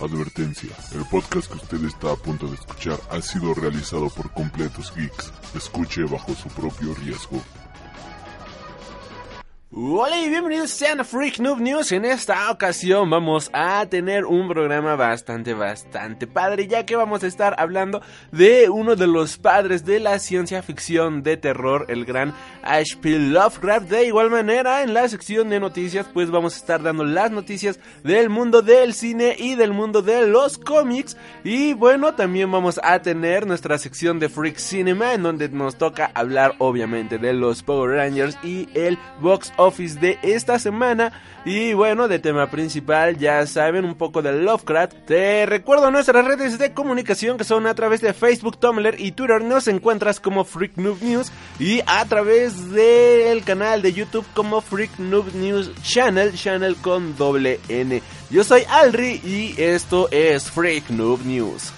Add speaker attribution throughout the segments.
Speaker 1: Advertencia, el podcast que usted está a punto de escuchar ha sido realizado por completos geeks. Escuche bajo su propio riesgo.
Speaker 2: Hola y bienvenidos sean a Freak Noob News. En esta ocasión vamos a tener un programa bastante, bastante padre, ya que vamos a estar hablando de uno de los padres de la ciencia ficción de terror, el gran H.P. Lovecraft. De igual manera, en la sección de noticias, pues vamos a estar dando las noticias del mundo del cine y del mundo de los cómics. Y bueno, también vamos a tener nuestra sección de Freak Cinema, en donde nos toca hablar, obviamente, de los Power Rangers y el Box Office de esta semana. Y bueno, de tema principal, ya saben un poco de Lovecraft. Te recuerdo nuestras redes de comunicación que son a través de Facebook, Tumblr y Twitter. Nos encuentras como Freak Noob News y a través del canal de YouTube como Freak Noob News Channel, channel con doble N. Yo soy Alri y esto es Freak Noob News.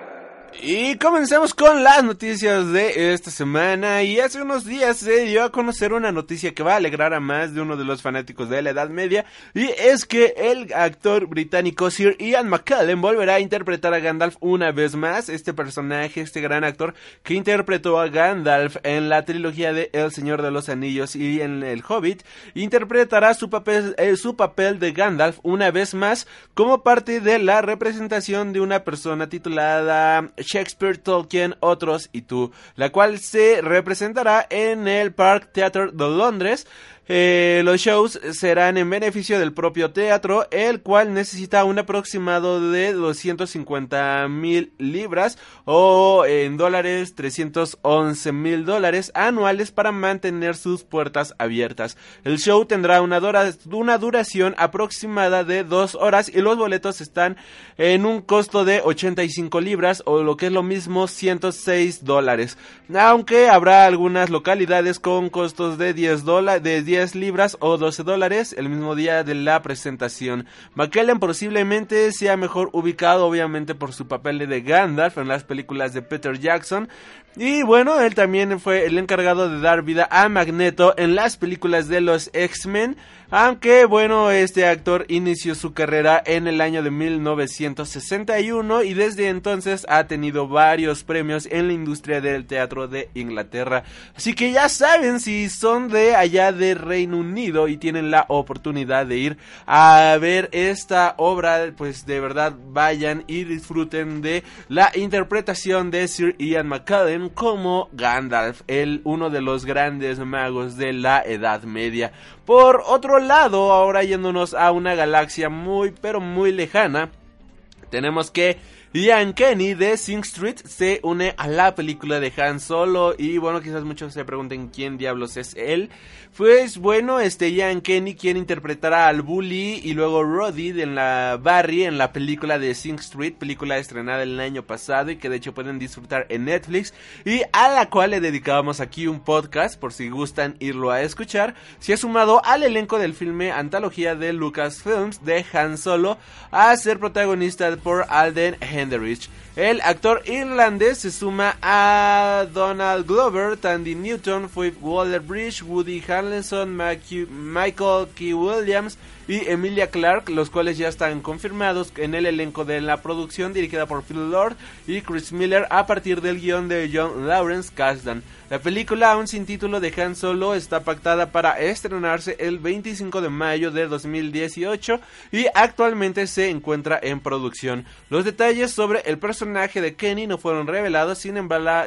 Speaker 2: Y comencemos con las noticias de esta semana. Y hace unos días se dio a conocer una noticia que va a alegrar a más de uno de los fanáticos de la Edad Media. Y es que el actor británico Sir Ian McKellen volverá a interpretar a Gandalf una vez más. Este personaje, este gran actor que interpretó a Gandalf en la trilogía de El Señor de los Anillos y en El Hobbit, interpretará su papel, eh, su papel de Gandalf una vez más como parte de la representación de una persona titulada Shakespeare, Tolkien, otros y tú, la cual se representará en el Park Theatre de Londres. Eh, los shows serán en beneficio del propio teatro, el cual necesita un aproximado de 250 mil libras o en dólares 311 mil dólares anuales para mantener sus puertas abiertas. El show tendrá una, una duración aproximada de dos horas y los boletos están en un costo de 85 libras o lo que es lo mismo 106 dólares. Aunque habrá algunas localidades con costos de 10 dólares 10 libras o 12 dólares el mismo día de la presentación. McKellen posiblemente sea mejor ubicado obviamente por su papel de Gandalf en las películas de Peter Jackson. Y bueno, él también fue el encargado de dar vida a Magneto en las películas de los X-Men. Aunque bueno, este actor inició su carrera en el año de 1961 y desde entonces ha tenido varios premios en la industria del teatro de Inglaterra. Así que ya saben, si son de allá de Reino Unido y tienen la oportunidad de ir a ver esta obra, pues de verdad vayan y disfruten de la interpretación de Sir Ian Como Gandalf, el uno de los grandes magos de la Edad Media. Por otro lado, ahora yéndonos a una galaxia muy pero muy lejana, tenemos que Ian Kenny de Sing Street se une a la película de Han Solo y bueno, quizás muchos se pregunten quién diablos es él. Pues bueno, este Ian Kenny quien interpretará al Bully y luego Roddy en la Barry en la película de Sing Street, película estrenada el año pasado y que de hecho pueden disfrutar en Netflix y a la cual le dedicábamos aquí un podcast por si gustan irlo a escuchar. Se ha sumado al elenco del filme antología de Lucasfilms de Han Solo a ser protagonista por Alden El actor irlandés se suma a Donald Glover, Tandy Newton, Phoebe Waller-Bridge, Woody Harrelson, Michael K. Williams y Emilia Clarke, los cuales ya están confirmados en el elenco de la producción dirigida por Phil Lord y Chris Miller a partir del guion de John Lawrence Kasdan. La película, aún sin título de Han Solo, está pactada para estrenarse el 25 de mayo de 2018 y actualmente se encuentra en producción. Los detalles sobre el personaje de Kenny no fueron revelados, sin,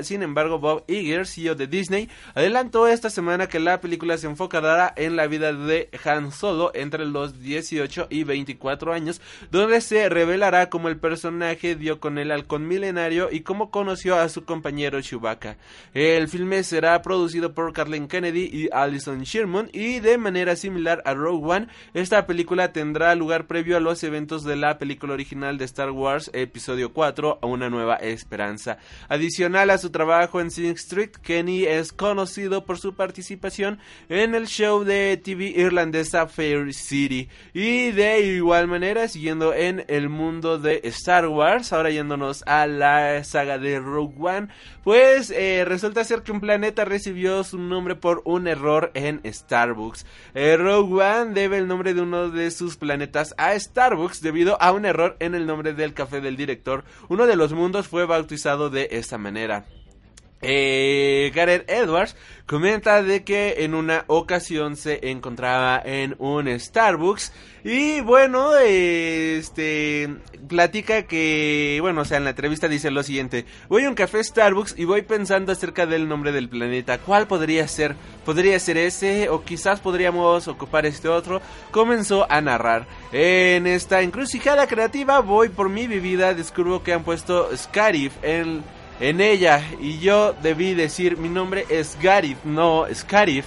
Speaker 2: sin embargo Bob Iger, CEO de Disney, adelantó esta semana que la película se enfocará en la vida de Han Solo entre los unos 18 y 24 años, donde se revelará cómo el personaje dio con el halcón milenario y cómo conoció a su compañero Chewbacca. El filme será producido por Kathleen Kennedy y Alison Sherman y de manera similar a Rogue One, esta película tendrá lugar previo a los eventos de la película original de Star Wars Episodio 4, Una Nueva Esperanza. Adicional a su trabajo en Sing Street, Kenny es conocido por su participación en el show de TV irlandesa Fair City y de igual manera siguiendo en el mundo de Star Wars, ahora yéndonos a la saga de Rogue One, pues eh, resulta ser que un planeta recibió su nombre por un error en Starbucks. Eh, Rogue One debe el nombre de uno de sus planetas a Starbucks debido a un error en el nombre del café del director. Uno de los mundos fue bautizado de esta manera. Eh, Gareth Edwards comenta de que en una ocasión se encontraba en un Starbucks y bueno, este platica que, bueno, o sea, en la entrevista dice lo siguiente, voy a un café Starbucks y voy pensando acerca del nombre del planeta, ¿cuál podría ser? ¿Podría ser ese o quizás podríamos ocupar este otro? Comenzó a narrar. En esta encrucijada creativa voy por mi bebida, descubro que han puesto Scarif en en ella y yo debí decir mi nombre es Garif, no Scarif.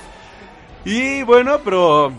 Speaker 2: Y bueno, pero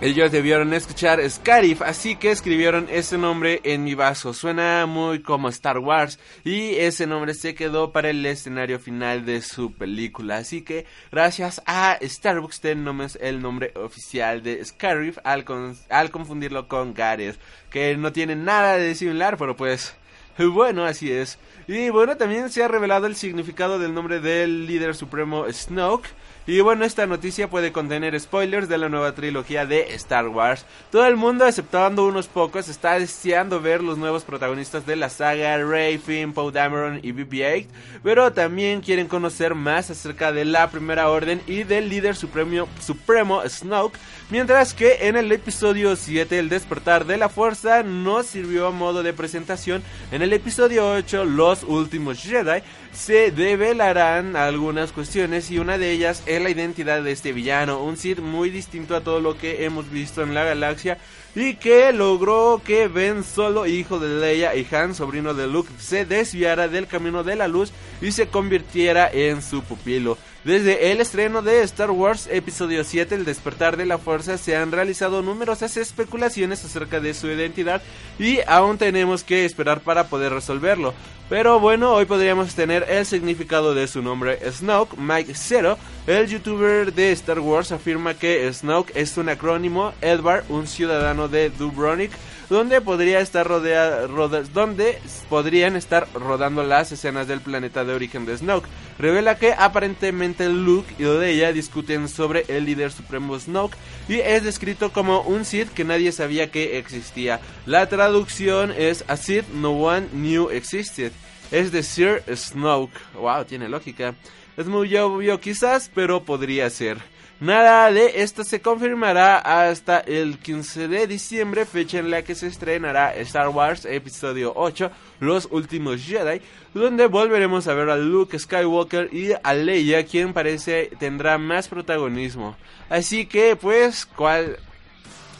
Speaker 2: ellos debieron escuchar Scarif, así que escribieron ese nombre en mi vaso. Suena muy como Star Wars y ese nombre se quedó para el escenario final de su película. Así que gracias a Starbucks tenemos el nombre oficial de Scarif al, al confundirlo con Gareth, que no tiene nada de similar, pero pues bueno, así es. Y bueno, también se ha revelado el significado del nombre del líder supremo Snoke. Y bueno, esta noticia puede contener spoilers de la nueva trilogía de Star Wars. Todo el mundo, exceptuando unos pocos, está deseando ver los nuevos protagonistas de la saga, Rey, Finn, Poe Dameron y BB-8, pero también quieren conocer más acerca de la Primera Orden y del líder supremo, supremo Snoke, mientras que en el episodio 7, El despertar de la fuerza, no sirvió a modo de presentación. En el episodio 8, Los últimos Jedi, se develarán algunas cuestiones y una de ellas es la identidad de este villano, un Sith muy distinto a todo lo que hemos visto en la galaxia y que logró que Ben Solo, hijo de Leia y Han, sobrino de Luke, se desviara del camino de la luz y se convirtiera en su pupilo. Desde el estreno de Star Wars Episodio 7, El despertar de la fuerza, se han realizado numerosas especulaciones acerca de su identidad y aún tenemos que esperar para poder resolverlo. Pero bueno, hoy podríamos tener el significado de su nombre. Snoke, Mike Zero, el youtuber de Star Wars, afirma que Snoke es un acrónimo, Edward, un ciudadano de Dubrovnik, donde podría estar rodea, donde podrían estar rodando las escenas del planeta de origen de Snoke. Revela que aparentemente Luke y Leia discuten sobre el líder supremo Snoke y es descrito como un Sith que nadie sabía que existía. La traducción es a Sith no one knew existed. Es decir, Snoke. Wow, tiene lógica. Es muy obvio quizás, pero podría ser. Nada de esto se confirmará hasta el 15 de diciembre, fecha en la que se estrenará Star Wars Episodio 8, Los Últimos Jedi, donde volveremos a ver a Luke Skywalker y a Leia, quien parece tendrá más protagonismo. Así que, pues, ¿cuál?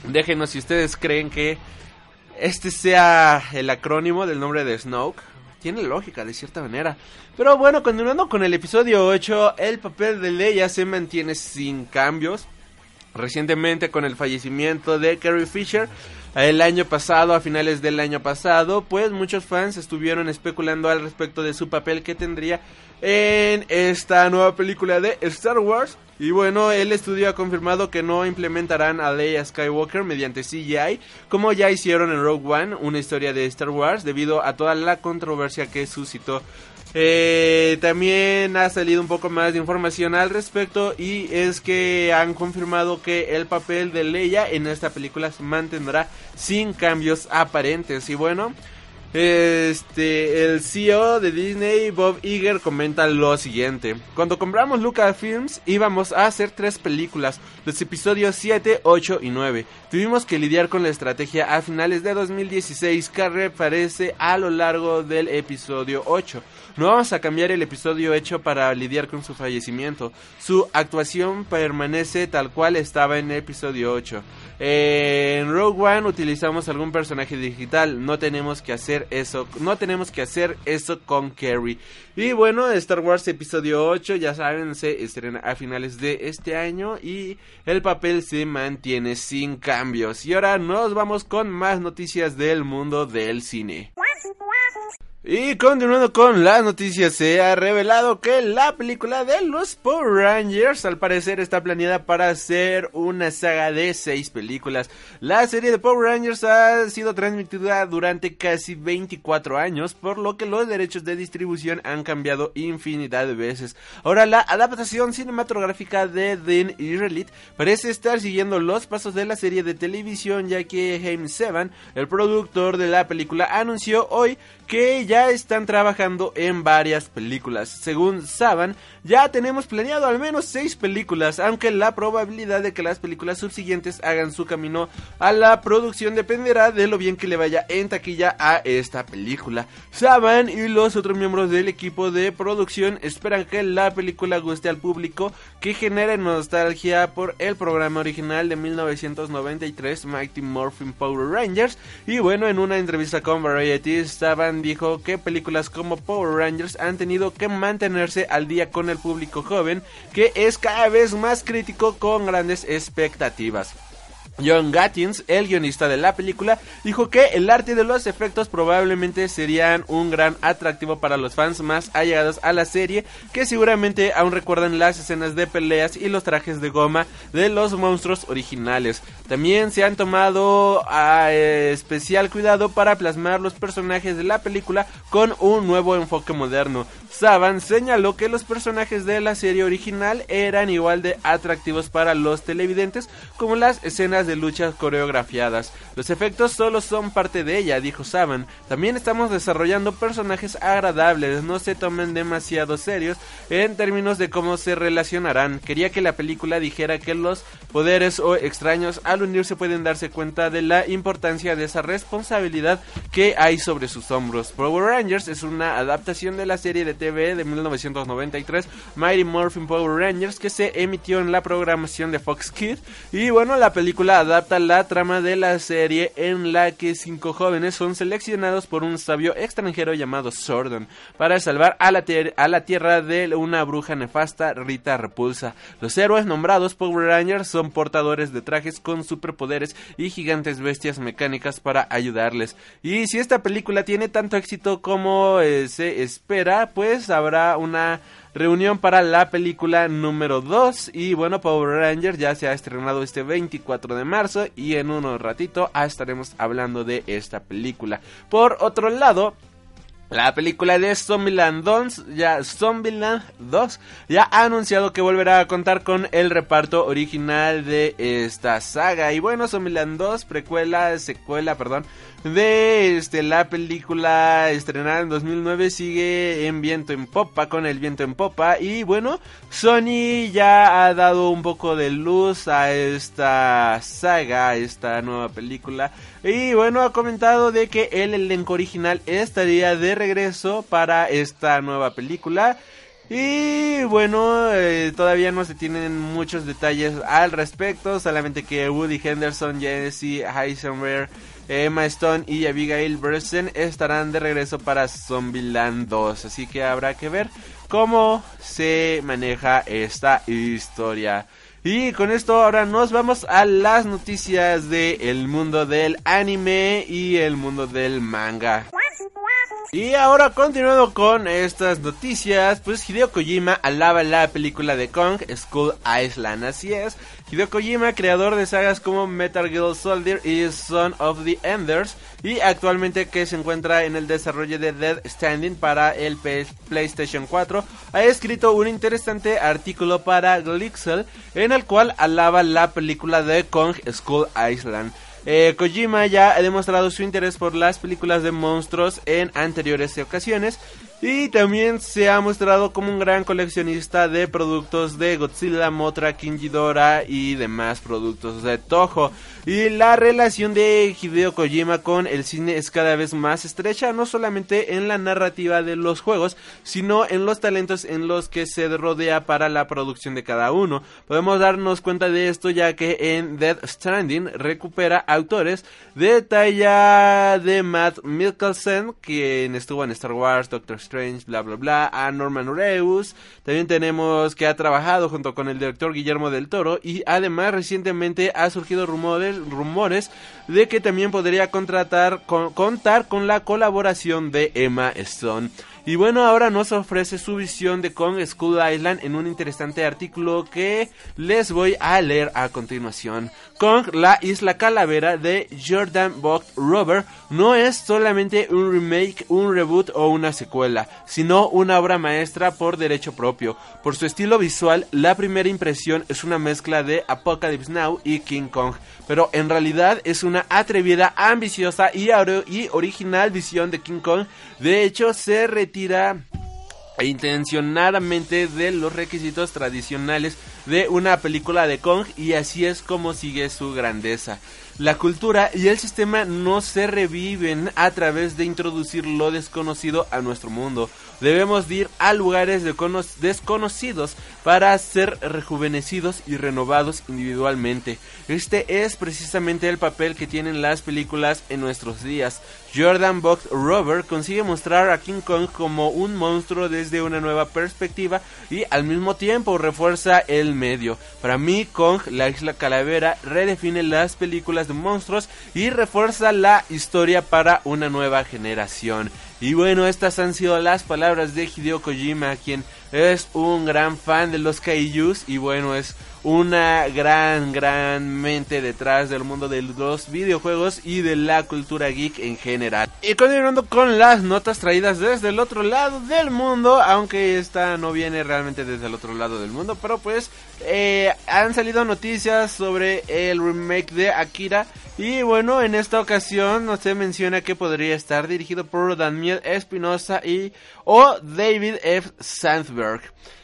Speaker 2: Déjenos si ustedes creen que este sea el acrónimo del nombre de Snoke tiene lógica de cierta manera. Pero bueno, continuando con el episodio 8, el papel de Leia se mantiene sin cambios. Recientemente con el fallecimiento de Carrie Fisher, el año pasado, a finales del año pasado, pues muchos fans estuvieron especulando al respecto de su papel que tendría en esta nueva película de Star Wars. Y bueno, el estudio ha confirmado que no implementarán a Leia Skywalker mediante CGI, como ya hicieron en Rogue One, una historia de Star Wars, debido a toda la controversia que suscitó. Eh, también ha salido un poco más de información al respecto y es que han confirmado que el papel de Leia en esta película se mantendrá sin cambios aparentes. Y bueno, Este, el CEO de Disney, Bob Iger, comenta lo siguiente. Cuando compramos Lucasfilms íbamos a hacer tres películas, los episodios 7, 8 y 9. Tuvimos que lidiar con la estrategia a finales de 2016 que reaparece a lo largo del episodio 8. No vamos a cambiar el episodio hecho para lidiar con su fallecimiento. Su actuación permanece tal cual estaba en el episodio 8. en Rogue One utilizamos algún personaje digital. No tenemos que hacer eso. No tenemos que hacer eso con Carrie. Y bueno, Star Wars episodio 8, ya saben, se estrena a finales de este año y el papel se mantiene sin cambios. Y ahora nos vamos con más noticias del mundo del cine. Y continuando con las noticias, se ha revelado que la película de los Power Rangers al parecer está planeada para ser una saga de seis películas. La serie de Power Rangers ha sido transmitida durante casi 24 años, por lo que los derechos de distribución han cambiado infinidad de veces. Ahora la adaptación cinematográfica de Dean Israelit parece estar siguiendo los pasos de la serie de televisión, ya que James Sevan, el productor de la película, anunció hoy que ya están trabajando en varias películas. Según Saban, ya tenemos planeado al menos 6 películas, aunque la probabilidad de que las películas subsiguientes hagan su camino a la producción dependerá de lo bien que le vaya en taquilla a esta película. Saban y los otros miembros del equipo de producción esperan que la película guste al público, que genere nostalgia por el programa original de 1993, Mighty Morphin Power Rangers. Y bueno, en una entrevista con Variety, Saban dijo que películas como Power Rangers han tenido que mantenerse al día con el público joven, que es cada vez más crítico con grandes expectativas. John Gattins, el guionista de la película, dijo que el arte de los efectos probablemente serían un gran atractivo para los fans más allegados a la serie, que seguramente aún recuerdan las escenas de peleas y los trajes de goma de los monstruos originales. También se han tomado especial cuidado para plasmar los personajes de la película con un nuevo enfoque moderno. Saban señaló que los personajes de la serie original eran igual de atractivos para los televidentes como las escenas de luchas coreografiadas. Los efectos solo son parte de ella, dijo Saban. También estamos desarrollando personajes agradables, no se tomen demasiado serios en términos de cómo se relacionarán. Quería que la película dijera que los poderes o extraños al unirse pueden darse cuenta de la importancia de esa responsabilidad que hay sobre sus hombros. Power Rangers es una adaptación de la serie de TV de 1993, Mighty Morphin Power Rangers, que se emitió en la programación de Fox Kids. Y bueno, la película adapta la trama de la serie en la que cinco jóvenes son seleccionados por un sabio extranjero llamado Sordon para salvar a la, a la tierra de una bruja nefasta, Rita Repulsa. Los héroes nombrados Power Rangers son portadores de trajes con superpoderes y gigantes bestias mecánicas para ayudarles. Y si esta película tiene tanto éxito como eh, se espera, pues habrá una reunión para la película número 2 y bueno Power Rangers ya se ha estrenado este 24 de marzo y en un ratito estaremos hablando de esta película. Por otro lado, la película de Zombieland 2 ya, Zombieland 2 ya ha anunciado que volverá a contar con el reparto original de esta saga. Y bueno, Zombieland 2, precuela, secuela, perdón, de este, la película estrenada en 2009 sigue en viento en popa, con el viento en popa. Y bueno, Sony ya ha dado un poco de luz a esta saga, esta nueva película. Y bueno, ha comentado de que el elenco original estaría de regreso para esta nueva película. Y bueno, eh, todavía no se tienen muchos detalles al respecto, solamente que Woody Henderson, Jesse Heisenberg, Emma Stone y Abigail Breslin estarán de regreso para Zombieland 2. Así que habrá que ver cómo se maneja esta historia. Y con esto ahora nos vamos a las noticias del mundo del anime y el mundo del manga. Y ahora continuando con estas noticias, pues Hideo Kojima alaba la película de Kong, Skull Island, así es. Hideo Kojima, creador de sagas como Metal Gear Soldier y Son of the Enders, y actualmente que se encuentra en el desarrollo de Dead Standing para el PlayStation 4, ha escrito un interesante artículo para Glixel en el cual alaba la película de Kong Skull Island. Eh, Kojima ya ha demostrado su interés por las películas de monstruos en anteriores ocasiones y también se ha mostrado como un gran coleccionista de productos de Godzilla, Motra, King Ghidorah y demás productos de Toho. Y la relación de Hideo Kojima con el cine es cada vez más estrecha, no solamente en la narrativa de los juegos, sino en los talentos en los que se rodea para la producción de cada uno. Podemos darnos cuenta de esto ya que en Dead Stranding recupera autores de talla de Matt Mikkelsen, quien estuvo en Star Wars, Doctor Strange, bla bla bla, a Norman Reus. También tenemos que ha trabajado junto con el director Guillermo del Toro y además recientemente ha surgido rumores rumores de que también podría contratar contar con la colaboración de Emma Stone. Y bueno, ahora nos ofrece su visión de Kong Skull Island en un interesante artículo que les voy a leer a continuación. Kong, la isla calavera de Jordan Buck Rover, no es solamente un remake, un reboot o una secuela, sino una obra maestra por derecho propio. Por su estilo visual, la primera impresión es una mezcla de Apocalypse Now y King Kong, pero en realidad es una atrevida, ambiciosa y, y original visión de King Kong. De hecho, se retira intencionadamente de los requisitos tradicionales de una película de Kong y así es como sigue su grandeza. La cultura y el sistema no se reviven a través de introducir lo desconocido a nuestro mundo. Debemos ir a lugares desconocidos para ser rejuvenecidos y renovados individualmente. Este es precisamente el papel que tienen las películas en nuestros días. Jordan Box Rover consigue mostrar a King Kong como un monstruo desde una nueva perspectiva y al mismo tiempo refuerza el medio. Para mí, Kong, la isla calavera, redefine las películas monstruos y refuerza la historia para una nueva generación. Y bueno, estas han sido las palabras de Hideo Kojima, quien es un gran fan de los kaijus y bueno, es una gran, gran mente detrás del mundo de los videojuegos y de la cultura geek en general. Y continuando con las notas traídas desde el otro lado del mundo, aunque esta no viene realmente desde el otro lado del mundo, pero pues eh, han salido noticias sobre el remake de Akira. Y bueno, en esta ocasión no se menciona que podría estar dirigido por Daniel Espinosa y o David F. Sandberg.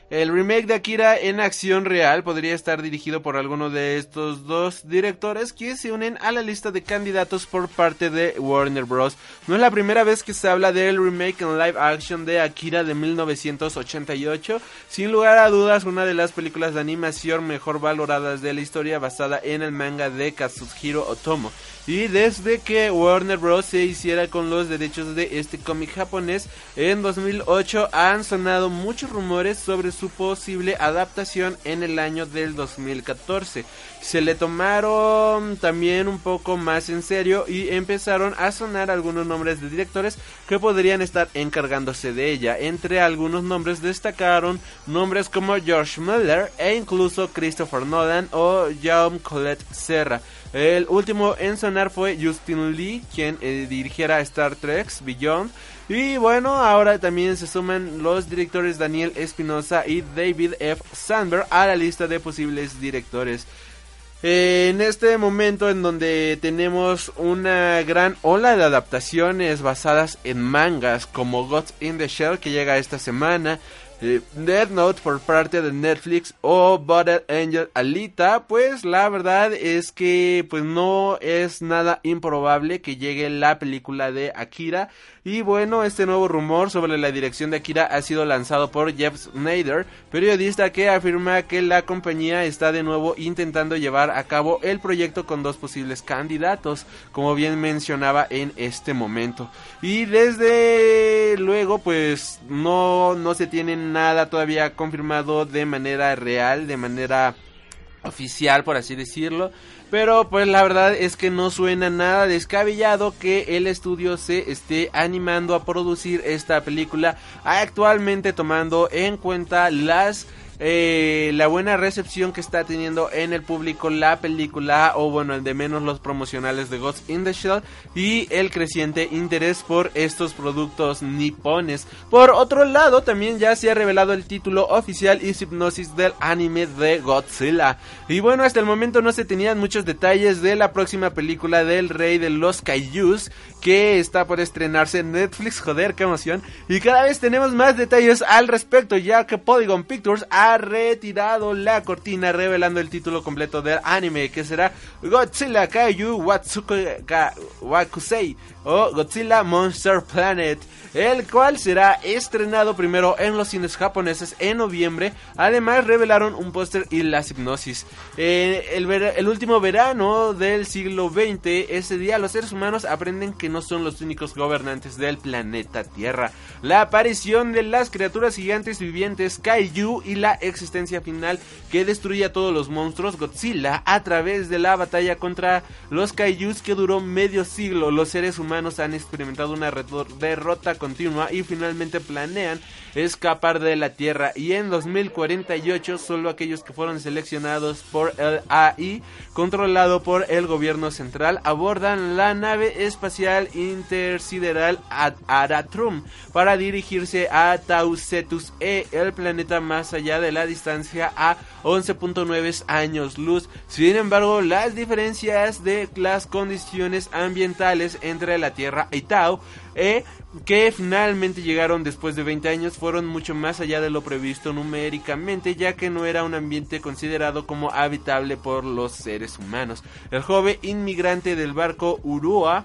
Speaker 2: El remake de Akira en acción real podría estar dirigido por alguno de estos dos directores que se unen a la lista de candidatos por parte de Warner Bros. No es la primera vez que se habla del remake en live action de Akira de 1988. Sin lugar a dudas, una de las películas de animación mejor valoradas de la historia basada en el manga de Kazuhiro Otomo. Y desde que Warner Bros. se hiciera con los derechos de este cómic japonés en 2008 han sonado muchos rumores sobre su posible adaptación en el año del 2014. Se le tomaron también un poco más en serio y empezaron a sonar algunos nombres de directores que podrían estar encargándose de ella. Entre algunos nombres destacaron nombres como George Miller e incluso Christopher Nolan o Jaume Colette Serra. El último en sonar fue Justin Lee, quien eh, dirigiera Star Trek Beyond. Y bueno, ahora también se suman los directores Daniel Espinosa y David F. Sandberg a la lista de posibles directores. En este momento en donde tenemos una gran ola de adaptaciones basadas en mangas como Gods in the Shell que llega esta semana, eh, Dead Note por parte de Netflix o Battle Angel Alita, pues la verdad es que pues no es nada improbable que llegue la película de Akira. Y bueno, este nuevo rumor sobre la dirección de Akira ha sido lanzado por Jeff Snyder, periodista que afirma que la compañía está de nuevo intentando llevar a cabo el proyecto con dos posibles candidatos, como bien mencionaba en este momento. Y desde luego, pues no, no se tiene nada todavía confirmado de manera real, de manera oficial, por así decirlo. Pero pues la verdad es que no suena nada descabellado que el estudio se esté animando a producir esta película actualmente tomando en cuenta las eh, la buena recepción que está teniendo en el público la película, o bueno, el de menos los promocionales de Ghost in the Shell, y el creciente interés por estos productos nipones. Por otro lado, también ya se ha revelado el título oficial y hipnosis del anime de Godzilla. Y bueno, hasta el momento no se tenían muchos detalles de la próxima película del Rey de los Kaijus, que está por estrenarse en Netflix, joder, qué emoción. Y cada vez tenemos más detalles al respecto, ya que Polygon Pictures ha retirado la cortina revelando el título completo del anime, que será Godzilla Kaiju Watsuka Wakusei o Godzilla Monster Planet el cual será estrenado primero en los cines japoneses en noviembre. Además revelaron un póster y las hipnosis. Eh, el, el, último verano del siglo XX, ese día los seres humanos aprenden que no son los únicos gobernantes del planeta Tierra. La aparición de las criaturas gigantes vivientes Kaiju y la existencia final que destruye a todos los monstruos Godzilla a través de la batalla contra los Kaijus que duró medio siglo. Los seres humanos han experimentado una derrota continua y finalmente planean escapar de la Tierra y en 2048 solo aquellos que fueron seleccionados por el AI controlado por el gobierno central abordan la nave espacial intersideral Aratrum para dirigirse a Tau Cetus E, el planeta más allá de la distancia a 11.9 años luz. Sin embargo, las diferencias de las condiciones ambientales entre la Tierra y Tau E que finalmente llegaron después de 20 años fueron mucho más allá de lo previsto numéricamente ya que no era un ambiente considerado como habitable por los seres humanos. El joven inmigrante del barco Urua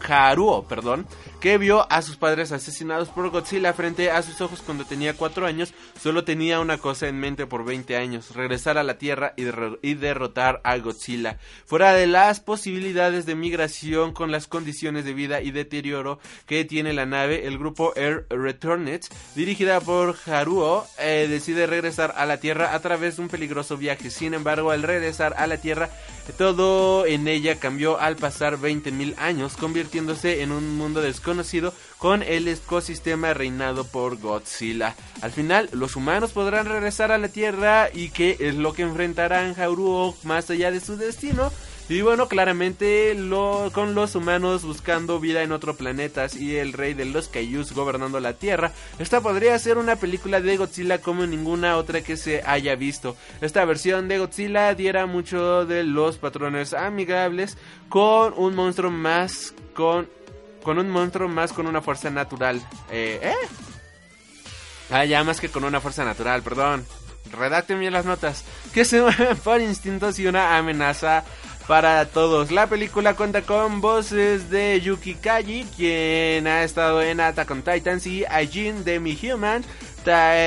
Speaker 2: Haruo, perdón, que vio a sus padres asesinados por Godzilla frente a sus ojos cuando tenía 4 años, solo tenía una cosa en mente por 20 años, regresar a la Tierra y, derrotar a Godzilla. Fuera de las posibilidades de migración con las condiciones de vida y deterioro que tiene la nave, el grupo Air Returned, dirigida por Haruo, eh, decide regresar a la Tierra a través de un peligroso viaje. Sin embargo, al regresar a la Tierra, todo en ella cambió al pasar 20.000 años convirtiéndose en un mundo desconocido con el ecosistema reinado por Godzilla. Al final, los humanos podrán regresar a la Tierra y qué es lo que enfrentarán Haruo más allá de su destino. Y bueno, claramente con los humanos buscando vida en otros planetas y el rey de los Kaijus gobernando la Tierra, esta podría ser una película de Godzilla como ninguna otra que se haya visto. Esta versión de Godzilla diera mucho de los patrones amigables con un monstruo más con con un monstruo más con una fuerza natural. Eh, ¿eh? Ah, ya más que con una fuerza natural, perdón. Redacten bien las notas. Que se por instintos y una amenaza para todos. La película cuenta con voces de Yuki Kaji, quien ha estado en Attack on Titans, y Ajin de Mi Human,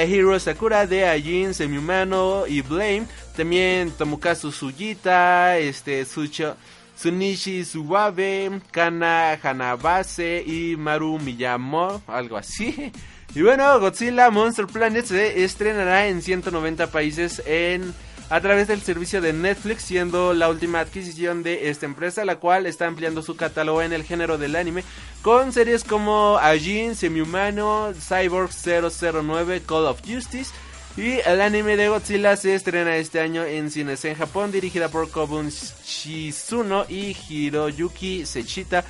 Speaker 2: Hiro Sakura de Ajin Semi-Humano y Blame, también Tomokazu Sujita, este, Sucho, Sunichi Suwabe, Kana Hanabase y Maru Miyamo, algo así. Y bueno, Godzilla Monster Planet se estrenará en 190 países en a través del servicio de Netflix, siendo la última adquisición de esta empresa, la cual está ampliando su catálogo en el género del anime con series como Ajin, Semi-Humano, Cyborg 009, Call of Justice. Y el anime de Godzilla se estrena este año en cines en Japón, dirigida por Kobun Shizuno y Hiroyuki Sechita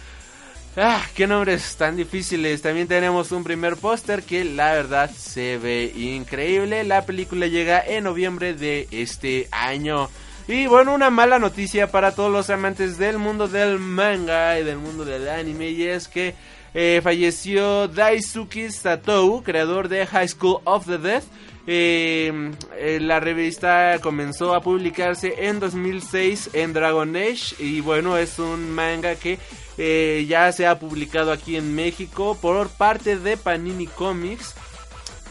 Speaker 2: Ah, qué nombres tan difíciles. También tenemos un primer póster que la verdad se ve increíble. La película llega en noviembre de este año. Y bueno, una mala noticia para todos los amantes del mundo del manga y del mundo del anime. Y es que eh, falleció Daisuke Satou, creador de High School of the Death. Eh, eh, la revista comenzó a publicarse en 2006 en Dragon Age y bueno es un manga que eh, ya se ha publicado aquí en México por parte de Panini Comics.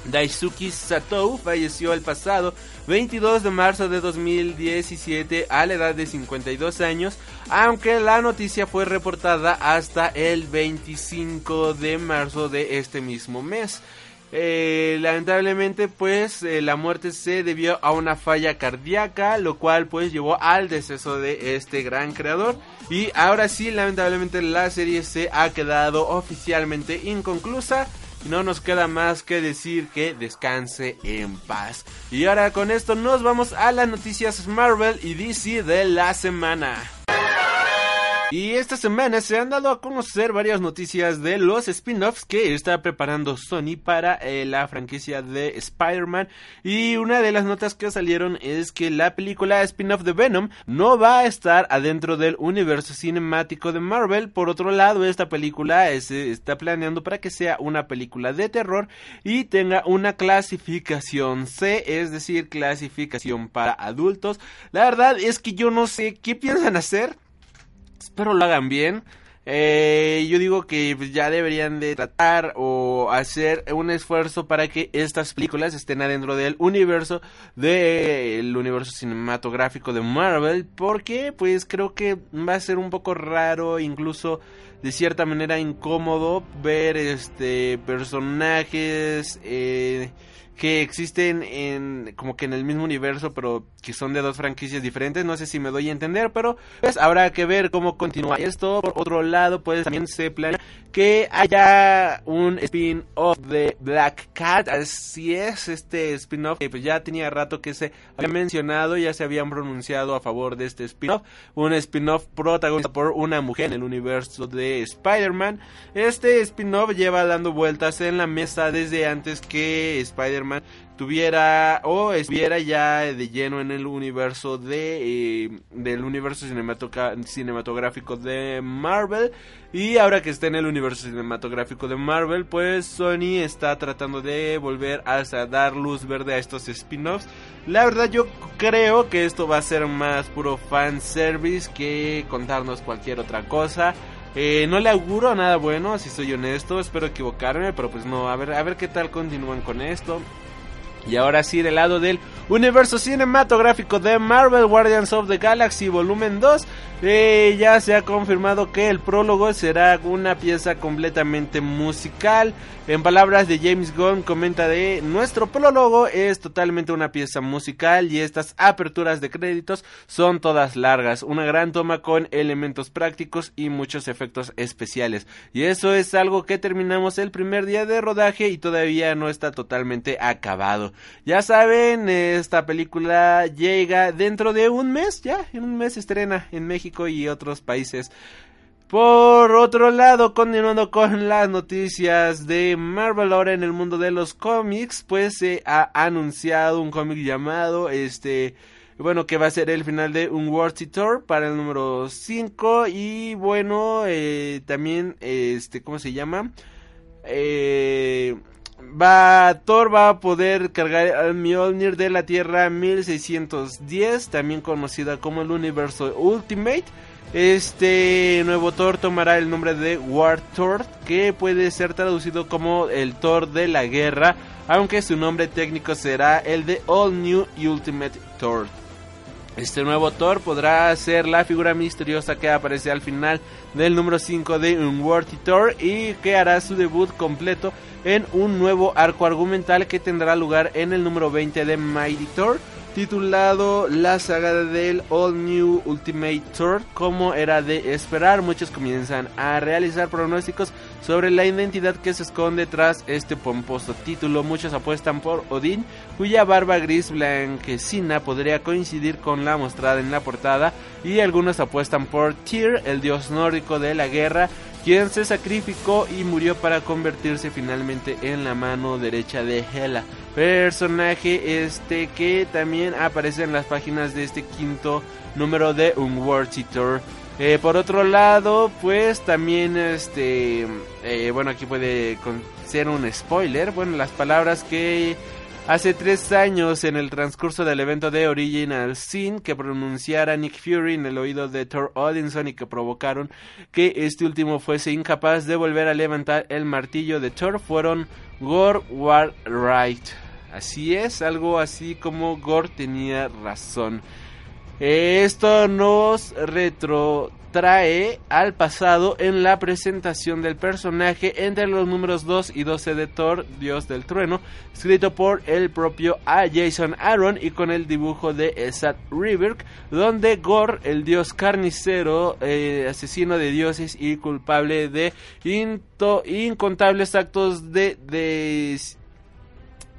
Speaker 2: Daisuke Satou falleció el pasado 22 de marzo de 2017 a la edad de 52 años, aunque la noticia fue reportada hasta el 25 de marzo de este mismo mes. Eh, lamentablemente pues eh, la muerte se debió a una falla cardíaca lo cual pues llevó al deceso de este gran creador y ahora sí lamentablemente la serie se ha quedado oficialmente inconclusa no nos queda más que decir que descanse en paz. Y ahora con esto nos vamos a las noticias Marvel y DC de la semana. Y esta semana se han dado a conocer varias noticias de los spin-offs que está preparando Sony para eh, la franquicia de Spider-Man. Y una de las notas que salieron es que la película spin-off de Venom no va a estar adentro del universo cinemático de Marvel. Por otro lado, esta película se está planeando para que sea una película de terror y tenga una clasificación C, es decir, clasificación para adultos. La verdad es que yo no sé qué piensan hacer espero lo hagan bien. Eh, yo digo que pues, ya deberían de tratar o hacer un esfuerzo para que estas películas estén adentro del universo del universo cinematográfico de Marvel porque pues creo que va a ser un poco raro incluso de cierta manera incómodo ver este personajes eh, que existen en como que en el mismo universo, pero que son de dos franquicias diferentes. No sé si me doy a entender, pero pues habrá que ver cómo continúa esto. Por otro lado, pues también se planea que haya un spin-off de Black Cat. Así es, este spin-off que pues ya tenía rato que se había mencionado, ya se habían pronunciado a favor de este spin-off. Un spin-off protagonizado por una mujer en el universo de Spider-Man. Este spin-off lleva dando vueltas en la mesa desde antes que Spider-Man tuviera o estuviera ya de lleno en el universo de eh, del universo cinematográfico de Marvel. Y ahora que está en el universo cinematográfico de Marvel pues Sony está tratando de volver a, dar luz verde a estos spin-offs. La verdad yo creo que esto va a ser más puro fan service que contarnos cualquier otra cosa eh, no le auguro nada bueno, si soy honesto, espero equivocarme, pero pues no, a ver, a ver qué tal continúan con esto. Y ahora sí, del lado del universo cinematográfico de Marvel Guardians of the Galaxy Volumen 2, eh, ya se ha confirmado que el prólogo será una pieza completamente musical. En palabras de James Gunn comenta de nuestro prólogo es totalmente una pieza musical y estas aperturas de créditos son todas largas, una gran toma con elementos prácticos y muchos efectos especiales. Y eso es algo que terminamos el primer día de rodaje y todavía no está totalmente acabado. Ya saben, esta película llega dentro de un mes, ya, en un mes estrena en México y otros países. Por otro lado, continuando con las noticias de Marvel ahora en el mundo de los cómics, pues se ha anunciado un cómic llamado este bueno, que va a ser el final de un World Tour para el número 5 y bueno, eh, también este ¿cómo se llama? Eh va Thor va a poder cargar al Mjolnir de la Tierra 1610, también conocida como el Universo Ultimate. Este nuevo Thor tomará el nombre de War Thor, que puede ser traducido como el Thor de la guerra, aunque su nombre técnico será el de All New Ultimate Thor. Este nuevo Thor podrá ser la figura misteriosa que aparece al final del número 5 de Unworthy Thor y que hará su debut completo en un nuevo arco argumental que tendrá lugar en el número 20 de Mighty Thor titulado La saga del All New Ultimate Tour. Como era de esperar, muchos comienzan a realizar pronósticos sobre la identidad que se esconde tras este pomposo título. Muchos apuestan por Odín, cuya barba gris blanquecina podría coincidir con la mostrada en la portada, y algunos apuestan por Tyr, el dios nórdico de la guerra, quien se sacrificó y murió para convertirse finalmente en la mano derecha de Hela personaje este que también aparece en las páginas de este quinto número de Unworthy Tour. Eh, por otro lado, pues también este, eh, bueno, aquí puede ser un spoiler. Bueno, las palabras que hace tres años en el transcurso del evento de Original Sin que pronunciara Nick Fury en el oído de Thor Odinson y que provocaron que este último fuese incapaz de volver a levantar el martillo de Thor fueron Gore War Right. Así es, algo así como Gore tenía razón. Esto nos retro trae al pasado en la presentación del personaje entre los números 2 y 12 de Thor, Dios del Trueno, escrito por el propio A. Jason Aaron y con el dibujo de Esat River, donde Gore, el dios carnicero, eh, asesino de dioses y culpable de incontables actos de, de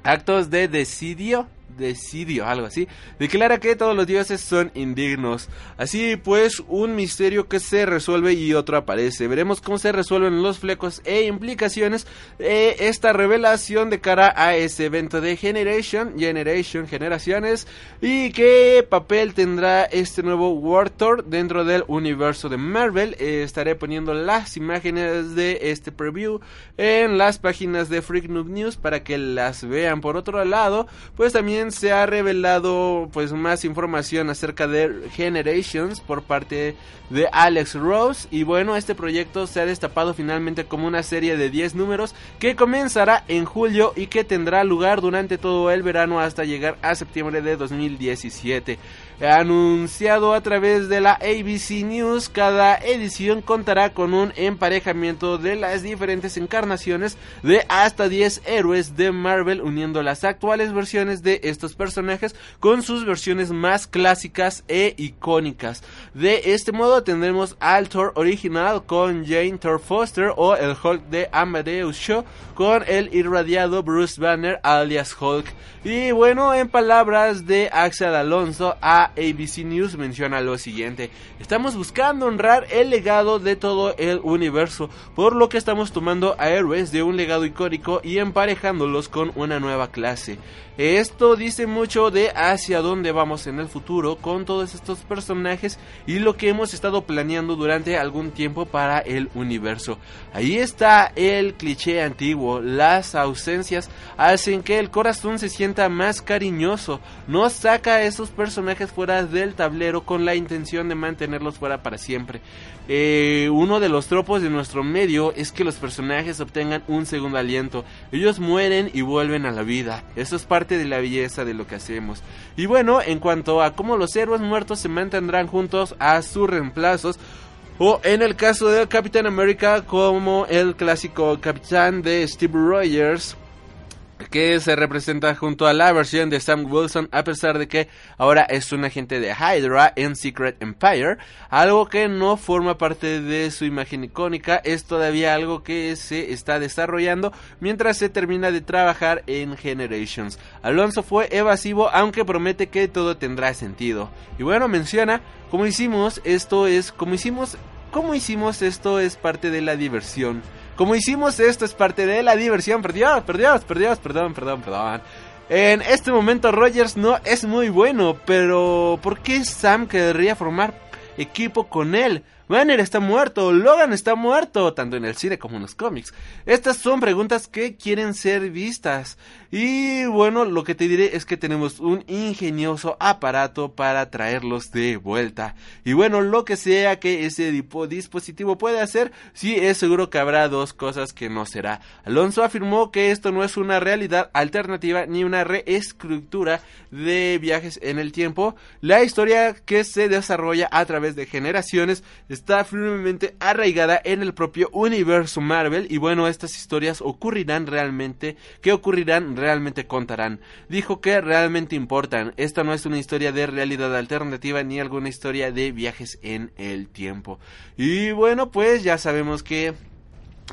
Speaker 2: actos de decidio decidio, algo así, declara que todos los dioses son indignos. Así pues, un misterio que se resuelve y otro aparece. Veremos cómo se resuelven los flecos e implicaciones de esta revelación de cara a ese evento de Generation, Generation, Generaciones, y qué papel tendrá este nuevo War Thor dentro del universo de Marvel. Eh, estaré poniendo las imágenes de este preview en las páginas de Freak Noob News para que las vean. Por otro lado, pues también se ha revelado pues más información acerca de Generations por parte de Alex Rose. Y bueno, este proyecto se ha destapado finalmente como una serie de 10 números que comenzará en julio y que tendrá lugar durante todo el verano hasta llegar a septiembre de 2017 anunciado a través de la ABC News, cada edición contará con un emparejamiento de las diferentes encarnaciones de hasta 10 héroes de Marvel, uniendo las actuales versiones de estos personajes con sus versiones más clásicas e icónicas. De este modo tendremos al Thor original con Jane Thor Foster o el Hulk de Amadeus Show con el irradiado Bruce Banner alias Hulk. Y bueno, en palabras de Axel Alonso a ABC News menciona lo siguiente. Estamos buscando honrar el legado de todo el universo, por lo que estamos tomando a héroes de un legado icónico y emparejándolos con una nueva clase. Esto dice mucho de hacia dónde vamos en el futuro con todos estos personajes y lo que hemos estado planeando durante algún tiempo para el universo. Ahí está el cliché antiguo, las ausencias hacen que el corazón se sienta más cariñoso, no saca a esos personajes fuera del tablero con la intención de mantenerlos fuera para siempre. Eh, uno de los tropos de nuestro medio es que los personajes obtengan un segundo aliento. Ellos mueren y vuelven a la vida. Eso es parte de la belleza de lo que hacemos. Y bueno, en cuanto a cómo los héroes muertos se mantendrán juntos a sus reemplazos, o en el caso del Capitán América como el clásico capitán de Steve Rogers, que se representa junto a la versión de Sam Wilson a pesar de que ahora es un agente de Hydra en Secret Empire, algo que no forma parte de su imagen icónica, es todavía algo que se está desarrollando mientras se termina de trabajar en Generations. Alonso fue evasivo aunque promete que todo tendrá sentido. Y bueno, menciona, como hicimos, esto es, como hicimos, como hicimos esto es parte de la diversión. Como hicimos esto es parte de la diversión. Perdió, perdió, perdón, perdón, perdón. En este momento Rogers no es muy bueno, pero ¿por qué Sam querría formar equipo con él? Banner está muerto, Logan está muerto, tanto en el cine como en los cómics. Estas son preguntas que quieren ser vistas. Y bueno, lo que te diré es que tenemos un ingenioso aparato para traerlos de vuelta. Y bueno, lo que sea que ese dispositivo pueda hacer, sí es seguro que habrá dos cosas que no será. Alonso afirmó que esto no es una realidad alternativa ni una reescritura de viajes en el tiempo. La historia que se desarrolla a través de generaciones está firmemente arraigada en el propio universo Marvel. Y bueno, estas historias ocurrirán realmente, que ocurrirán realmente contarán. Dijo que realmente importan. Esta no es una historia de realidad alternativa ni alguna historia de viajes en el tiempo. Y bueno, pues ya sabemos que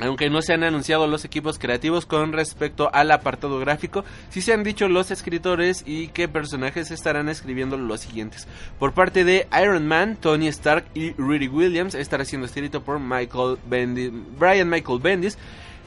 Speaker 2: aunque no se han anunciado los equipos creativos con respecto al apartado gráfico, sí se han dicho los escritores y qué personajes estarán escribiendo los siguientes. Por parte de Iron Man, Tony Stark y Rudy Williams estará siendo escrito por Michael Bendis, Brian Michael Bendis.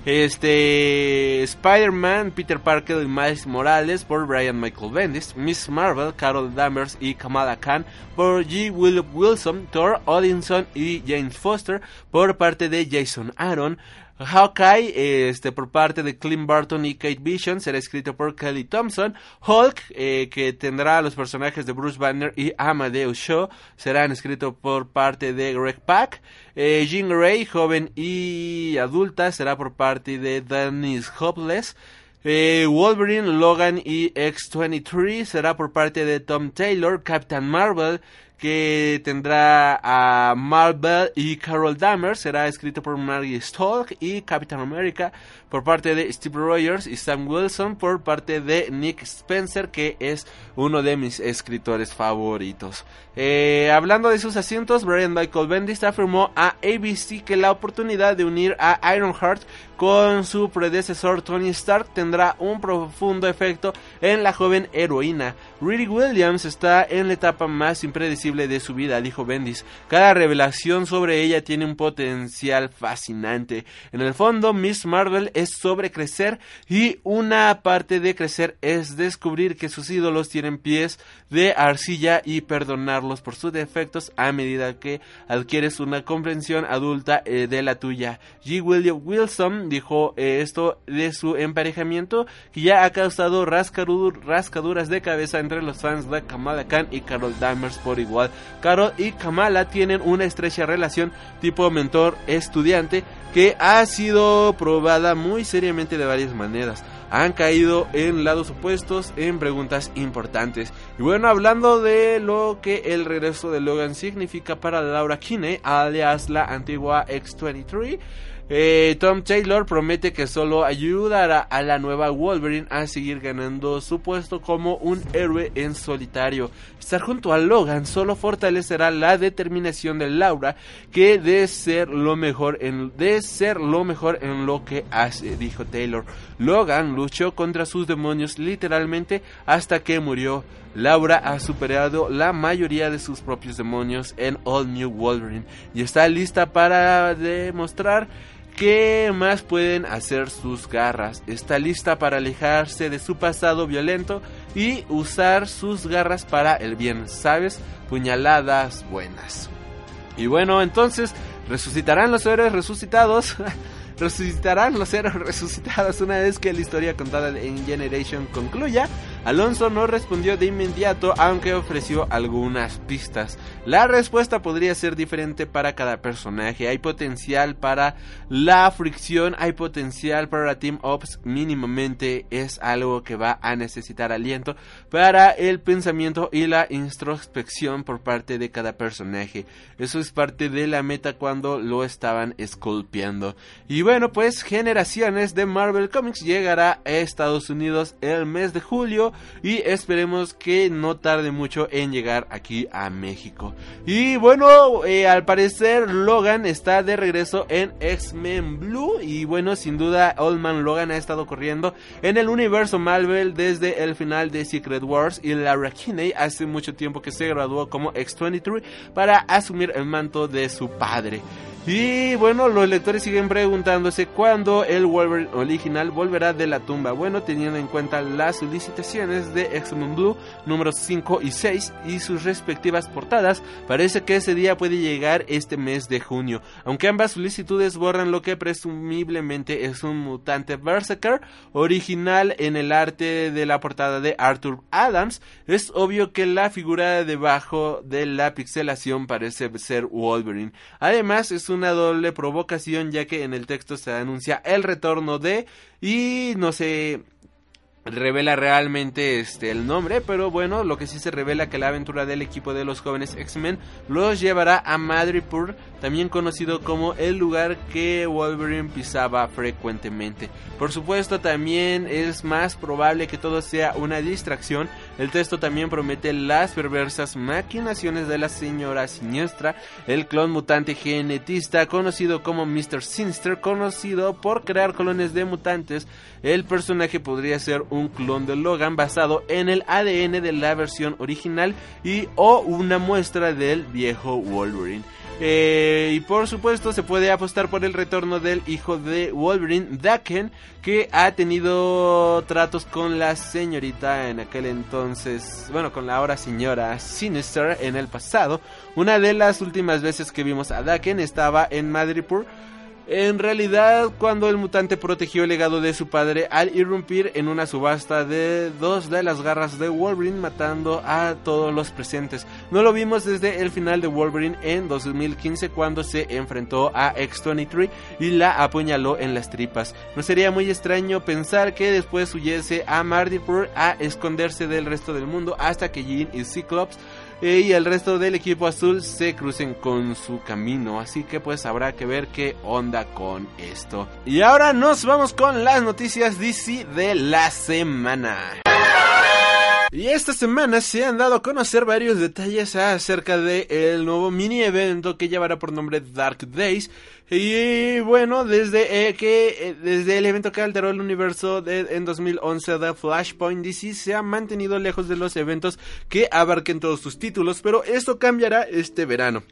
Speaker 2: Este Spider-Man, Peter Parker y Miles Morales por Brian Michael Bendis, Miss Marvel, Carol Danvers y Kamala Khan por G. Will Wilson, Thor Odinson y James Foster por parte de Jason Aaron, Hawkeye, este, por parte de Clint Barton y Kate Bishop, será escrito por Kelly Thompson. Hulk, eh, que tendrá los personajes de Bruce Banner y Amadeus Shaw, serán escritos por parte de Greg Pak. Eh, Jean Grey, joven y adulta, será por parte de Dennis Hopeless. Eh, Wolverine, Logan y X-23 será por parte de Tom Taylor. Captain Marvel, que tendrá a Marvel y Carol Danvers. Será escrito por Maggie Stoll y Captain America por parte de Steve Rogers y Sam Wilson por parte de Nick Spencer, que es uno de mis escritores favoritos. Eh, hablando de sus asientos, Brian Michael Bendis afirmó a ABC que la oportunidad de unir a Ironheart con su predecesor Tony Stark tendrá un profundo efecto en la joven heroína. Riri Williams está en la etapa más impredecible de su vida, dijo Bendis. Cada revelación sobre ella tiene un potencial fascinante. En el fondo, Miss Marvel es sobre crecer y una parte de crecer es descubrir que sus ídolos tienen pies de arcilla y perdonarlos por sus defectos a medida que adquieres una comprensión adulta eh, de la tuya. G. William Wilson dijo eh, esto de su emparejamiento que ya ha causado rascaduras de cabeza entre los fans de Kamala Khan y Carol Danvers por igual. Carol y Kamala tienen una estrecha relación tipo mentor-estudiante que ha sido probada muy seriamente de varias maneras han caído en lados opuestos en preguntas importantes. Y bueno, hablando de lo que el regreso de Logan significa para Laura Kinney, alias la antigua X-23, eh, Tom Taylor promete que solo ayudará a la nueva Wolverine a seguir ganando su puesto como un héroe en solitario. Estar junto a Logan solo fortalecerá la determinación de Laura que de ser lo mejor en de ser lo mejor en lo que hace, dijo Taylor. Logan luchó contra sus demonios literalmente hasta que murió. Laura ha superado la mayoría de sus propios demonios en All New Wolverine y está lista para demostrar ¿Qué más pueden hacer sus garras? Está lista para alejarse de su pasado violento y usar sus garras para el bien, ¿sabes? Puñaladas buenas. Y bueno, entonces, ¿resucitarán los héroes resucitados? resucitarán los héroes resucitados una vez que la historia contada en Generation concluya. Alonso no respondió de inmediato, aunque ofreció algunas pistas. La respuesta podría ser diferente para cada personaje. Hay potencial para la fricción, hay potencial para Team Ops. Mínimamente es algo que va a necesitar aliento para el pensamiento y la introspección por parte de cada personaje. Eso es parte de la meta cuando lo estaban esculpiendo. Bueno, pues Generaciones de Marvel Comics llegará a Estados Unidos el mes de julio y esperemos que no tarde mucho en llegar aquí a México. Y bueno, eh, al parecer Logan está de regreso en X-Men Blue y bueno, sin duda Old Man Logan ha estado corriendo en el universo Marvel desde el final de Secret Wars y Lara Kinney hace mucho tiempo que se graduó como X-23 para asumir el manto de su padre. Y bueno, los lectores siguen preguntándose cuándo el Wolverine original volverá de la tumba. Bueno, teniendo en cuenta las solicitaciones de X-Men Blue números 5 y 6 y sus respectivas portadas, parece que ese día puede llegar este mes de junio. Aunque ambas solicitudes borran lo que presumiblemente es un mutante Berserker original en el arte de la portada de Arthur Adams, es obvio que la figura debajo de la pixelación parece ser Wolverine. Además, es un una doble provocación ya que en el texto se anuncia el retorno de y no sé revela realmente este el nombre, pero bueno, lo que sí se revela que la aventura del equipo de los jóvenes X-Men los llevará a Madripoor, también conocido como el lugar que Wolverine pisaba frecuentemente. Por supuesto, también es más probable que todo sea una distracción. El texto también promete las perversas maquinaciones de la señora siniestra, el clon mutante genetista conocido como Mr. Sinister, conocido por crear clones de mutantes. El personaje podría ser un un clon de Logan basado en el ADN de la versión original y o una muestra del viejo Wolverine. Eh, y por supuesto se puede apostar por el retorno del hijo de Wolverine, Daken, que ha tenido tratos con la señorita en aquel entonces, bueno, con la ahora señora Sinister en el pasado. Una de las últimas veces que vimos a Daken estaba en Madripoor en realidad, cuando el mutante protegió el legado de su padre al irrumpir en una subasta de dos de las garras de Wolverine matando a todos los presentes. No lo vimos desde el final de Wolverine en 2015 cuando se enfrentó a X-23 y la apuñaló en las tripas. No sería muy extraño pensar que después huyese a Mardipoor a esconderse del resto del mundo hasta que Jean y Cyclops eh, y el resto del equipo azul se crucen con su camino. Así que pues habrá que ver qué onda con esto. Y ahora nos vamos con las noticias DC de la semana. Y esta semana se han dado a conocer varios detalles acerca del el nuevo mini evento que llevará por nombre Dark Days. Y bueno, desde eh, que eh, desde el evento que alteró el universo de, en 2011 de Flashpoint DC se ha mantenido lejos de los eventos que abarquen todos sus títulos, pero esto cambiará este verano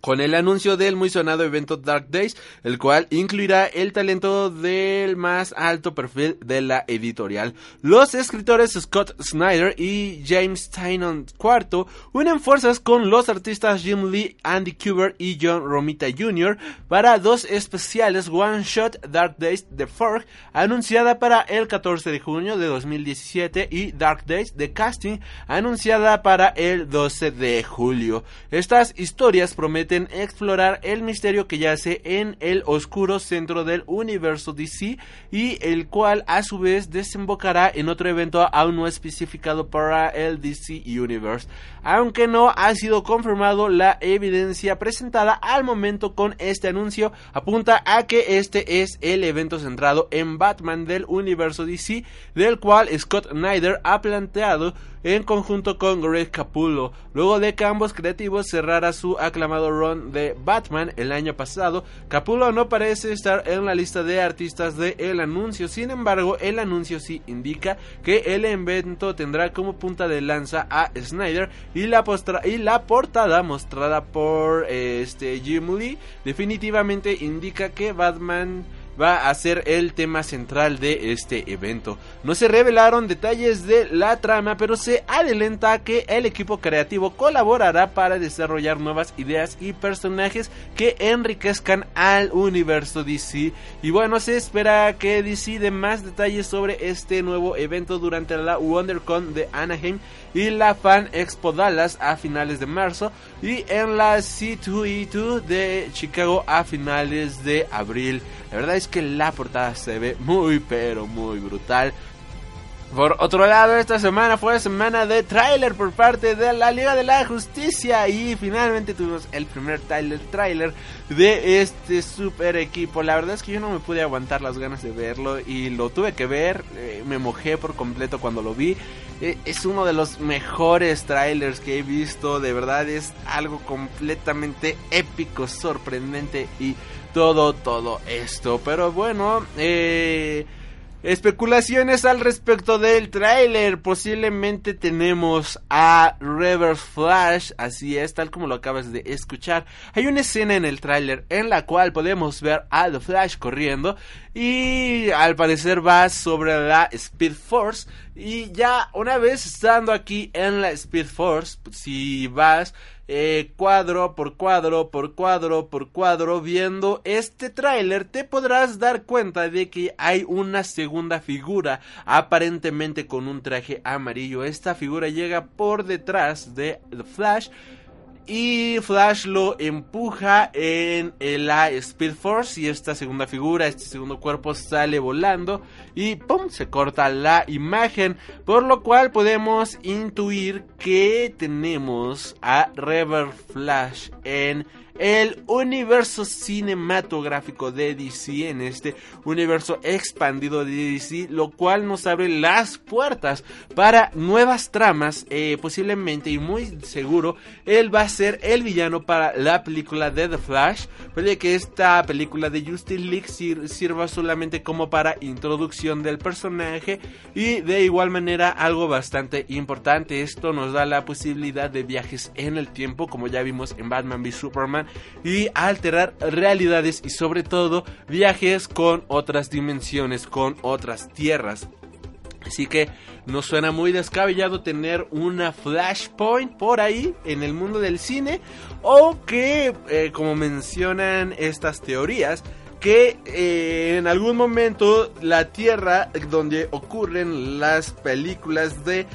Speaker 2: con el anuncio del muy sonado evento Dark Days, el cual incluirá el talento del más alto perfil de la editorial. Los escritores Scott Snyder y James Tynion IV unen fuerzas con los artistas Jim Lee, Andy Kubert y John Romita Jr. para dos especiales One Shot Dark Days The Fork, anunciada para el 14 de junio de 2017 y Dark Days The Casting, anunciada para el 12 de julio. Estas historias prometen explorar el misterio que yace en el oscuro centro del universo DC y el cual a su vez desembocará en otro evento aún no especificado para el DC Universe. Aunque no ha sido confirmado, la evidencia presentada al momento con este anuncio apunta a que este es el evento centrado en Batman del universo DC, del cual Scott Snyder ha planteado en conjunto con Greg Capullo. Luego de que ambos creativos cerrara su aclamado de Batman el año pasado, Capullo no parece estar en la lista de artistas de el anuncio. Sin embargo, el anuncio sí indica que el evento tendrá como punta de lanza a Snyder y la, y la portada mostrada por este Jim Lee definitivamente indica que Batman va a ser el tema central de este evento. No se revelaron detalles de la trama, pero se adelanta que el equipo creativo colaborará para desarrollar nuevas ideas y personajes que enriquezcan al universo DC. Y bueno, se espera que DC dé más detalles sobre este nuevo evento durante la WonderCon de Anaheim y la Fan Expo Dallas a finales de marzo y en la C2E2 de Chicago a finales de abril. La verdad es que la portada se ve muy pero muy brutal. Por otro lado, esta semana fue semana de tráiler por parte de la Liga de la Justicia y finalmente tuvimos el primer trailer, tráiler de este super equipo. La verdad es que yo no me pude aguantar las ganas de verlo y lo tuve que ver, eh, me mojé por completo cuando lo vi. Eh, es uno de los mejores trailers que he visto, de verdad es algo completamente épico, sorprendente y todo, todo esto. Pero bueno, eh Especulaciones al respecto del tráiler. Posiblemente tenemos a Reverse Flash. Así es, tal como lo acabas de escuchar. Hay una escena en el tráiler en la cual podemos ver a The Flash corriendo. Y al parecer va sobre la Speed Force. Y ya una vez estando aquí en la Speed Force, si vas eh, cuadro por cuadro por cuadro por cuadro viendo este tráiler te podrás dar cuenta de que hay una segunda figura aparentemente con un traje amarillo. Esta figura llega por detrás de The Flash y Flash lo empuja en la Speed Force y esta segunda figura, este segundo cuerpo sale volando y ¡pum! se corta la imagen, por lo cual podemos intuir que tenemos a Rever Flash en el universo cinematográfico de DC, en este universo expandido de DC, lo cual nos abre las puertas para nuevas tramas, eh, posiblemente y muy seguro, él va a ser el villano para la película de The Flash, puede que esta película de Justice League sirva solamente como para introducción del personaje y de igual manera algo bastante importante, esto nos da la posibilidad de viajes en el tiempo, como ya vimos en Batman v Superman, y alterar realidades y sobre todo viajes con otras dimensiones, con otras tierras. Así que nos suena muy descabellado tener una flashpoint por ahí en el mundo del cine o que, eh, como mencionan estas teorías, que eh, en algún momento la tierra donde ocurren las películas de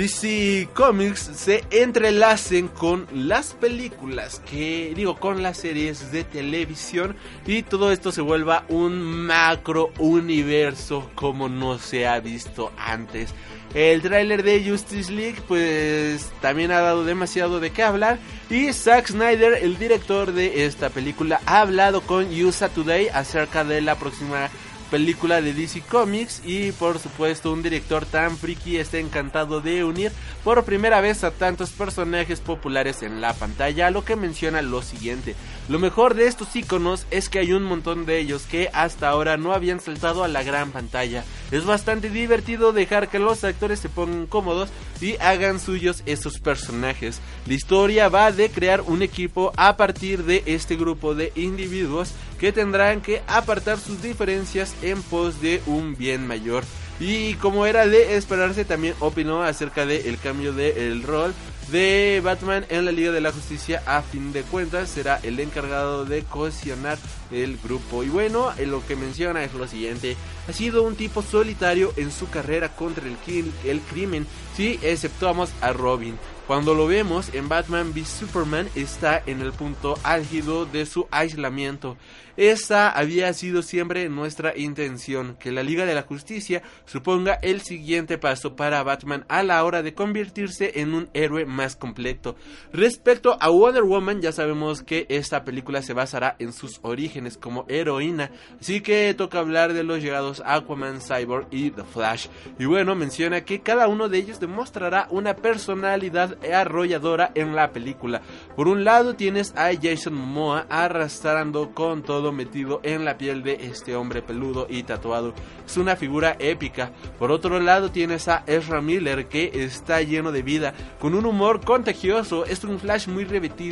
Speaker 2: DC Comics se entrelacen con las películas, que digo, con las series de televisión y todo esto se vuelva un macro universo como no se ha visto antes. El tráiler de Justice League pues también ha dado demasiado de qué hablar y Zack Snyder, el director de esta película, ha hablado con USA Today acerca de la próxima película de DC Comics y por supuesto un director tan friki está encantado de unir por primera vez a tantos personajes populares en la pantalla, lo que menciona lo siguiente. Lo mejor de estos iconos es que hay un montón de ellos que hasta ahora no habían saltado a la gran pantalla. Es bastante divertido dejar que los actores se pongan cómodos y hagan suyos esos personajes. La historia va de crear un equipo a partir de este grupo de individuos que tendrán que apartar sus diferencias en pos de un bien mayor. Y como era de esperarse, también opinó acerca del el cambio del rol de Batman en la Liga de la Justicia. A fin de cuentas, será el encargado de cohesionar el grupo. Y bueno, lo que menciona es lo siguiente: ha sido un tipo solitario en su carrera contra el, el crimen, si exceptuamos a Robin. Cuando lo vemos en Batman v Superman está en el punto álgido de su aislamiento. Esa había sido siempre nuestra intención, que la Liga de la Justicia suponga el siguiente paso para Batman a la hora de convertirse en un héroe más completo. Respecto a Wonder Woman, ya sabemos que esta película se basará en sus orígenes como heroína, así que toca hablar de los llegados Aquaman, Cyborg y The Flash. Y bueno, menciona que cada uno de ellos demostrará una personalidad arrolladora en la película. Por un lado tienes a Jason Momoa arrastrando con todo metido en la piel de este hombre peludo y tatuado. Es una figura épica. Por otro lado tienes a Ezra Miller que está lleno de vida, con un humor contagioso. Es un flash muy,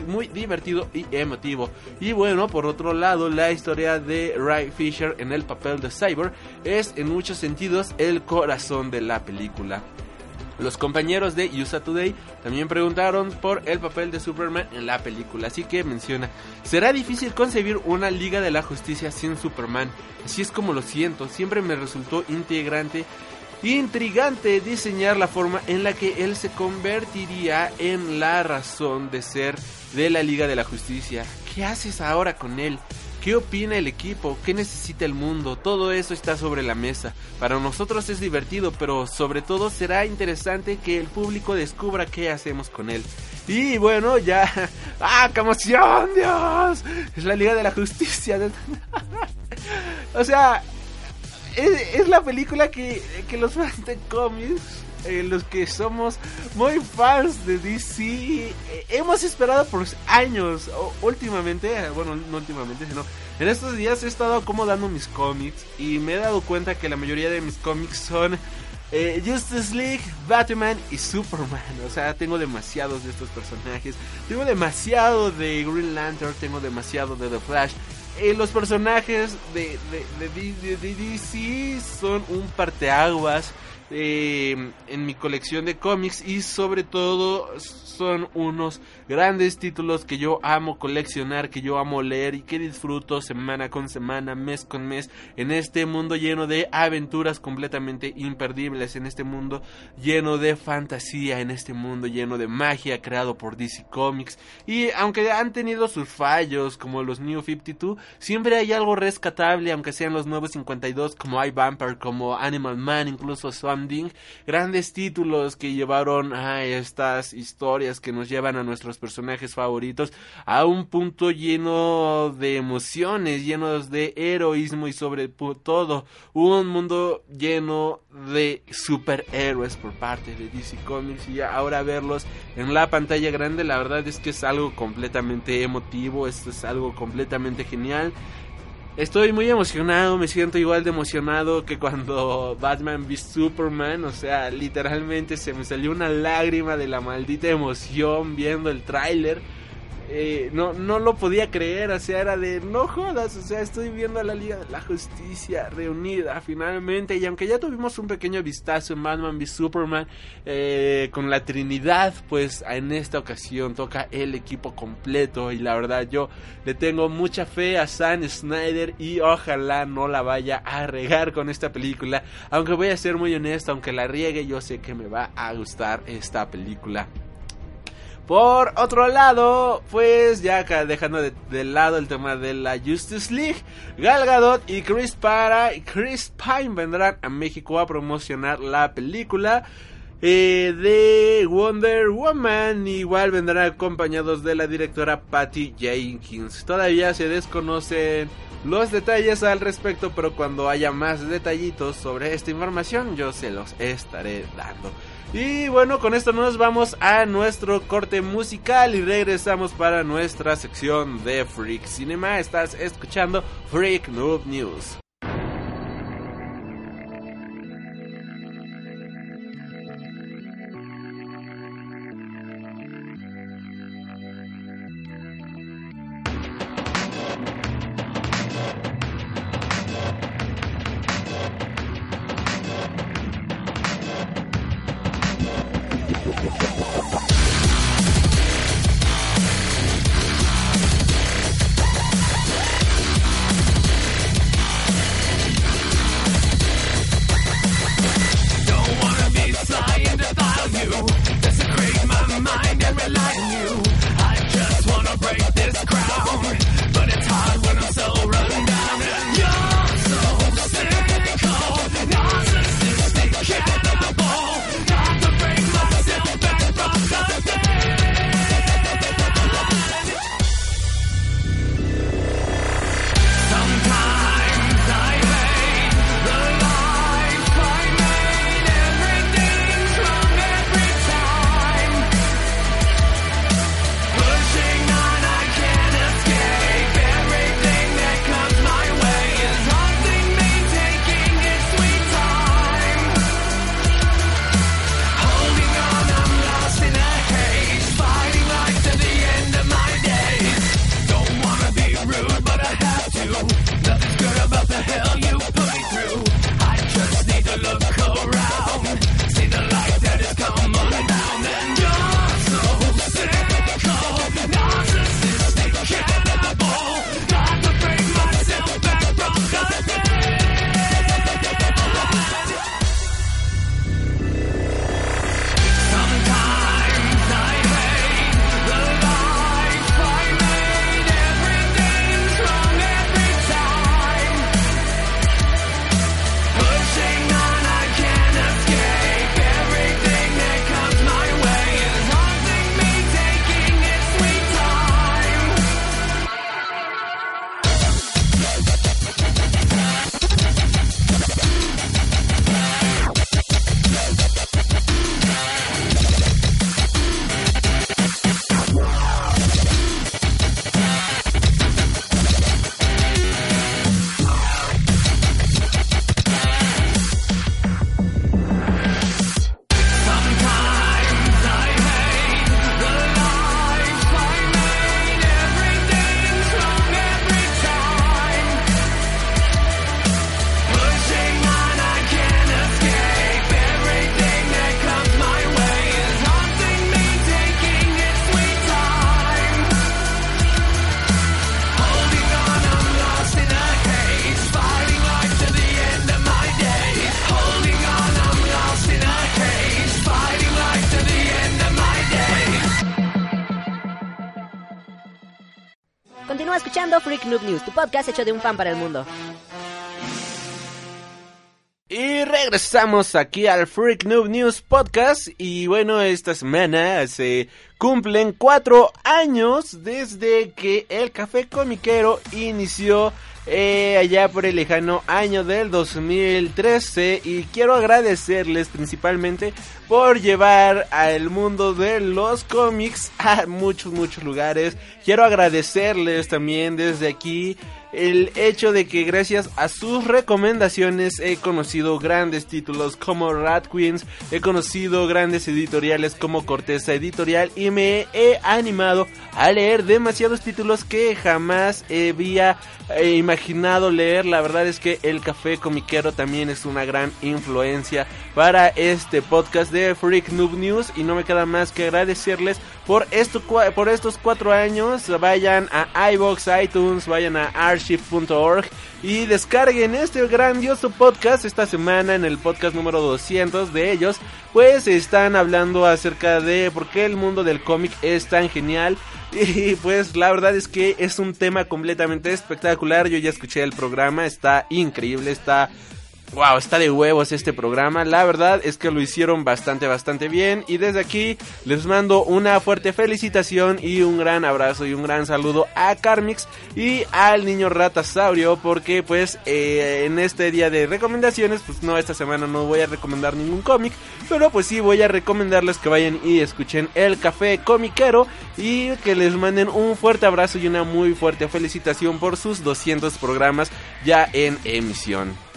Speaker 2: muy divertido y emotivo. Y bueno, por otro lado, la historia de Ray Fisher en el papel de Cyber es en muchos sentidos el corazón de la película. Los compañeros de USA Today también preguntaron por el papel de Superman en la película, así que menciona, será difícil concebir una Liga de la Justicia sin Superman, así es como lo siento, siempre me resultó integrante intrigante diseñar la forma en la que él se convertiría en la razón de ser de la Liga de la Justicia. ¿Qué haces ahora con él? ¿Qué opina el equipo? ¿Qué necesita el mundo? Todo eso está sobre la mesa. Para nosotros es divertido, pero sobre todo será interesante que el público descubra qué hacemos con él. Y bueno, ya... ¡Ah, qué Dios! Es la Liga de la Justicia. o sea, es, la película que, que los fans de cómics eh, los que somos muy fans de DC, eh, hemos esperado por años. últimamente, eh, bueno, no últimamente, sino en estos días he estado acomodando mis cómics y me he dado cuenta que la mayoría de mis cómics son Justice League, Batman y Superman. O sea, tengo demasiados de estos personajes. Tengo demasiado de Green Lantern, tengo demasiado de The Flash. los personajes de, de, de, DC son un parteaguas eh, en mi colección de cómics y sobre todo son unos grandes títulos que yo amo coleccionar, que yo amo leer y que disfruto semana con semana, mes con mes, en este mundo lleno de aventuras completamente imperdibles, en este mundo lleno de fantasía, en este mundo lleno de magia creado por DC Comics. Y aunque han tenido sus fallos como los New 52, siempre hay algo rescatable, aunque sean los nuevos 52 como iVampire, como Animal Man, incluso Swamp Grandes títulos que llevaron a estas historias que nos llevan a nuestros personajes favoritos a un punto lleno de emociones, llenos de heroísmo y sobre todo un mundo lleno de superhéroes por parte de DC Comics. Y ahora verlos en la pantalla grande la verdad es que es algo completamente emotivo, esto es algo completamente genial Estoy muy emocionado, me siento igual de emocionado que cuando Batman v Superman, o sea, literalmente se me salió una lágrima de la maldita emoción viendo el tráiler.
Speaker 3: Eh, no, no lo podía creer, o sea, era de no jodas, o sea, estoy viendo a la Liga de la Justicia reunida finalmente, y aunque ya tuvimos un pequeño vistazo en Batman v Superman eh, con la Trinidad, pues en esta ocasión toca el equipo completo, y la verdad yo le tengo mucha fe a Sam Snyder y ojalá no la vaya a regar con esta película, aunque voy a ser muy honesto, aunque la riegue, yo sé que me va a gustar esta película. Por otro lado, pues ya dejando de, lado el tema de la Justice League, Gal Gadot y Chris Para y Chris Pine vendrán a México a promocionar la película. Eh, de Wonder Woman igual vendrán acompañados de la directora Patty Jenkins. Todavía se desconocen los detalles al respecto, pero cuando haya más detallitos sobre esta información yo se los estaré dando. Y bueno, con esto nos vamos a nuestro corte musical y regresamos para nuestra sección de Freak Cinema. Estás escuchando Freak Noob News.
Speaker 4: News, tu podcast hecho de un fan para el mundo.
Speaker 3: Y regresamos aquí al Freak Noob News Podcast. Y bueno, esta semana se cumplen cuatro años desde que el Café Comiquero inició eh, allá por el lejano año del 2013 y quiero agradecerles principalmente por llevar al mundo de los cómics a muchos muchos lugares. Quiero agradecerles también desde aquí
Speaker 2: el hecho de que gracias a sus recomendaciones he conocido grandes títulos como Rat Queens, he conocido grandes editoriales como Corteza Editorial y me he animado a leer demasiados títulos que jamás había eh, imaginado leer. La verdad es que el café comiquero también es una gran influencia para este podcast de Freak Noob News y no me queda más que agradecerles por, esto, por estos cuatro años. Vayan a iBox, iTunes, vayan a y descarguen este grandioso podcast esta semana en el podcast número 200 de ellos. Pues están hablando acerca de por qué el mundo del cómic es tan genial. Y pues la verdad es que es un tema completamente espectacular. Yo ya escuché el programa, está increíble, está Wow, está de huevos este programa. La verdad es que lo hicieron bastante, bastante bien. Y desde aquí les mando una fuerte felicitación y un gran abrazo y un gran saludo a Carmix y al niño ratasaurio. Porque pues eh, en este día de recomendaciones, pues no, esta semana no voy a recomendar ningún cómic. Pero pues sí voy a recomendarles que vayan y escuchen el café comiquero. Y que les manden un fuerte abrazo y una muy fuerte felicitación por sus 200 programas ya en emisión.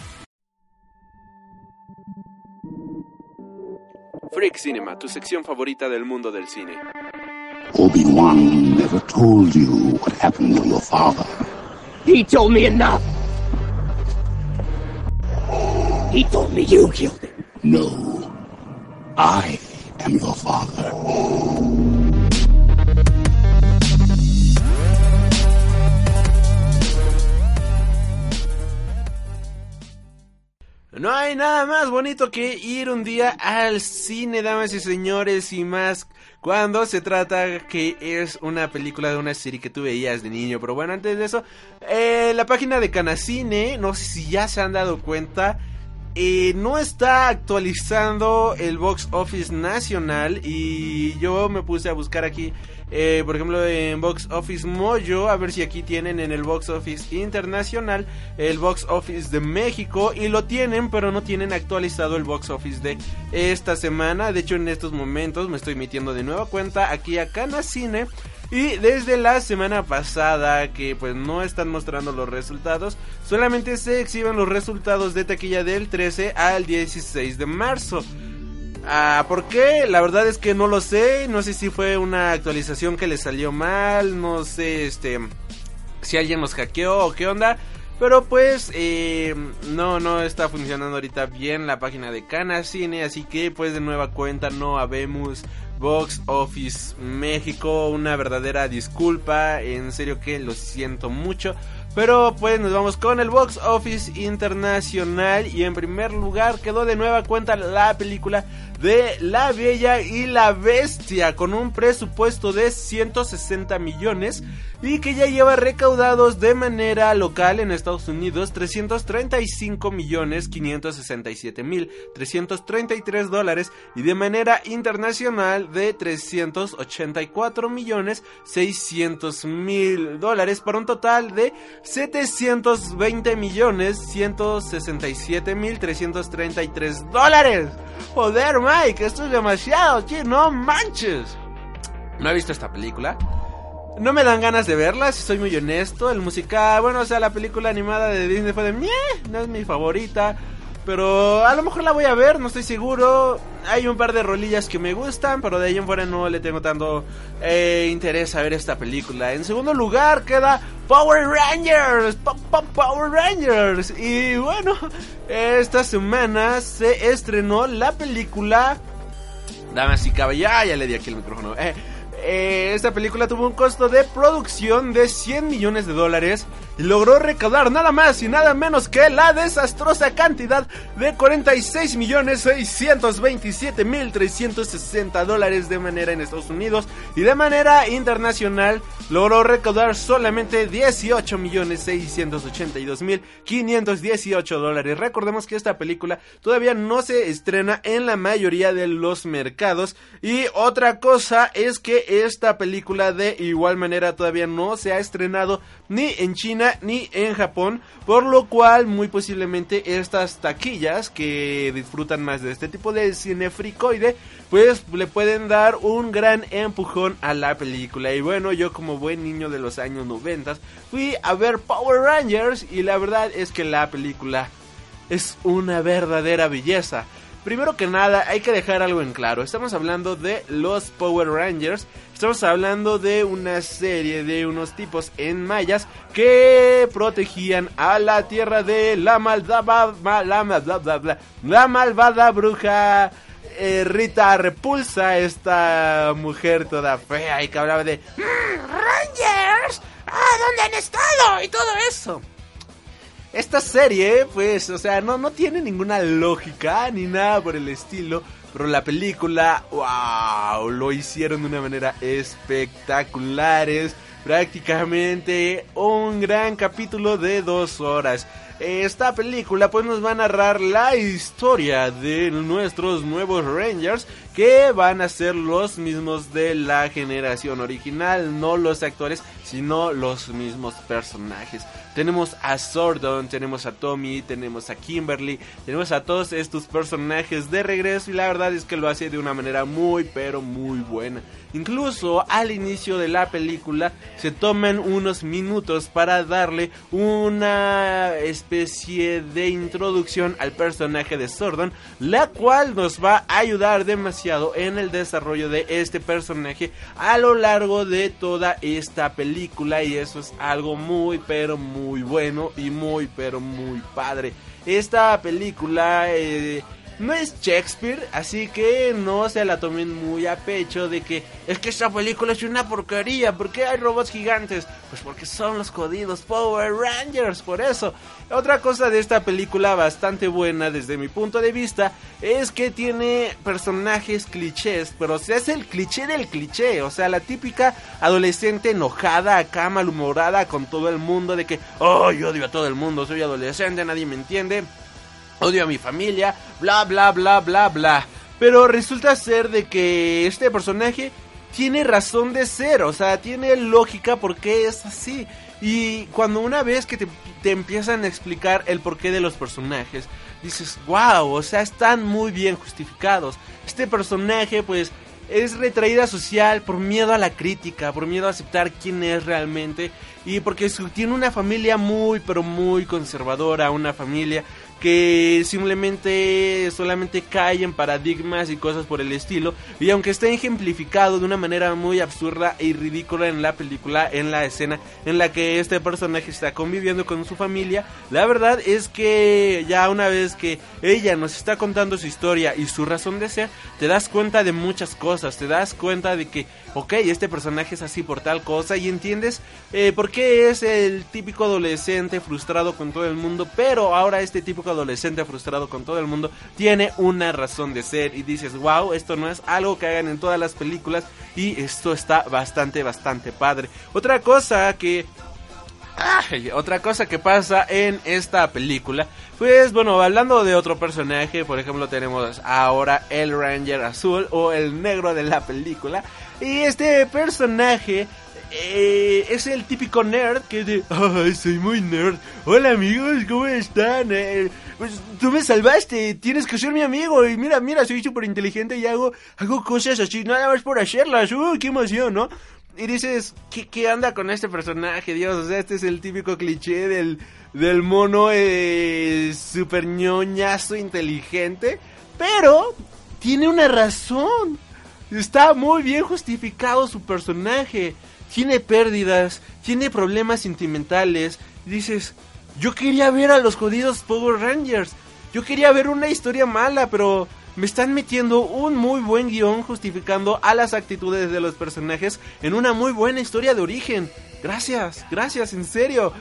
Speaker 2: Freak Cinema, tu sección favorita del mundo del cine.
Speaker 5: Obi-Wan never told you what happened to your father.
Speaker 6: He told me enough. He told me you killed him.
Speaker 5: No. I am your father.
Speaker 2: No hay nada más bonito que ir un día al cine, damas y señores, y más cuando se trata que es una película de una serie que tú veías de niño. Pero bueno, antes de eso, eh, la página de Canacine, no sé si ya se han dado cuenta, eh, no está actualizando el box office nacional y yo me puse a buscar aquí eh, por ejemplo en Box Office Mojo, a ver si aquí tienen en el Box Office Internacional el Box Office de México y lo tienen, pero no tienen actualizado el Box Office de esta semana. De hecho, en estos momentos me estoy metiendo de nueva cuenta aquí a Canacine. Y desde la semana pasada que pues no están mostrando los resultados, solamente se exhiben los resultados de taquilla del 13 al 16 de marzo. Ah, ¿Por qué? La verdad es que no lo sé. No sé si fue una actualización que le salió mal. No sé, este. Si alguien nos hackeó o qué onda. Pero pues eh, no, no está funcionando ahorita bien la página de Canacine. Así que pues de nueva cuenta no habemos Box Office México. Una verdadera disculpa. En serio que lo siento mucho. Pero pues nos vamos con el Box Office Internacional y en primer lugar quedó de nueva cuenta la película de La Bella y la Bestia con un presupuesto de 160 millones y que ya lleva recaudados de manera local en Estados Unidos 335 millones 567 mil 333 dólares y de manera internacional de 384 millones 600 mil dólares para un total de 720 millones 167 mil 333 dólares. Joder, Mike, esto es demasiado, tío, no manches. No he visto esta película. No me dan ganas de verla, si soy muy honesto. El musical, bueno, o sea, la película animada de Disney fue de mie, no es mi favorita. Pero a lo mejor la voy a ver, no estoy seguro. Hay un par de rolillas que me gustan, pero de ahí en fuera no le tengo tanto eh, interés a ver esta película. En segundo lugar queda Power Rangers, Power Rangers. Y bueno, esta semana se estrenó la película... Damas y caballeros, ya le di aquí el micrófono. Eh, eh, esta película tuvo un costo de producción de 100 millones de dólares logró recaudar nada más y nada menos que la desastrosa cantidad de 46 millones 627 mil 360 dólares de manera en Estados Unidos y de manera internacional logró recaudar solamente 18 millones 682 mil 518 dólares. Recordemos que esta película todavía no se estrena en la mayoría de los mercados y otra cosa es que esta película de igual manera todavía no se ha estrenado ni en China Ni en Japón, por lo cual muy posiblemente estas taquillas que disfrutan más de este tipo de cine fricoide, pues le pueden dar un gran empujón a la película. Y bueno, yo como buen niño de los años 90 fui a ver Power Rangers y la verdad es que la película es una verdadera belleza. Primero que nada, hay que dejar algo en claro. Estamos hablando de los Power Rangers. Estamos hablando de una serie de unos tipos en mayas que protegían a la tierra de la malvada, la, malvada, la malvada bruja eh, Rita Repulsa, esta mujer toda fea y que hablaba de "Mm, Rangers, ¿a dónde han estado? Y todo eso. Esta serie, pues, o sea, no, no tiene ninguna lógica ni nada por el estilo. Pero la película, wow, lo hicieron de una manera espectacular. Es prácticamente un gran capítulo de dos horas. Esta película pues nos va a narrar la historia de nuestros nuevos Rangers que van a ser los mismos de la generación original, no los actores, sino los mismos personajes. Tenemos a Sordon, tenemos a Tommy, tenemos a Kimberly, tenemos a todos estos personajes de regreso y la verdad es que lo hace de una manera muy pero muy buena. Incluso al inicio de la película se toman unos minutos para darle una especie de introducción al personaje de Sordon, la cual nos va a ayudar demasiado en el desarrollo de este personaje a lo largo de toda esta película y eso es algo muy pero muy bueno y muy pero muy padre. Esta película eh, no es Shakespeare, así que no se la tomen muy a pecho de que es que esta película es una porquería, ¿por qué hay robots gigantes? Pues porque son los jodidos Power Rangers, por eso. Otra cosa de esta película bastante buena desde mi punto de vista es que tiene personajes clichés, pero es el cliché del cliché, o sea, la típica adolescente enojada, acá malhumorada con todo el mundo de que, oh, yo odio a todo el mundo, soy adolescente, nadie me entiende odio a mi familia, bla bla bla bla bla. Pero resulta ser de que este personaje tiene razón de ser, o sea, tiene lógica porque es así. Y cuando una vez que te, te empiezan a explicar el porqué de los personajes, dices, wow, o sea, están muy bien justificados. Este personaje, pues, es retraída social por miedo a la crítica, por miedo a aceptar quién es realmente y porque tiene una familia muy pero muy conservadora, una familia que simplemente solamente cae en paradigmas y cosas por el estilo. Y aunque está ejemplificado de una manera muy absurda y ridícula en la película, en la escena en la que este personaje está conviviendo con su familia, la verdad es que ya una vez que ella nos está contando su historia y su razón de ser, te das cuenta de muchas cosas, te das cuenta de que, ok, este personaje es así por tal cosa y entiendes eh, por qué es el típico adolescente frustrado con todo el mundo, pero ahora este típico adolescente frustrado con todo el mundo tiene una razón de ser y dices, wow, esto no es algo que hagan en todas las películas y esto está bastante, bastante padre. Otra cosa que otra cosa que pasa en esta película, pues bueno, hablando de otro personaje, por ejemplo tenemos ahora el Ranger Azul o el negro de la película, y este personaje eh, es el típico nerd que de, ay, soy muy nerd. Hola amigos, ¿cómo están? Eh, pues tú me salvaste, tienes que ser mi amigo. Y mira, mira, soy súper inteligente y hago, hago cosas así, nada más por hacerlas. ¡Uh, qué emoción, ¿no? Y dices, ¿qué, ¿qué anda con este personaje? Dios, o sea, este es el típico cliché del, del mono eh, super ñoñazo inteligente. Pero tiene una razón. Está muy bien justificado su personaje tiene pérdidas, tiene problemas sentimentales. Dices, yo quería ver a los jodidos Power Rangers. Yo quería ver una historia mala, pero me están metiendo un muy buen guion justificando a las actitudes de los personajes en una muy buena historia de origen. Gracias, gracias, en serio.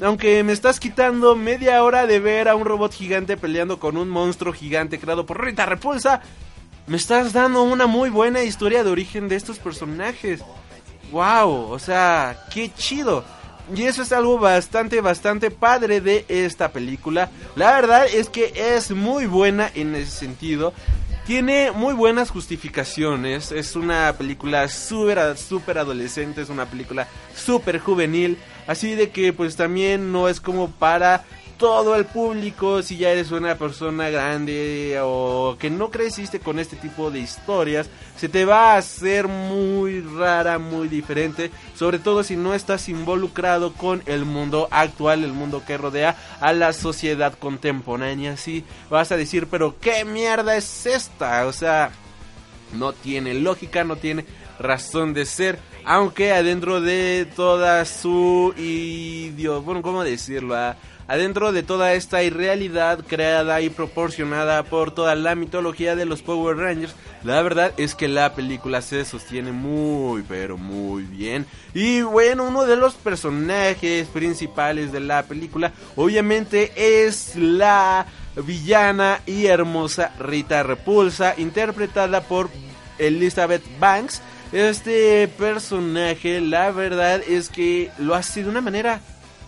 Speaker 2: Aunque me estás quitando media hora de ver a un robot gigante peleando con un monstruo gigante creado por Rita Repulsa, me estás dando una muy buena historia de origen de estos personajes wow, o sea, qué chido. Y eso es algo bastante, bastante padre de esta película. La verdad es que es muy buena en ese sentido. tiene muy buenas justificaciones. Es una película súper super adolescente, es una película súper juvenil. Así de que pues también no es como para todo el público, si ya eres una persona grande o que no creciste con este tipo de historias, se te va a hacer muy rara, muy diferente, sobre todo si no estás involucrado con el mundo actual, el mundo que rodea a la sociedad contemporánea, así vas a decir, pero ¿qué mierda es esta? O sea, no tiene lógica, no tiene razón de ser. Aunque adentro de toda su idioma, bueno, ¿cómo decirlo? Ah, adentro de toda esta irrealidad creada y proporcionada por toda la mitología de los Power Rangers, la verdad es que la película se sostiene muy, pero muy bien. Y bueno, uno de los personajes principales de la película, obviamente, es la villana y hermosa Rita Repulsa, interpretada por Elizabeth Banks. Este personaje, la verdad es que lo hace de una manera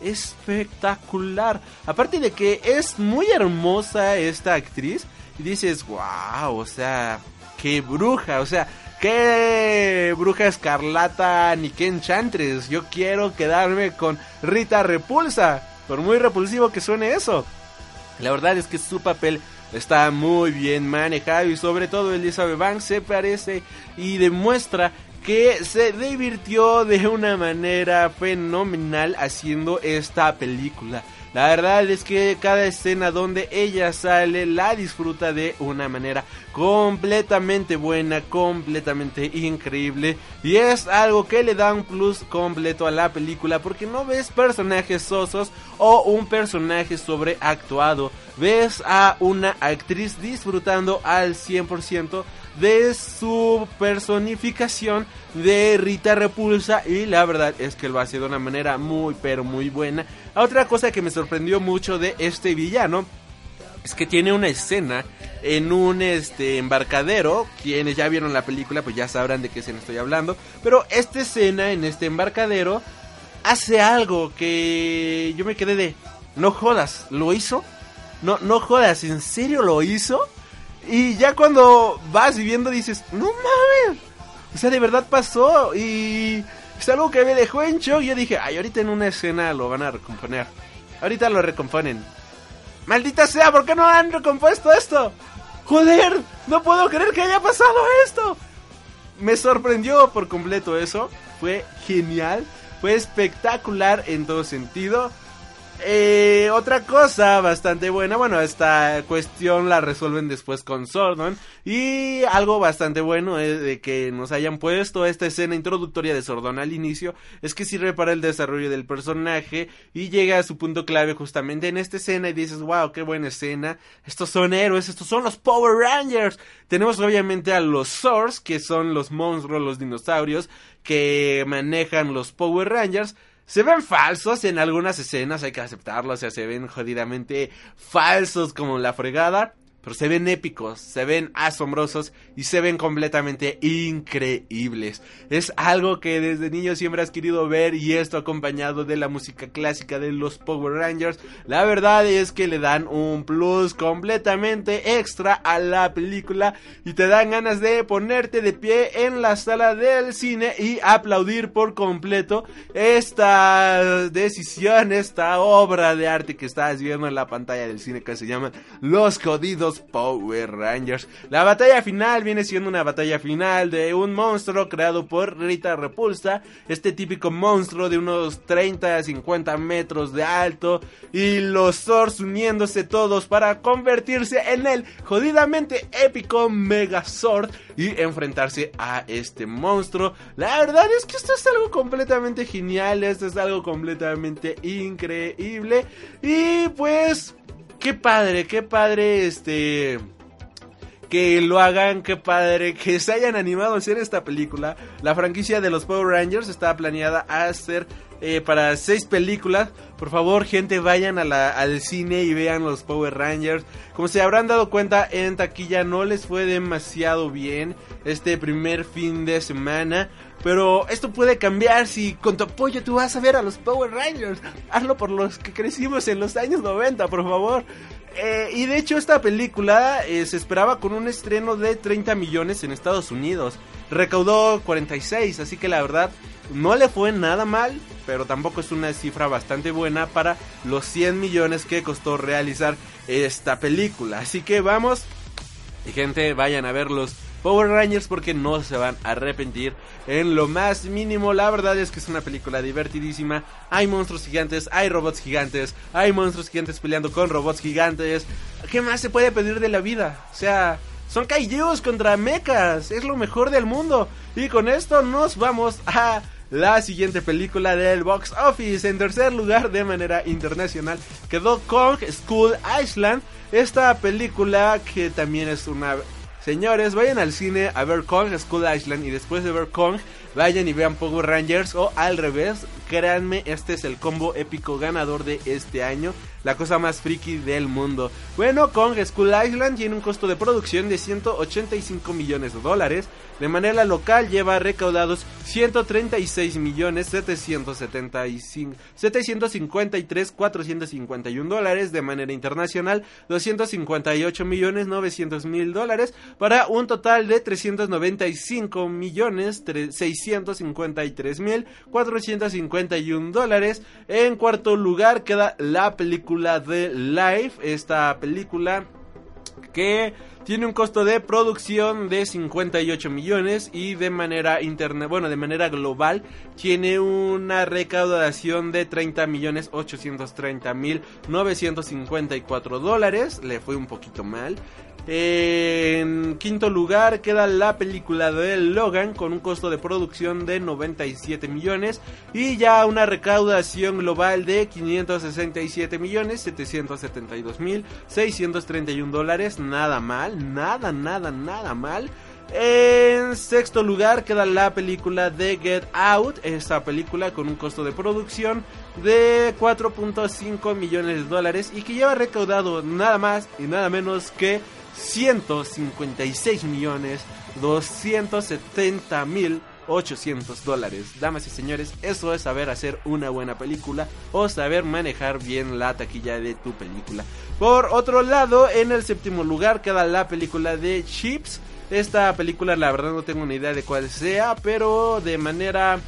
Speaker 2: espectacular. Aparte de que es muy hermosa esta actriz. Y dices, wow, o sea, qué bruja, o sea, qué bruja escarlata ni qué enchantres. Yo quiero quedarme con Rita Repulsa. Por muy repulsivo que suene eso. La verdad es que su papel está muy bien manejado y sobre todo Elizabeth Banks se parece y demuestra que se divirtió de una manera fenomenal haciendo esta película. La verdad es que cada escena donde ella sale la disfruta de una manera completamente buena, completamente increíble. Y es algo que le da un plus completo a la película porque no ves personajes sosos o un personaje sobreactuado. Ves a una actriz disfrutando al 100% de su personificación de Rita Repulsa y la verdad es que lo hace de una manera muy pero muy buena. Otra cosa que me sorprendió mucho de este villano es que tiene una escena en un este embarcadero. Quienes ya vieron la película pues ya sabrán de qué escena estoy hablando. Pero esta escena en este embarcadero hace algo que yo me quedé de... No jodas, ¿lo hizo? No, no jodas, ¿en serio lo hizo? Y ya cuando vas viviendo dices, no mames. O sea, de verdad pasó. Y es algo que me dejó en shock. Yo dije, ay, ahorita en una escena lo van a recomponer. Ahorita lo recomponen. Maldita sea, ¿por qué no han recompuesto esto? Joder, no puedo creer que haya pasado esto. Me sorprendió por completo eso. Fue genial. Fue espectacular en todo sentido. Eh, otra cosa bastante buena, bueno, esta cuestión la resuelven después con Sordon. Y algo bastante bueno es de que nos hayan puesto esta escena introductoria de Sordon al inicio, es que sirve para el desarrollo del personaje y llega a su punto clave justamente en esta escena y dices, wow, qué buena escena, estos son héroes, estos son los Power Rangers. Tenemos obviamente a los Swords, que son los monstruos, los dinosaurios que manejan los Power Rangers. Se ven falsos en algunas escenas, hay que aceptarlo, o sea, se ven jodidamente falsos como la fregada pero se ven épicos, se ven asombrosos y se ven completamente increíbles. Es algo que desde niño siempre has querido ver y esto acompañado de la música clásica de los Power Rangers. La verdad es que le dan un plus completamente extra a la película y te dan ganas de ponerte de pie en la sala del cine y aplaudir por completo esta decisión, esta obra de arte que estás viendo en la pantalla del cine que se llama Los Jodidos Power Rangers. La batalla final viene siendo una batalla final de un monstruo creado por Rita Repulsa, este típico monstruo de unos 30 a 50 metros de alto y los Thors uniéndose todos para convertirse en el jodidamente épico Megazord y enfrentarse a este monstruo. La verdad es que esto es algo completamente genial, esto es algo completamente increíble y pues qué padre, qué padre este que lo hagan, qué padre que se hayan animado a hacer esta película. La franquicia de los Power Rangers está planeada a hacer eh, para seis películas. Por favor, gente, vayan al cine y vean los Power Rangers. Como se habrán dado cuenta, en taquilla no les fue demasiado bien este primer fin de semana. Pero esto puede cambiar si con tu apoyo tú vas a ver a los Power Rangers. Hazlo por los que crecimos en los años 90, por favor. Eh, y de hecho esta película eh, se esperaba con un estreno de 30 millones en Estados Unidos. Recaudó 46, así que la verdad no le fue nada mal, pero tampoco es una cifra bastante buena para los 100 millones que costó realizar esta película. Así que vamos, y gente, vayan a ver los Power Rangers porque no se van a arrepentir en lo más mínimo. La verdad es que es una película divertidísima. Hay monstruos gigantes, hay robots gigantes, hay monstruos gigantes peleando con robots gigantes. ¿Qué más se puede pedir de la vida? O sea, son kaijus contra mechas, es lo mejor del mundo. Y con esto nos vamos a la siguiente película del box office. En tercer lugar, de manera internacional, quedó Kong School Island. Esta película que también es una Señores, vayan al cine a ver Kong School Island y después de ver Kong, Vayan y vean Power Rangers o al revés, créanme, este es el combo épico ganador de este año, la cosa más friki del mundo. Bueno, Kong School Island tiene un costo de producción de 185 millones de dólares, de manera local lleva recaudados 136 millones 775 753 451 dólares, de manera internacional 258 millones 900 mil dólares para un total de 395 millones 600 653.451 dólares. En cuarto lugar queda la película de Life, esta película que tiene un costo de producción de 58 millones y de manera interna, bueno, de manera global tiene una recaudación de 30 millones 830 mil 954 dólares, le fue un poquito mal. En quinto lugar queda la película de Logan con un costo de producción de 97 millones y ya una recaudación global de 567 millones 772 mil 631 dólares. Nada mal, nada, nada, nada mal. En sexto lugar queda la película de Get Out, esta película con un costo de producción de 4.5 millones de dólares y que lleva recaudado nada más y nada menos que 156 millones 270 mil 800 dólares. Damas y señores, eso es saber hacer una buena película o saber manejar bien la taquilla de tu película. Por otro lado, en el séptimo lugar queda la película de Chips. Esta película la verdad no tengo ni idea de cuál sea, pero de manera...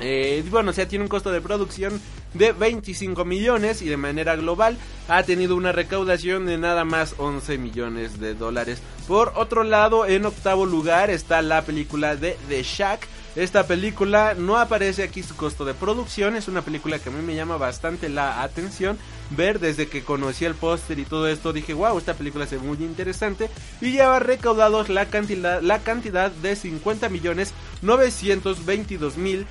Speaker 2: Eh, bueno, o sea, tiene un costo de producción de 25 millones y de manera global ha tenido una recaudación de nada más 11 millones de dólares. Por otro lado, en octavo lugar está la película de The Shack. Esta película no aparece aquí su costo de producción, es una película que a mí me llama bastante la atención. Ver desde que conocí el póster y todo esto, dije, wow, esta película ve muy interesante. Y lleva recaudados la cantidad, la cantidad de 50 millones 922 mil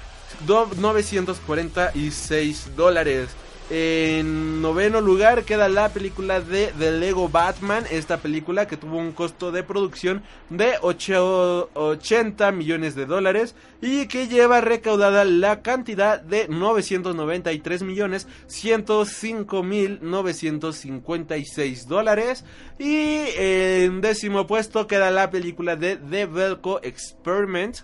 Speaker 2: 946 dólares. En noveno lugar queda la película de The Lego Batman, esta película que tuvo un costo de producción de 80 millones de dólares y que lleva recaudada la cantidad de 993 millones 105 mil 956 dólares. Y en décimo puesto queda la película de The Velco Experiment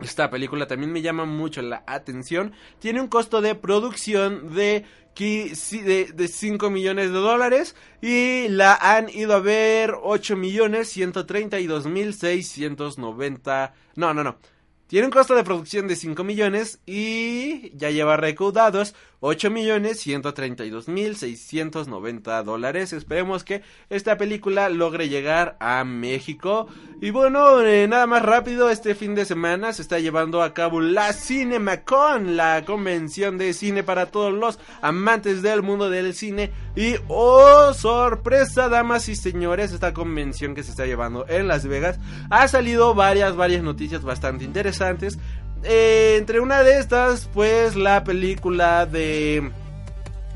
Speaker 2: esta película también me llama mucho la atención. Tiene un costo de producción de, de, 5 millones de dólares y la han ido a ver 8 millones 132 mil 690. No, no, no. Tiene un costo de producción de 5 millones y ya lleva recaudados 8 millones 132 mil 690 dólares. Esperemos que esta película logre llegar a México. Y bueno, eh, nada más rápido, este fin de semana se está llevando a cabo la CinemaCon, la convención de cine para todos los amantes del mundo del cine. Y oh, sorpresa, damas y señores, esta convención que se está llevando en Las Vegas ha salido varias, varias noticias bastante interesantes. Eh, entre una de estas, pues la película de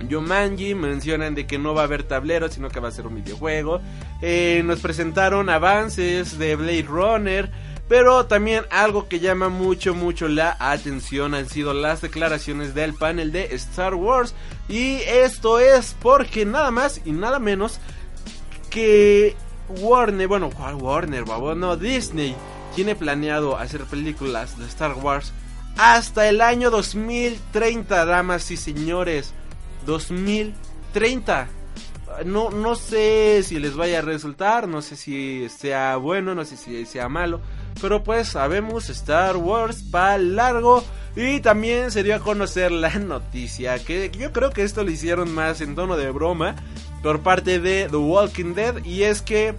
Speaker 2: Yomanji mencionan de que no va a haber tablero, sino que va a ser un videojuego. Eh, nos presentaron avances de Blade Runner. Pero también algo que llama mucho, mucho la atención han sido las declaraciones del panel de Star Wars. Y esto es porque nada más y nada menos que Warner, bueno, ¿cuál Warner, babo? No, Disney tiene planeado hacer películas de Star Wars hasta el año 2030, damas y señores. 2030. no, no sé si les vaya a resultar, no sé si sea bueno, no sé si sea malo. Pero pues sabemos Star Wars para largo. Y también se dio a conocer la noticia que yo creo que esto lo hicieron más en tono de broma por parte de The Walking Dead. Y es que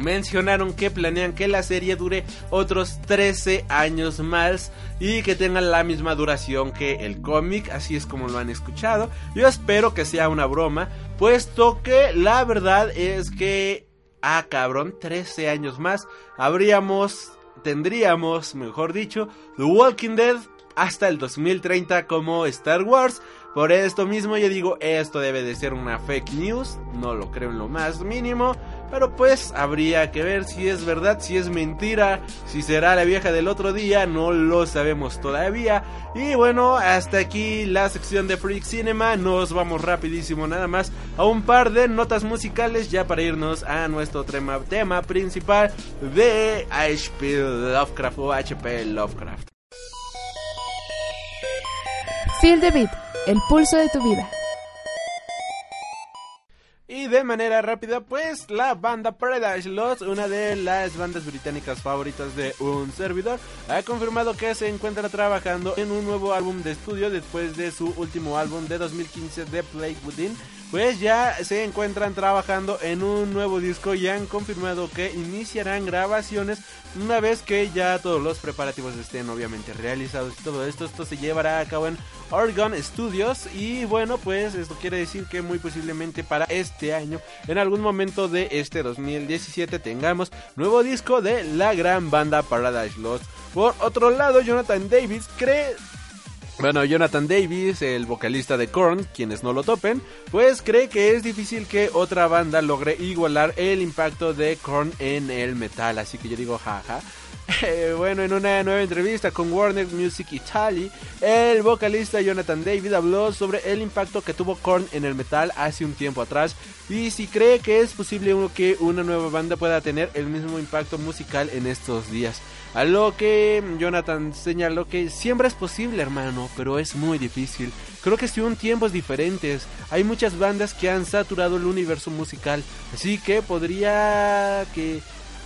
Speaker 2: mencionaron que planean que la serie dure otros 13 años más y que tenga la misma duración que el cómic, así es como lo han escuchado. Yo espero que sea una broma, puesto que la verdad es que, ah cabrón, 13 años más, habríamos, tendríamos, mejor dicho, The Walking Dead hasta el 2030 como Star Wars. Por esto mismo yo digo, esto debe de ser una fake news, no lo creo en lo más mínimo. Pero pues habría que ver si es verdad, si es mentira, si será la vieja del otro día, no lo sabemos todavía. Y bueno, hasta aquí la sección de Freak Cinema. Nos vamos rapidísimo nada más a un par de notas musicales ya para irnos a nuestro tema, principal de HP Lovecraft o HP Lovecraft.
Speaker 7: Feel the beat, el pulso de tu vida.
Speaker 2: Y de manera rápida, pues la banda Paradise Lost, una de las bandas británicas favoritas de un servidor, ha confirmado que se encuentra trabajando en un nuevo álbum de estudio después de su último álbum de 2015 The Plague Within pues ya se encuentran trabajando en un nuevo disco y han confirmado que iniciarán grabaciones una vez que ya todos los preparativos estén obviamente realizados y todo esto, esto se llevará a cabo en Oregon Studios y bueno pues esto quiere decir que muy posiblemente para este año en algún momento de este 2017 tengamos nuevo disco de la gran banda Paradise Lost. Por otro lado Jonathan Davis cree bueno, Jonathan Davis, el vocalista de Korn, quienes no lo topen, pues cree que es difícil que otra banda logre igualar el impacto de Korn en el metal. Así que yo digo, jaja. Eh, bueno, en una nueva entrevista con Warner Music Italy, el vocalista Jonathan Davis habló sobre el impacto que tuvo Korn en el metal hace un tiempo atrás y si cree que es posible que una nueva banda pueda tener el mismo impacto musical en estos días. A lo que Jonathan señaló que siempre es posible, hermano, pero es muy difícil. Creo que son tiempos diferentes. Hay muchas bandas que han saturado el universo musical, así que podría que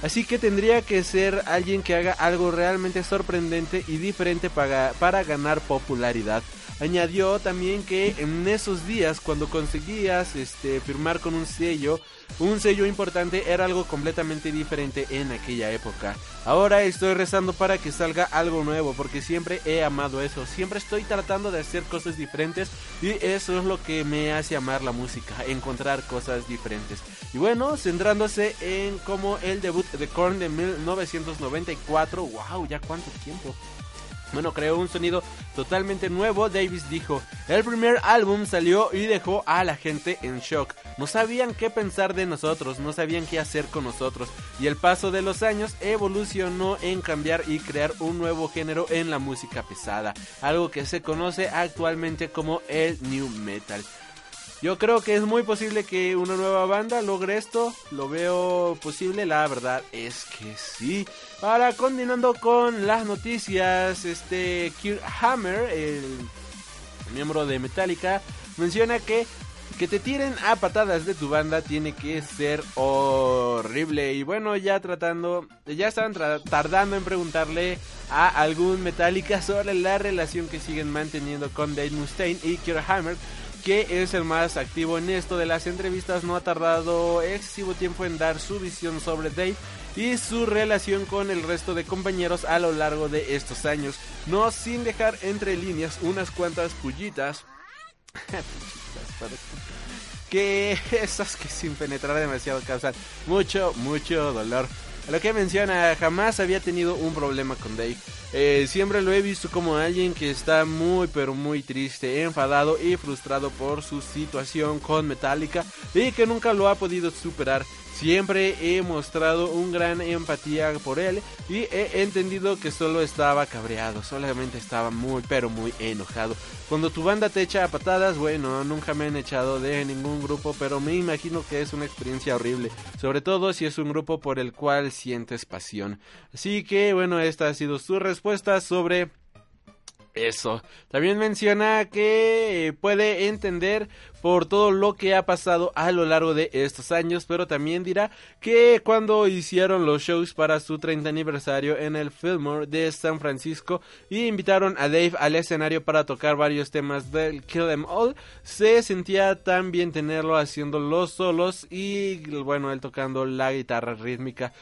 Speaker 2: Así que tendría que ser alguien que haga algo realmente sorprendente y diferente para, para ganar popularidad. Añadió también que en esos días cuando conseguías este, firmar con un sello, un sello importante era algo completamente diferente en aquella época. Ahora estoy rezando para que salga algo nuevo porque siempre he amado eso. Siempre estoy tratando de hacer cosas diferentes y eso es lo que me hace amar la música, encontrar cosas diferentes. Y bueno, centrándose en como el debut de Korn de 1994, wow, ya cuánto tiempo. Bueno, creó un sonido totalmente nuevo. Davis dijo, el primer álbum salió y dejó a la gente en shock. No sabían qué pensar de nosotros, no sabían qué hacer con nosotros. Y el paso de los años evolucionó en cambiar y crear un nuevo género en la música pesada. Algo que se conoce actualmente como el new metal. Yo creo que es muy posible que una nueva banda logre esto. Lo veo posible, la verdad es que sí. Ahora, continuando con las noticias, este Kirk Hammer, el miembro de Metallica, menciona que que te tiren a patadas de tu banda tiene que ser horrible. Y bueno, ya tratando, ya estaban tardando en preguntarle a algún Metallica sobre la relación que siguen manteniendo con Dave Mustaine y Kirk Hammer que es el más activo en esto de las entrevistas, no ha tardado excesivo tiempo en dar su visión sobre Dave y su relación con el resto de compañeros a lo largo de estos años, no sin dejar entre líneas unas cuantas pullitas. que esas que sin penetrar demasiado causan mucho, mucho dolor. Lo que menciona, jamás había tenido un problema con Dave. Eh, siempre lo he visto como alguien que está muy pero muy triste, enfadado y frustrado por su situación con Metallica y que nunca lo ha podido superar. Siempre he mostrado un gran empatía por él y he entendido que solo estaba cabreado, solamente estaba muy pero muy enojado. Cuando tu banda te echa a patadas, bueno, nunca me han echado de ningún grupo, pero me imagino que es una experiencia horrible, sobre todo si es un grupo por el cual sientes pasión. Así que bueno, esta ha sido su respuesta sobre Eso. También menciona que eh, puede entender por todo lo que ha pasado a lo largo de estos años, pero también dirá que cuando hicieron los shows para su 30 aniversario en el Fillmore de San Francisco y invitaron a Dave al escenario para tocar varios temas del Kill Them All, se sentía tan bien tenerlo haciendo los solos y bueno, él tocando la guitarra rítmica.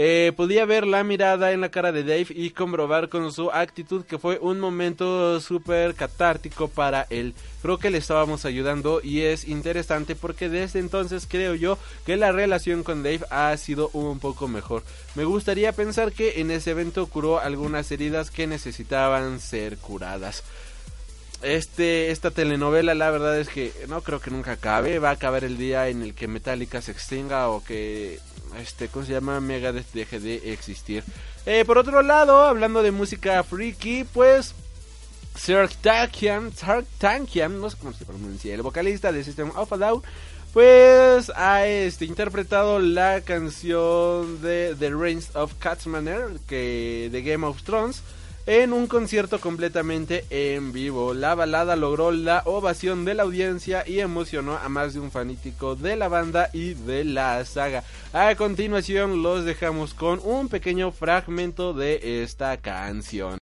Speaker 2: Eh, podía ver la mirada en la cara de Dave y comprobar con su actitud que fue un momento súper catártico para él. Creo que le estábamos ayudando y es interesante porque desde entonces creo yo que la relación con Dave ha sido un poco mejor. Me gustaría pensar que en ese evento curó algunas heridas que necesitaban ser curadas este esta telenovela la verdad es que no creo que nunca acabe va a acabar el día en el que Metallica se extinga o que este cómo se llama Megadeth deje de existir. Eh, por otro lado hablando de música freaky pues Serge Tankian, Tankian no sé cómo se pronuncia el vocalista de System of a Down pues ha este, interpretado la canción de The Reigns of Catsmanner que de Game of Thrones en un concierto completamente en vivo. La balada logró la ovación de la audiencia y emocionó a más de un fanático de la banda y de la saga. A continuación los dejamos con un pequeño fragmento de esta canción.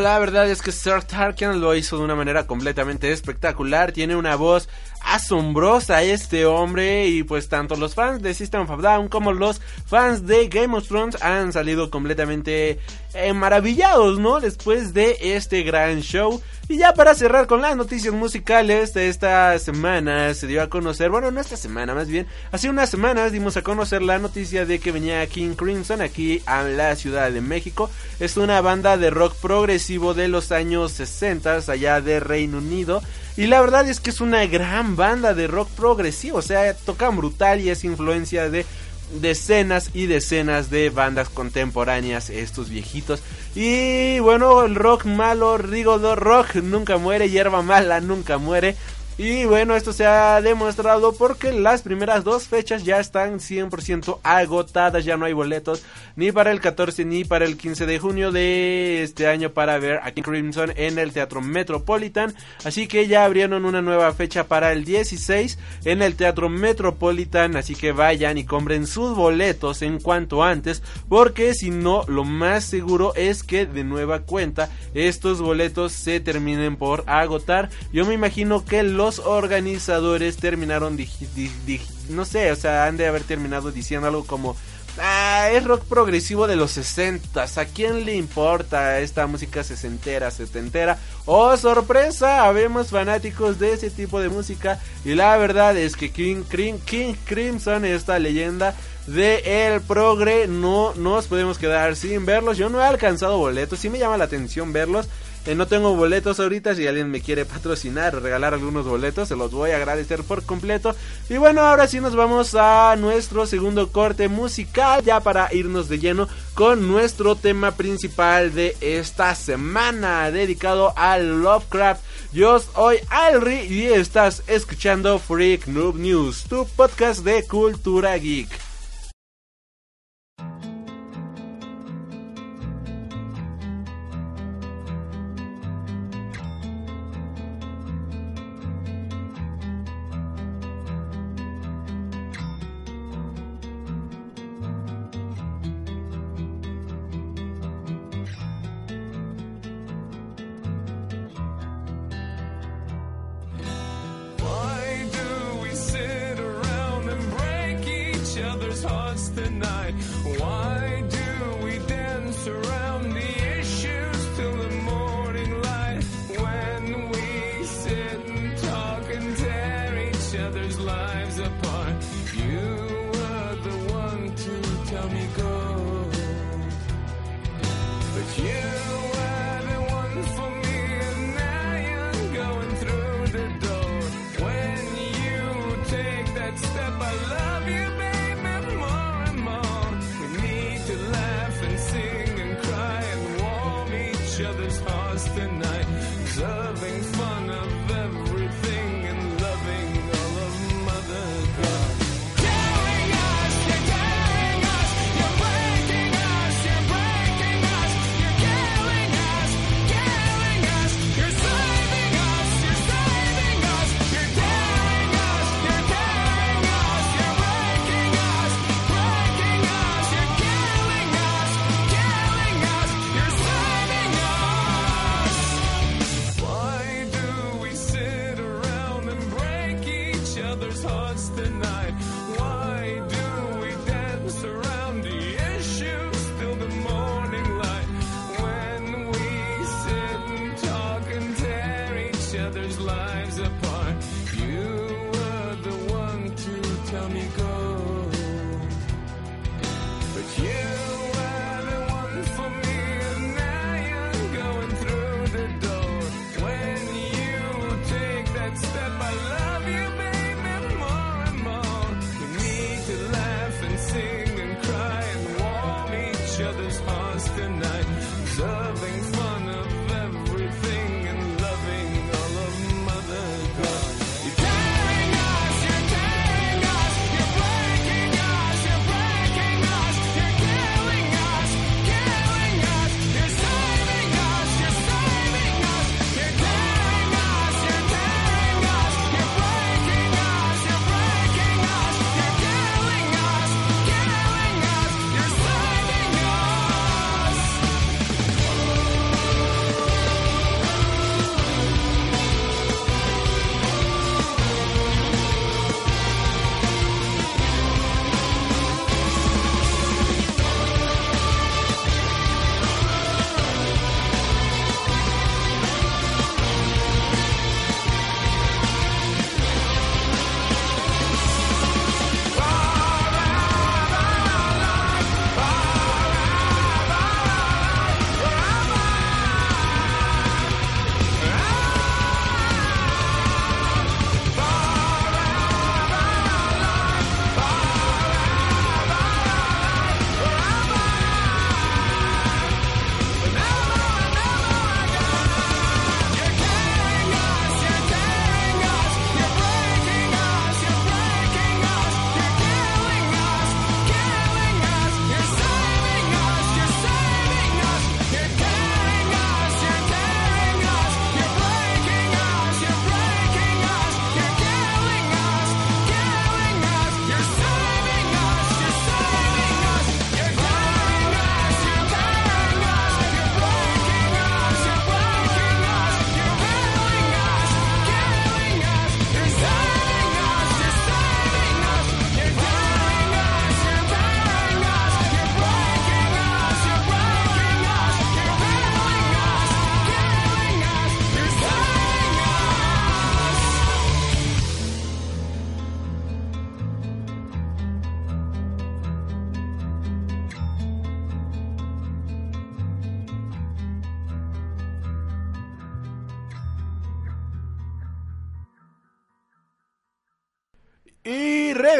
Speaker 2: La verdad es que Sir Tarkin lo hizo de una manera completamente espectacular. Tiene una voz asombrosa este hombre y pues tanto los fans de System of Down como los fans de Game of Thrones han salido completamente eh, maravillados, ¿no? Después de este gran show. Y ya para cerrar con las noticias musicales de esta semana se dio a conocer, bueno, no esta semana más bien, hace unas semanas dimos a conocer la noticia de que venía King Crimson aquí a la Ciudad de México. Es una banda de rock progresivo de los años 60 allá de Reino Unido. Y la verdad es que es una gran banda de rock progresivo, o sea, tocan brutal y es influencia de decenas y decenas de bandas contemporáneas, estos viejitos. Y bueno, el rock malo, Rigodo Rock nunca muere, hierba mala nunca muere. Y bueno, esto se ha demostrado porque las primeras dos fechas ya están 100% agotadas, ya no hay boletos ni para el 14 ni para el 15 de junio de este año para ver a King Crimson en el Teatro Metropolitan. Así que ya abrieron una nueva fecha para el 16 en el Teatro Metropolitan, así que vayan y compren sus boletos en cuanto antes, porque si no, lo más seguro es que de nueva cuenta estos boletos se terminen por agotar. Yo me imagino que los los organizadores terminaron, no sé, o sea, han de haber terminado diciendo algo como, ah, es rock progresivo de los 60, ¿a quién le importa esta música sesentera, setentera? Oh, sorpresa, habemos fanáticos de ese tipo de música y la verdad es que King, King Crimson, esta leyenda de el progre, no nos podemos quedar sin verlos. Yo no he alcanzado boletos, sí me llama la atención verlos. Eh, no tengo boletos ahorita, si alguien me quiere patrocinar, regalar algunos boletos, se los voy a agradecer por completo. Y bueno, ahora sí nos vamos a nuestro segundo corte musical, ya para irnos de lleno con nuestro tema principal de esta semana, dedicado al Lovecraft. Yo soy Alri y estás escuchando Freak Noob News, tu podcast de cultura geek.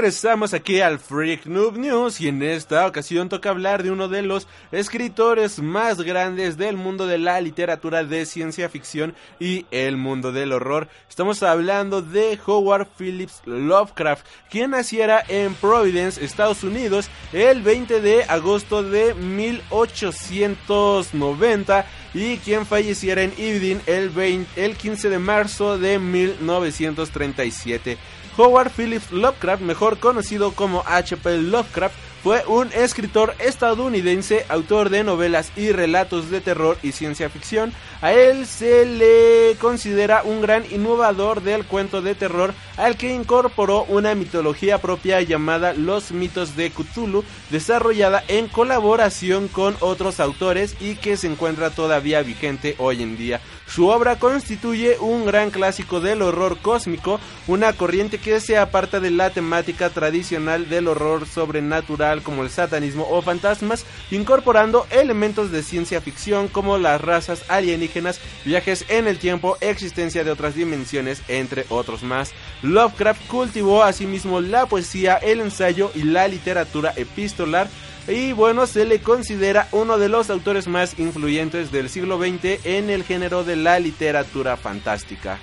Speaker 2: Regresamos aquí al Freak Noob News y en esta ocasión toca hablar de uno de los escritores más grandes del mundo de la literatura de ciencia ficción y el mundo del horror. Estamos hablando de Howard Phillips Lovecraft, quien naciera en Providence, Estados Unidos, el 20 de agosto de 1890 y quien falleciera en Evening el, 20 el 15 de marzo de 1937. Howard Phillips Lovecraft, mejor conocido como H.P. Lovecraft, fue un escritor estadounidense, autor de novelas y relatos de terror y ciencia ficción. A él se le considera un gran innovador del cuento de terror al que incorporó una mitología propia llamada Los mitos de Cthulhu, desarrollada en colaboración con otros autores y que se encuentra todavía vigente hoy en día. Su obra constituye un gran clásico del horror cósmico, una corriente que se aparta de la temática tradicional del horror sobrenatural como el satanismo o fantasmas, incorporando elementos de ciencia ficción como las razas alienígenas, viajes en el tiempo, existencia de otras dimensiones, entre otros más. Lovecraft cultivó asimismo la poesía, el ensayo y la literatura epistolar, y bueno, se le considera uno de los autores más influyentes del siglo XX en el género de la literatura fantástica.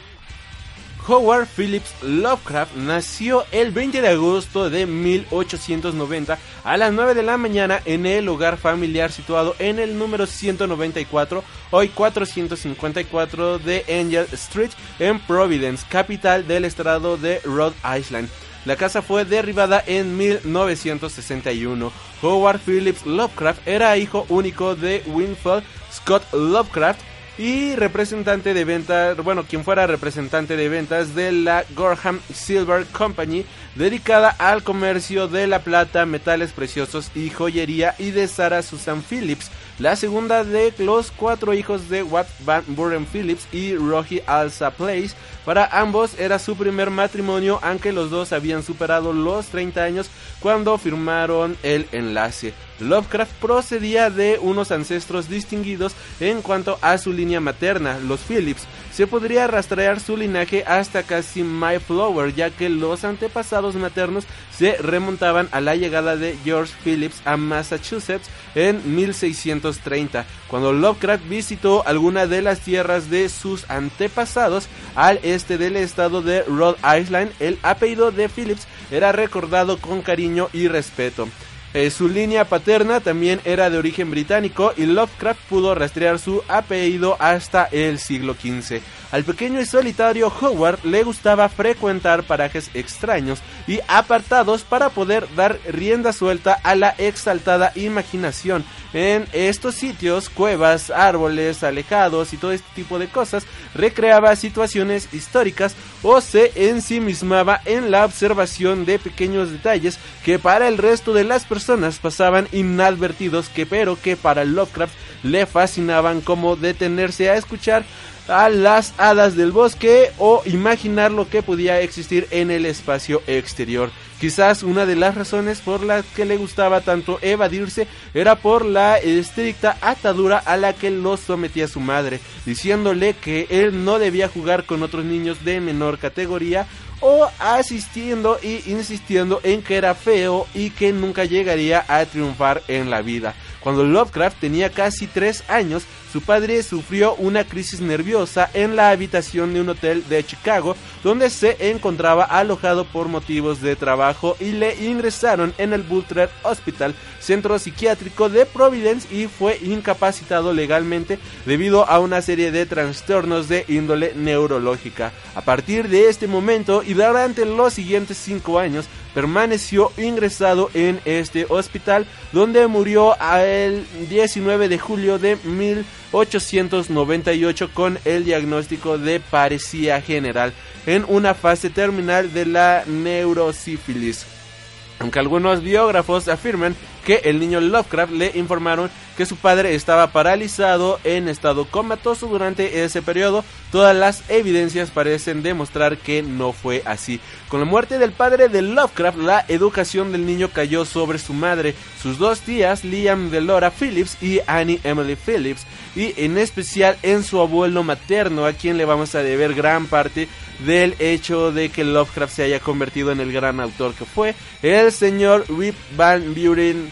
Speaker 2: Howard Phillips Lovecraft nació el 20 de agosto de 1890 a las 9 de la mañana en el hogar familiar situado en el número 194, hoy 454 de Angel Street en Providence, capital del estado de Rhode Island. La casa fue derribada en 1961. Howard Phillips Lovecraft era hijo único de Winfield Scott Lovecraft y representante de ventas, bueno, quien fuera representante de ventas de la Gorham Silver Company, dedicada al comercio de la plata, metales preciosos y joyería, y de Sarah Susan Phillips, la segunda de los cuatro hijos de Watt Van Buren Phillips y Rogie Alsa Place. Para ambos era su primer matrimonio, aunque los dos habían superado los 30 años cuando firmaron el enlace. Lovecraft procedía de unos ancestros distinguidos en cuanto a su línea materna, los Phillips. Se podría rastrear su linaje hasta casi Mayflower, ya que los antepasados maternos se remontaban a la llegada de George Phillips a Massachusetts en 1630, cuando Lovecraft visitó alguna de las tierras de sus antepasados al este del estado de Rhode Island. El apellido de Phillips era recordado con cariño y respeto. Eh, su línea paterna también era de origen británico y Lovecraft pudo rastrear su apellido hasta el siglo XV. Al pequeño y solitario Howard le gustaba frecuentar parajes extraños y apartados para poder dar rienda suelta a la exaltada imaginación. En estos sitios, cuevas, árboles alejados y todo este tipo de cosas, recreaba situaciones históricas o se ensimismaba en la observación de pequeños detalles que para el resto de las personas pasaban inadvertidos, que pero que para Lovecraft le fascinaban como detenerse a escuchar a las hadas del bosque o imaginar lo que podía existir en el espacio exterior. Quizás una de las razones por las que le gustaba tanto evadirse era por la estricta atadura a la que lo sometía su madre, diciéndole que él no debía jugar con otros niños de menor categoría o asistiendo y insistiendo en que era feo y que nunca llegaría a triunfar en la vida. Cuando Lovecraft tenía casi 3 años, su padre sufrió una crisis nerviosa en la habitación de un hotel de Chicago donde se encontraba alojado por motivos de trabajo y le ingresaron en el Butler Hospital, centro psiquiátrico de Providence y fue incapacitado legalmente debido a una serie de trastornos de índole neurológica. A partir de este momento y durante los siguientes 5 años, permaneció ingresado en este hospital donde murió el 19 de julio de 1898 con el diagnóstico de parecía general en una fase terminal de la neurosífilis. Aunque algunos biógrafos afirman que el niño Lovecraft le informaron que su padre estaba paralizado en estado comatoso durante ese periodo, todas las evidencias parecen demostrar que no fue así. Con la muerte del padre de Lovecraft, la educación del niño cayó sobre su madre, sus dos tías, Liam Delora Phillips y Annie Emily Phillips, y en especial en su abuelo materno, a quien le vamos a deber gran parte del hecho de que Lovecraft se haya convertido en el gran autor que fue, el señor Rip Van Buren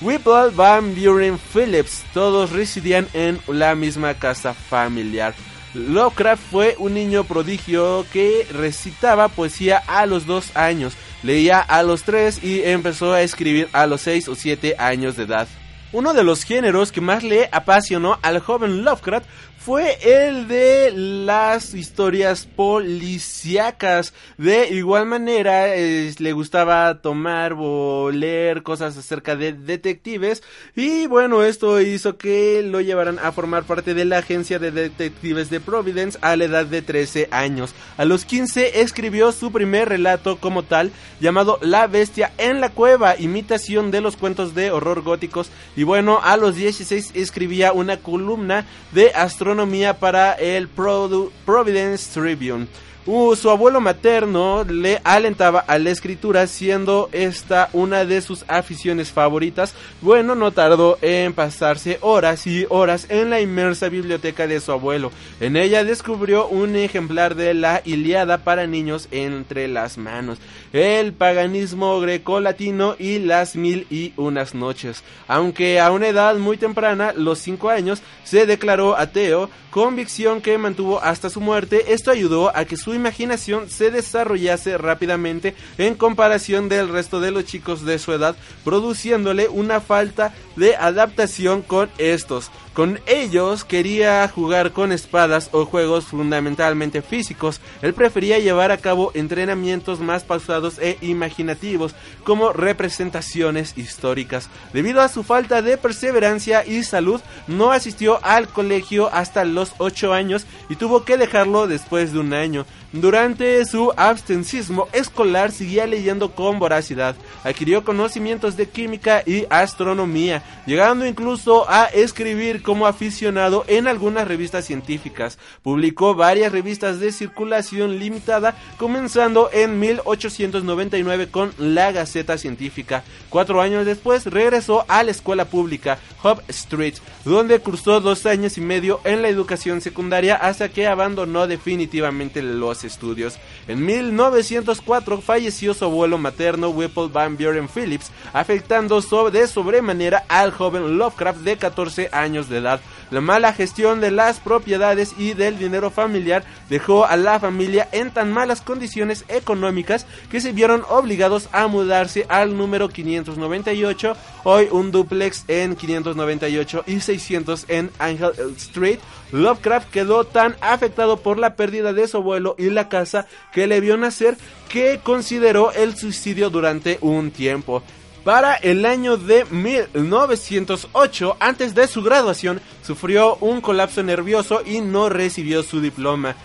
Speaker 2: Whipple Van Buren Phillips, todos residían en la misma casa familiar. Lovecraft fue un niño prodigio que recitaba poesía a los dos años, leía a los tres y empezó a escribir a los seis o siete años de edad. Uno de los géneros que más le apasionó al joven Lovecraft fue el de las historias policíacas. De igual manera, le gustaba tomar o leer cosas acerca de detectives. Y bueno, esto hizo que lo llevaran a formar parte de la agencia de detectives de Providence a la edad de 13 años. A los 15 escribió su primer relato como tal, llamado La Bestia en la Cueva, imitación de los cuentos de horror góticos. Y bueno, a los 16 escribía una columna de astronomía para el Providence Tribune. Uh, su abuelo materno le alentaba a la escritura, siendo esta una de sus aficiones favoritas. Bueno, no tardó en pasarse horas y horas en la inmersa biblioteca de su abuelo. En ella descubrió un ejemplar de la Iliada para niños entre las manos, el paganismo grecolatino y las mil y unas noches. Aunque a una edad muy temprana, los cinco años, se declaró ateo, convicción que mantuvo hasta su muerte. Esto ayudó a que su imaginación se desarrollase rápidamente en comparación del resto de los chicos de su edad, produciéndole una falta de adaptación con estos. Con ellos quería jugar con espadas o juegos fundamentalmente físicos. Él prefería llevar a cabo entrenamientos más pausados e imaginativos, como representaciones históricas. Debido a su falta de perseverancia y salud, no asistió al colegio hasta los 8 años y tuvo que dejarlo después de un año. Durante su abstencismo escolar seguía leyendo con voracidad, adquirió conocimientos de química y astronomía, llegando incluso a escribir como aficionado en algunas revistas científicas. Publicó varias revistas de circulación limitada, comenzando en 1899 con La Gaceta Científica. Cuatro años después regresó a la escuela pública Hub Street, donde cursó dos años y medio en la educación secundaria hasta que abandonó definitivamente los estudios. En 1904 falleció su abuelo materno Whipple Van Buren Phillips, afectando de sobremanera al joven Lovecraft de 14 años de edad. La mala gestión de las propiedades y del dinero familiar dejó a la familia en tan malas condiciones económicas que se vieron obligados a mudarse al número 598, hoy un duplex en 598 y 600 en Angel Street. Lovecraft quedó tan afectado por la pérdida de su abuelo y la casa que le vio nacer que consideró el suicidio durante un tiempo. Para el año de 1908, antes de su graduación, sufrió un colapso nervioso y no recibió su diploma.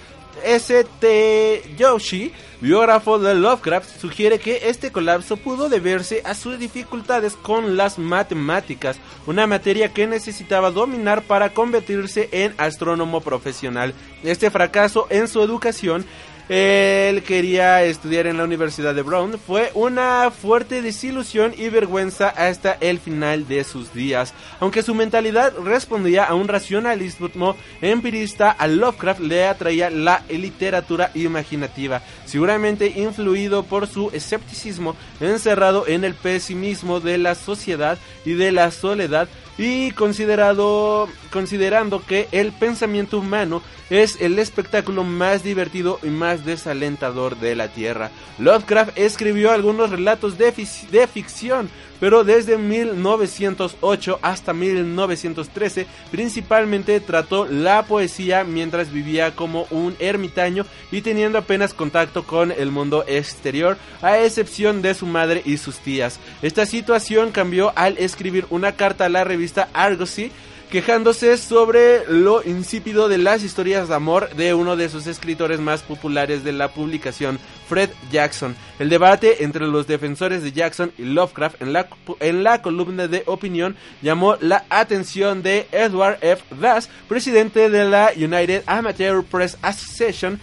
Speaker 2: S.T. Yoshi, biógrafo de Lovecraft, sugiere que este colapso pudo deberse a sus dificultades con las matemáticas, una materia que necesitaba dominar para convertirse en astrónomo profesional. Este fracaso en su educación él quería estudiar en la Universidad de Brown. Fue una fuerte desilusión y vergüenza hasta el final de sus días. Aunque su mentalidad respondía a un racionalismo empirista, a Lovecraft le atraía la literatura imaginativa, seguramente influido por su escepticismo, encerrado en el pesimismo de la sociedad y de la soledad y considerado considerando que el pensamiento humano es el espectáculo más divertido y más desalentador de la Tierra. Lovecraft escribió algunos relatos de, de ficción, pero desde 1908 hasta 1913 principalmente trató la poesía mientras vivía como un ermitaño y teniendo apenas contacto con el mundo exterior, a excepción de su madre y sus tías. Esta situación cambió al escribir una carta a la revista Argosy quejándose sobre lo insípido de las historias de amor de uno de sus escritores más populares de la publicación, Fred Jackson. El debate entre los defensores de Jackson y Lovecraft en la, en la columna de opinión llamó la atención de Edward F. Das, presidente de la United Amateur Press Association,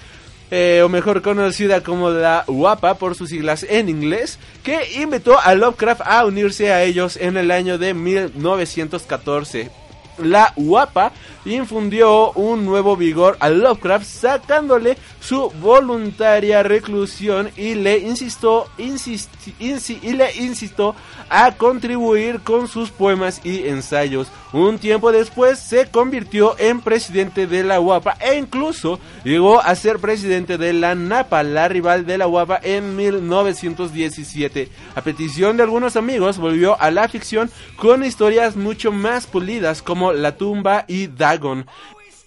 Speaker 2: eh, o mejor conocida como la UAPA por sus siglas en inglés, que invitó a Lovecraft a unirse a ellos en el año de 1914 la UAPA infundió un nuevo vigor a Lovecraft sacándole su voluntaria reclusión y le insistió, insisti, insi, y le insistió a contribuir con sus poemas y ensayos. Un tiempo después se convirtió en presidente de la UAPA e incluso llegó a ser presidente de la NAPA, la rival de la UAPA en 1917. A petición de algunos amigos volvió a la ficción con historias mucho más pulidas como La tumba y Dagon.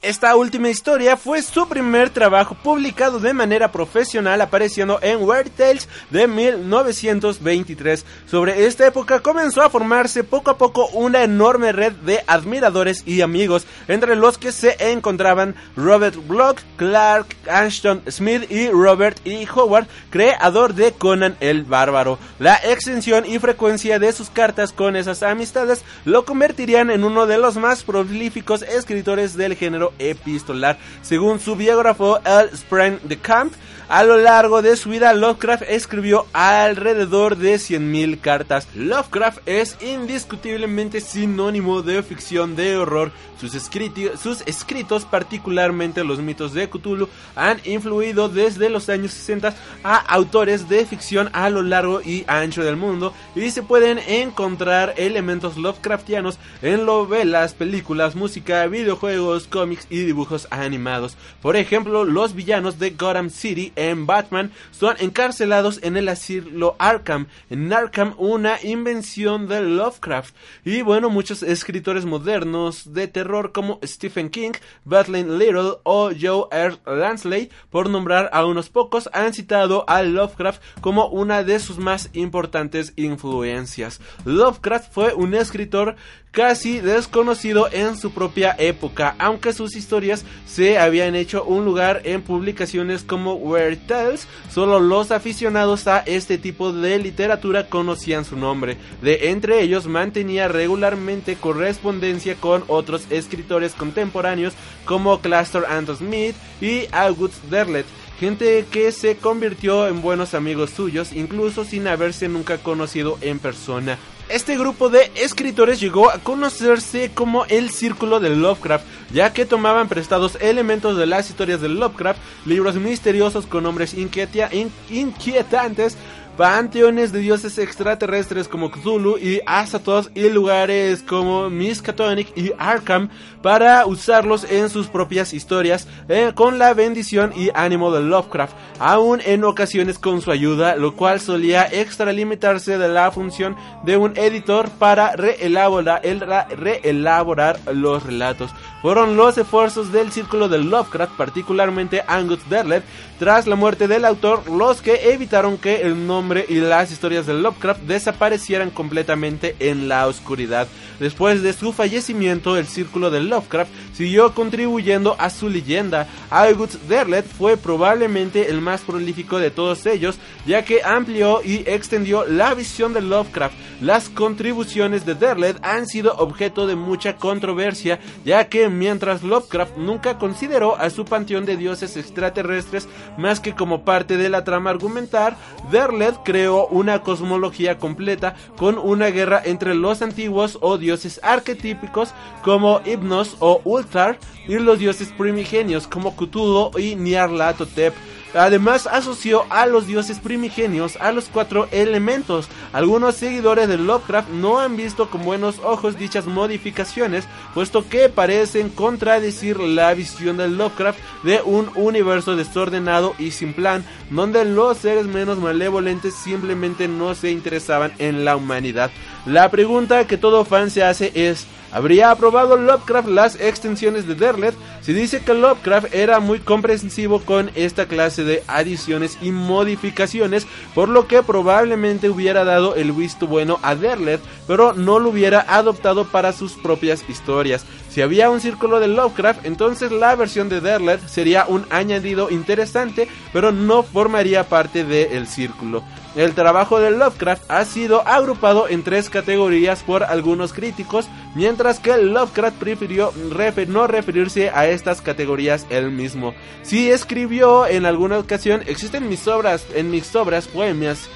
Speaker 2: Esta última historia fue su primer trabajo publicado de manera profesional apareciendo en Weird Tales de 1923. Sobre esta época comenzó a formarse poco a poco una enorme red de admiradores y amigos, entre los que se encontraban Robert Bloch, Clark Ashton Smith y Robert E. Howard, creador de Conan el Bárbaro. La extensión y frecuencia de sus cartas con esas amistades lo convertirían en uno de los más prolíficos escritores del género epistolar. Según su biógrafo, El Spring de Camp, a lo largo de su vida, Lovecraft escribió alrededor de 100.000 cartas. Lovecraft es indiscutiblemente sinónimo de ficción de horror. Sus, sus escritos, particularmente los mitos de Cthulhu, han influido desde los años 60 a autores de ficción a lo largo y ancho del mundo y se pueden encontrar elementos Lovecraftianos en novelas, películas, música, videojuegos, cómics y dibujos animados. Por ejemplo, los villanos de Gotham City en Batman son encarcelados en el asilo Arkham. En Arkham, una invención de Lovecraft. Y bueno, muchos escritores modernos de terror como Stephen King, Bethlen Little o Joe R. Lansley, por nombrar a unos pocos, han citado a Lovecraft como una de sus más importantes influencias. Lovecraft fue un escritor casi desconocido en su propia época, aunque sus historias se habían hecho un lugar en publicaciones como Weird Tales, solo los aficionados a este tipo de literatura conocían su nombre. De entre ellos mantenía regularmente correspondencia con otros escritores contemporáneos como Cluster and Smith y August Derlet gente que se convirtió en buenos amigos suyos, incluso sin haberse nunca conocido en persona. Este grupo de escritores llegó a conocerse como el Círculo de Lovecraft, ya que tomaban prestados elementos de las historias de Lovecraft, libros misteriosos con nombres inquietantes, panteones de dioses extraterrestres como Cthulhu y Azathoth y lugares como Miskatonic y Arkham para usarlos en sus propias historias eh, con la bendición y ánimo de Lovecraft, aún en ocasiones con su ayuda, lo cual solía extralimitarse de la función de un editor para reelaborar, el- ra- reelaborar los relatos. Fueron los esfuerzos del círculo de Lovecraft, particularmente Angus Derlet, tras la muerte del autor, los que evitaron que el nombre y las historias de Lovecraft desaparecieran completamente en la oscuridad. Después de su fallecimiento, el círculo de Lovecraft siguió contribuyendo a su leyenda. August Derlet fue probablemente el más prolífico de todos ellos, ya que amplió y extendió la visión de Lovecraft. Las contribuciones de Derlet han sido objeto de mucha controversia, ya que mientras Lovecraft nunca consideró a su panteón de dioses extraterrestres más que como parte de la trama argumental, Derlet creó una cosmología completa con una guerra entre los antiguos o dioses arquetípicos como Hypnos o Ulthar y los dioses primigenios como Cthulhu y Nyarlathotep. Además asoció a los dioses primigenios a los cuatro elementos. Algunos seguidores de Lovecraft no han visto con buenos ojos dichas modificaciones, puesto que parecen contradecir la visión de Lovecraft de un universo desordenado y sin plan, donde los seres menos malevolentes simplemente no se interesaban en la humanidad. La pregunta que todo fan se hace es, ¿habría aprobado Lovecraft las extensiones de Derlet? Se dice que Lovecraft era muy comprensivo con esta clase de adiciones y modificaciones, por lo que probablemente hubiera dado el visto bueno a Derlet, pero no lo hubiera adoptado para sus propias historias. Si había un círculo de Lovecraft, entonces la versión de Derlet sería un añadido interesante, pero no formaría parte del círculo. El trabajo de Lovecraft ha sido agrupado en tres categorías por algunos críticos, mientras que Lovecraft prefirió no referirse a estas categorías él mismo. Si escribió en alguna ocasión, existen mis obras, en mis obras poemas,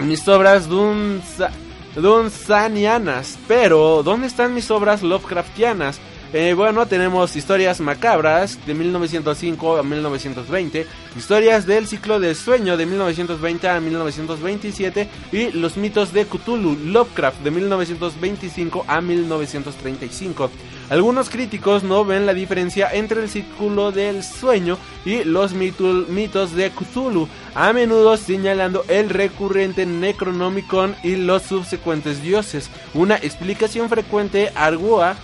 Speaker 2: mis obras dunsa- dunsanianas, pero ¿dónde están mis obras Lovecraftianas? Eh, bueno, tenemos historias macabras de 1905 a 1920, historias del ciclo del sueño de 1920 a 1927 y los mitos de Cthulhu Lovecraft de 1925 a 1935. Algunos críticos no ven la diferencia entre el círculo del sueño y los mitos de Cthulhu, a menudo señalando el recurrente Necronomicon y los subsecuentes dioses. Una explicación frecuente argua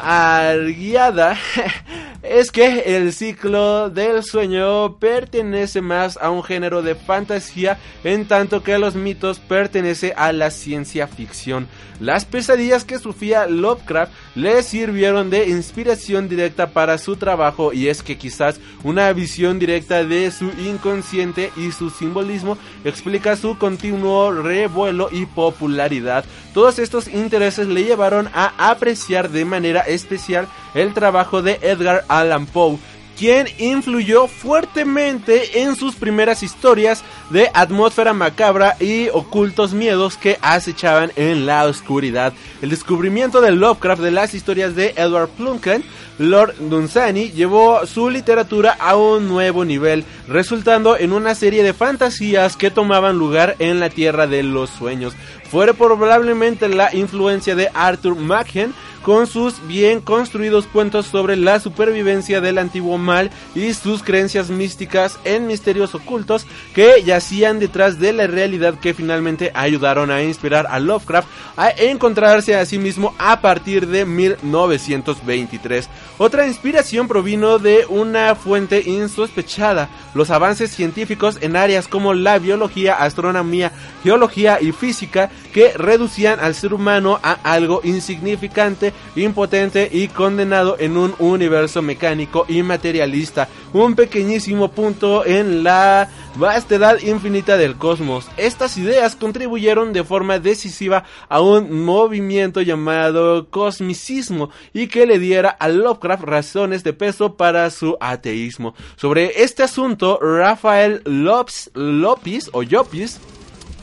Speaker 2: arguiada es que el ciclo del sueño pertenece más a un género de fantasía en tanto que los mitos pertenece a la ciencia ficción. Las pesadillas que sufría Lovecraft le sirvieron de inspiración directa para su trabajo y es que quizás una visión directa de su inconsciente y su simbolismo explica su continuo revuelo y popularidad. Todos estos intereses le llevaron a apreciar de manera especial el trabajo de Edgar Allan Poe, quien influyó fuertemente en sus primeras historias de atmósfera macabra y ocultos miedos que acechaban en la oscuridad. El descubrimiento de Lovecraft de las historias de Edward Plunkett, Lord Dunsany, llevó su literatura a un nuevo nivel, resultando en una serie de fantasías que tomaban lugar en la Tierra de los Sueños. Fue probablemente la influencia de Arthur Machen, con sus bien construidos cuentos sobre la supervivencia del antiguo mal y sus creencias místicas en misterios ocultos que yacían detrás de la realidad que finalmente ayudaron a inspirar a Lovecraft a encontrarse a sí mismo a partir de 1923. Otra inspiración provino de una fuente insospechada, los avances científicos en áreas como la biología, astronomía, geología y física que reducían al ser humano a algo insignificante impotente y condenado en un universo mecánico y materialista, un pequeñísimo punto en la vastedad infinita del cosmos. Estas ideas contribuyeron de forma decisiva a un movimiento llamado cosmicismo y que le diera a Lovecraft razones de peso para su ateísmo. Sobre este asunto, Rafael Lopes, Lopis o Llopis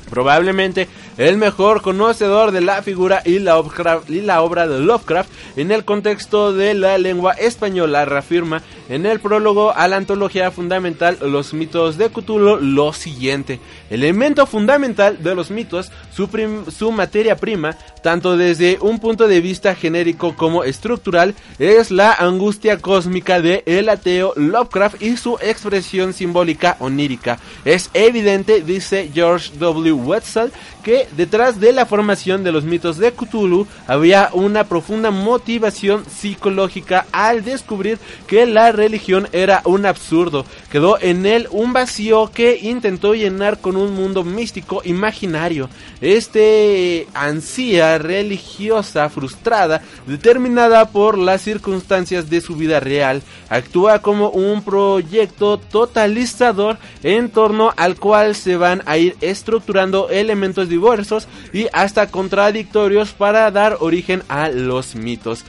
Speaker 2: Probablemente el mejor conocedor de la figura y la, y la, obra de Lovecraft en el contexto de la lengua española reafirma en el prólogo a la antología fundamental Los mitos de Cthulhu lo siguiente. Elemento fundamental de los mitos, su, su materia prima, tanto desde un punto de vista genérico como estructural, es la angustia cósmica de el ateo Lovecraft y su expresión simbólica onírica. Es evidente, dice George W. website que detrás de la formación de los mitos de Cthulhu había una profunda motivación psicológica al descubrir que la religión era un absurdo. Quedó en él un vacío que intentó llenar con un mundo místico imaginario. Este ansía religiosa frustrada, determinada por las circunstancias de su vida real, actúa como un proyecto totalizador en torno al cual se van a ir estructurando elementos diversos y hasta contradictorios para dar origen a los mitos.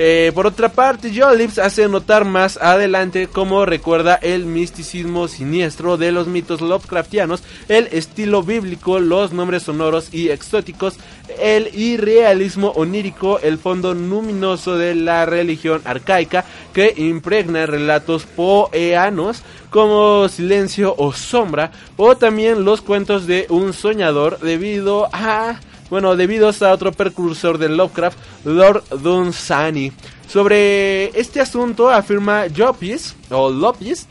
Speaker 2: Eh, por otra parte, Jolips hace notar más adelante cómo recuerda el misticismo siniestro de los mitos Lovecraftianos, el estilo bíblico, los nombres sonoros y exóticos, el irrealismo onírico, el fondo luminoso de la religión arcaica que impregna relatos poeanos como Silencio o Sombra, o también los cuentos de un soñador debido a bueno, debido a otro precursor de Lovecraft, Lord Dunsany. Sobre este asunto afirma Jopis, o Lopis,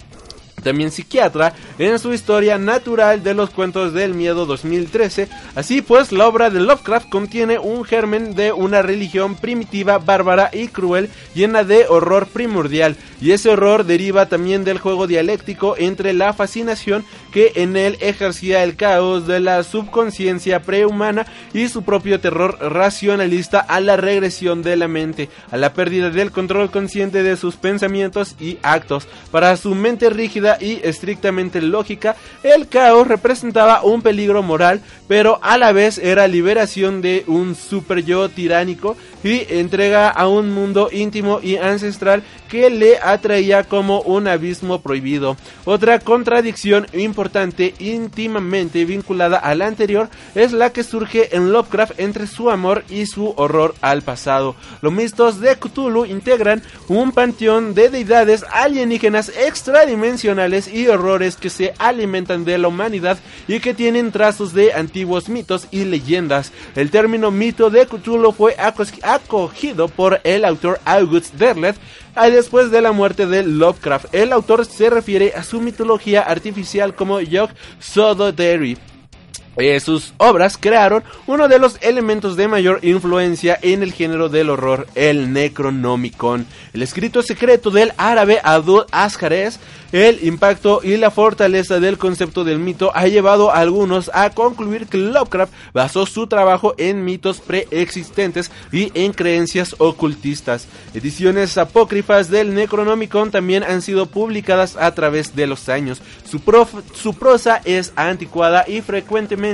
Speaker 2: también psiquiatra, en su historia natural de los cuentos del miedo 2013. Así pues, la obra de Lovecraft contiene un germen de una religión primitiva, bárbara y cruel, llena de horror primordial. Y ese horror deriva también del juego dialéctico entre la fascinación que en él ejercía el caos de la subconsciencia prehumana y su propio terror racionalista a la regresión de la mente, a la pérdida del control consciente de sus pensamientos y actos. Para su mente rígida y estrictamente lógica, el caos representaba un peligro moral, pero a la vez era liberación de un super yo tiránico y entrega a un mundo íntimo y ancestral que le atraía como un abismo prohibido. Otra contradicción importante íntimamente vinculada a la anterior es la que surge en Lovecraft entre su amor y su horror al pasado. Los mitos de Cthulhu integran un panteón de deidades alienígenas extradimensionales y horrores que se alimentan de la humanidad y que tienen trazos de antiguos mitos y leyendas. El término mito de Cthulhu fue acogido por el autor August Derleth después de la muerte de Lovecraft. El autor se refiere a su mitología artificial como Yog Sothothery. Sus obras crearon uno de los elementos de mayor influencia en el género del horror, el Necronomicon. El escrito secreto del árabe Abdul Ascares, el impacto y la fortaleza del concepto del mito ha llevado a algunos a concluir que Lovecraft basó su trabajo en mitos preexistentes y en creencias ocultistas. Ediciones apócrifas del Necronomicon también han sido publicadas a través de los años. Su, su prosa es anticuada y frecuentemente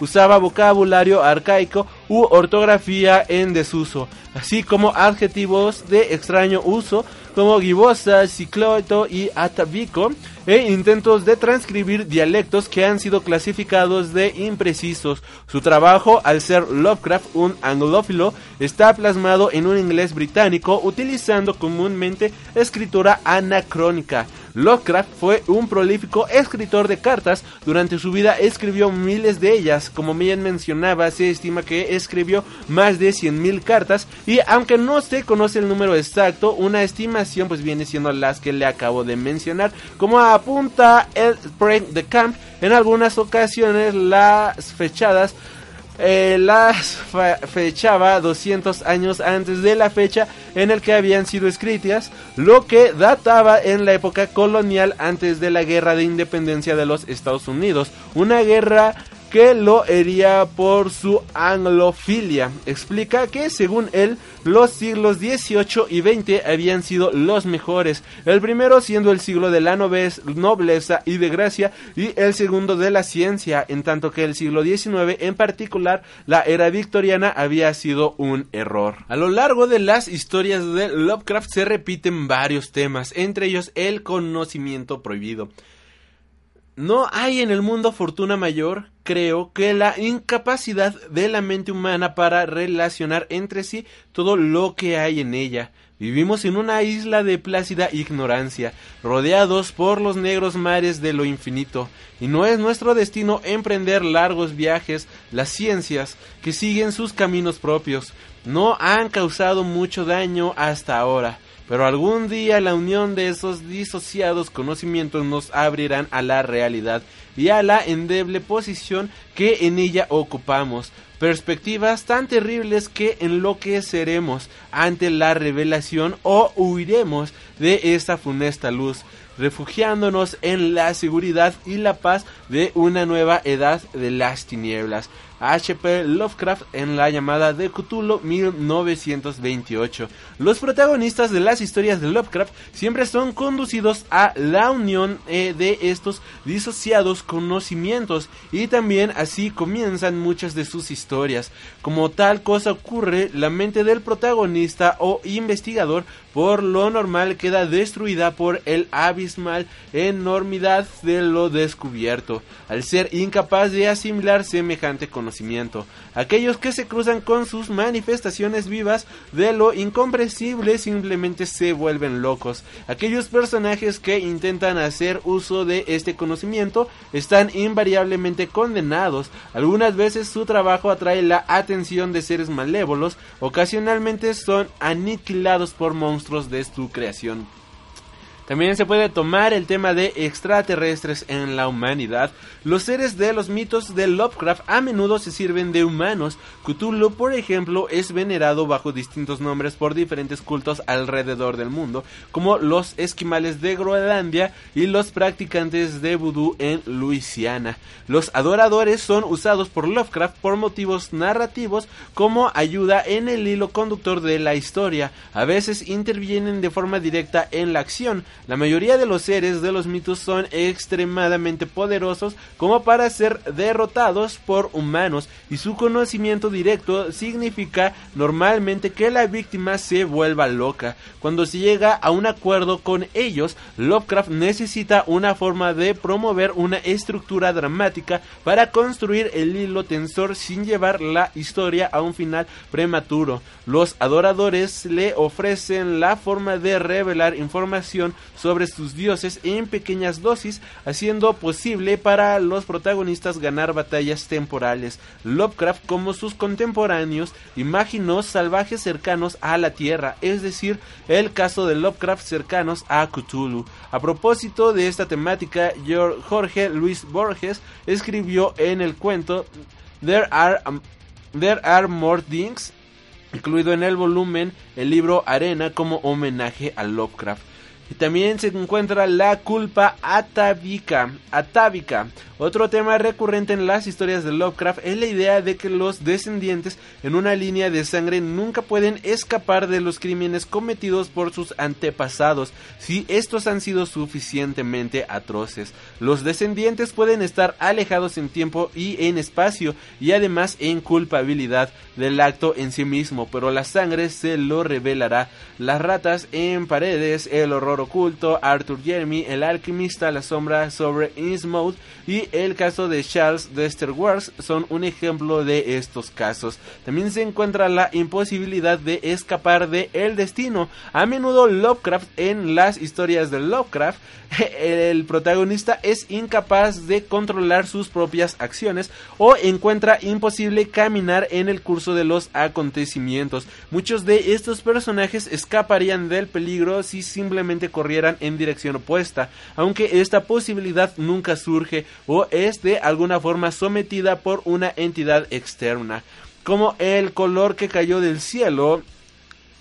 Speaker 2: usaba vocabulario arcaico u ortografía en desuso, así como adjetivos de extraño uso como gibosa, cicloto y atavico, e intentos de transcribir dialectos que han sido clasificados de imprecisos. Su trabajo, al ser Lovecraft un anglófilo, está plasmado en un inglés británico utilizando comúnmente escritura anacrónica. Lovecraft fue un prolífico escritor de cartas. Durante su vida escribió miles de ellas. Como bien mencionaba, se estima que escribió más de 100.000 cartas. Y aunque no se conoce el número exacto, una estimación pues viene siendo las que le acabo de mencionar. Como apunta el Spring de Camp, en algunas ocasiones las fechadas eh, las fechaba 200 años antes de la fecha en el que habían sido escritas, lo que databa en la época colonial antes de la guerra de independencia de los Estados Unidos, una guerra que lo hería por su anglofilia. Explica que según él los siglos XVIII y XX habían sido los mejores, el primero siendo el siglo de la nobleza y de gracia y el segundo de la ciencia, en tanto que el siglo XIX en particular la era victoriana había sido un error. A lo largo de las historias de Lovecraft se repiten varios temas, entre ellos el conocimiento prohibido. No hay en el mundo fortuna mayor, creo, que la incapacidad de la mente humana para relacionar entre sí todo lo que hay en ella. Vivimos en una isla de plácida ignorancia, rodeados por los negros mares de lo infinito, y no es nuestro destino emprender largos viajes, las ciencias, que siguen sus caminos propios, no han causado mucho daño hasta ahora. Pero algún día la unión de esos disociados conocimientos nos abrirán a la realidad y a la endeble posición que en ella ocupamos. Perspectivas tan terribles que enloqueceremos ante la revelación o huiremos de esta funesta luz, refugiándonos en la seguridad y la paz de una nueva edad de las tinieblas. H.P. Lovecraft en la llamada de Cthulhu 1928. Los protagonistas de las historias de Lovecraft siempre son conducidos a la unión eh, de estos disociados conocimientos y también así comienzan muchas de sus historias. Como tal cosa ocurre, la mente del protagonista o investigador por lo normal queda destruida por el abismal enormidad de lo descubierto, al ser incapaz de asimilar semejante conocimiento. Aquellos que se cruzan con sus manifestaciones vivas de lo incomprensible simplemente se vuelven locos. Aquellos personajes que intentan hacer uso de este conocimiento están invariablemente condenados. Algunas veces su trabajo atrae la atención de seres malévolos, ocasionalmente son aniquilados por monstruos de su creación. También se puede tomar el tema de extraterrestres en la humanidad. Los seres de los mitos de Lovecraft a menudo se sirven de humanos. Cthulhu, por ejemplo, es venerado bajo distintos nombres por diferentes cultos alrededor del mundo, como los esquimales de Groenlandia y los practicantes de vudú en Luisiana. Los adoradores son usados por Lovecraft por motivos narrativos como ayuda en el hilo conductor de la historia. A veces intervienen de forma directa en la acción. La mayoría de los seres de los mitos son extremadamente poderosos como para ser derrotados por humanos y su conocimiento directo significa normalmente que la víctima se vuelva loca. Cuando se llega a un acuerdo con ellos, Lovecraft necesita una forma de promover una estructura dramática para construir el hilo tensor sin llevar la historia a un final prematuro. Los adoradores le ofrecen la forma de revelar información sobre sus dioses en pequeñas dosis, haciendo posible para los protagonistas ganar batallas temporales. Lovecraft, como sus contemporáneos, imaginó salvajes cercanos a la Tierra, es decir, el caso de Lovecraft cercanos a Cthulhu. A propósito de esta temática, Jorge Luis Borges escribió en el cuento There Are, um, There Are More Things, incluido en el volumen el libro Arena como homenaje a Lovecraft. Y también se encuentra la culpa atávica, atávica. Otro tema recurrente en las historias de Lovecraft es la idea de que los descendientes en una línea de sangre nunca pueden escapar de los crímenes cometidos por sus antepasados si estos han sido suficientemente atroces. Los descendientes pueden estar alejados en tiempo y en espacio y además en culpabilidad del acto en sí mismo, pero la sangre se lo revelará. Las ratas en paredes, el horror oculto, Arthur Jeremy, el alquimista, la sombra sobre Innsmouth y el caso de Charles Dexter Wars son un ejemplo de estos casos. También se encuentra la imposibilidad de escapar de el destino. A menudo Lovecraft en las historias de Lovecraft, el protagonista es incapaz de controlar sus propias acciones o encuentra imposible caminar en el curso de los acontecimientos. Muchos de estos personajes escaparían del peligro si simplemente corrieran en dirección opuesta, aunque esta posibilidad nunca surge o es de alguna forma sometida por una entidad externa, como el color que cayó del cielo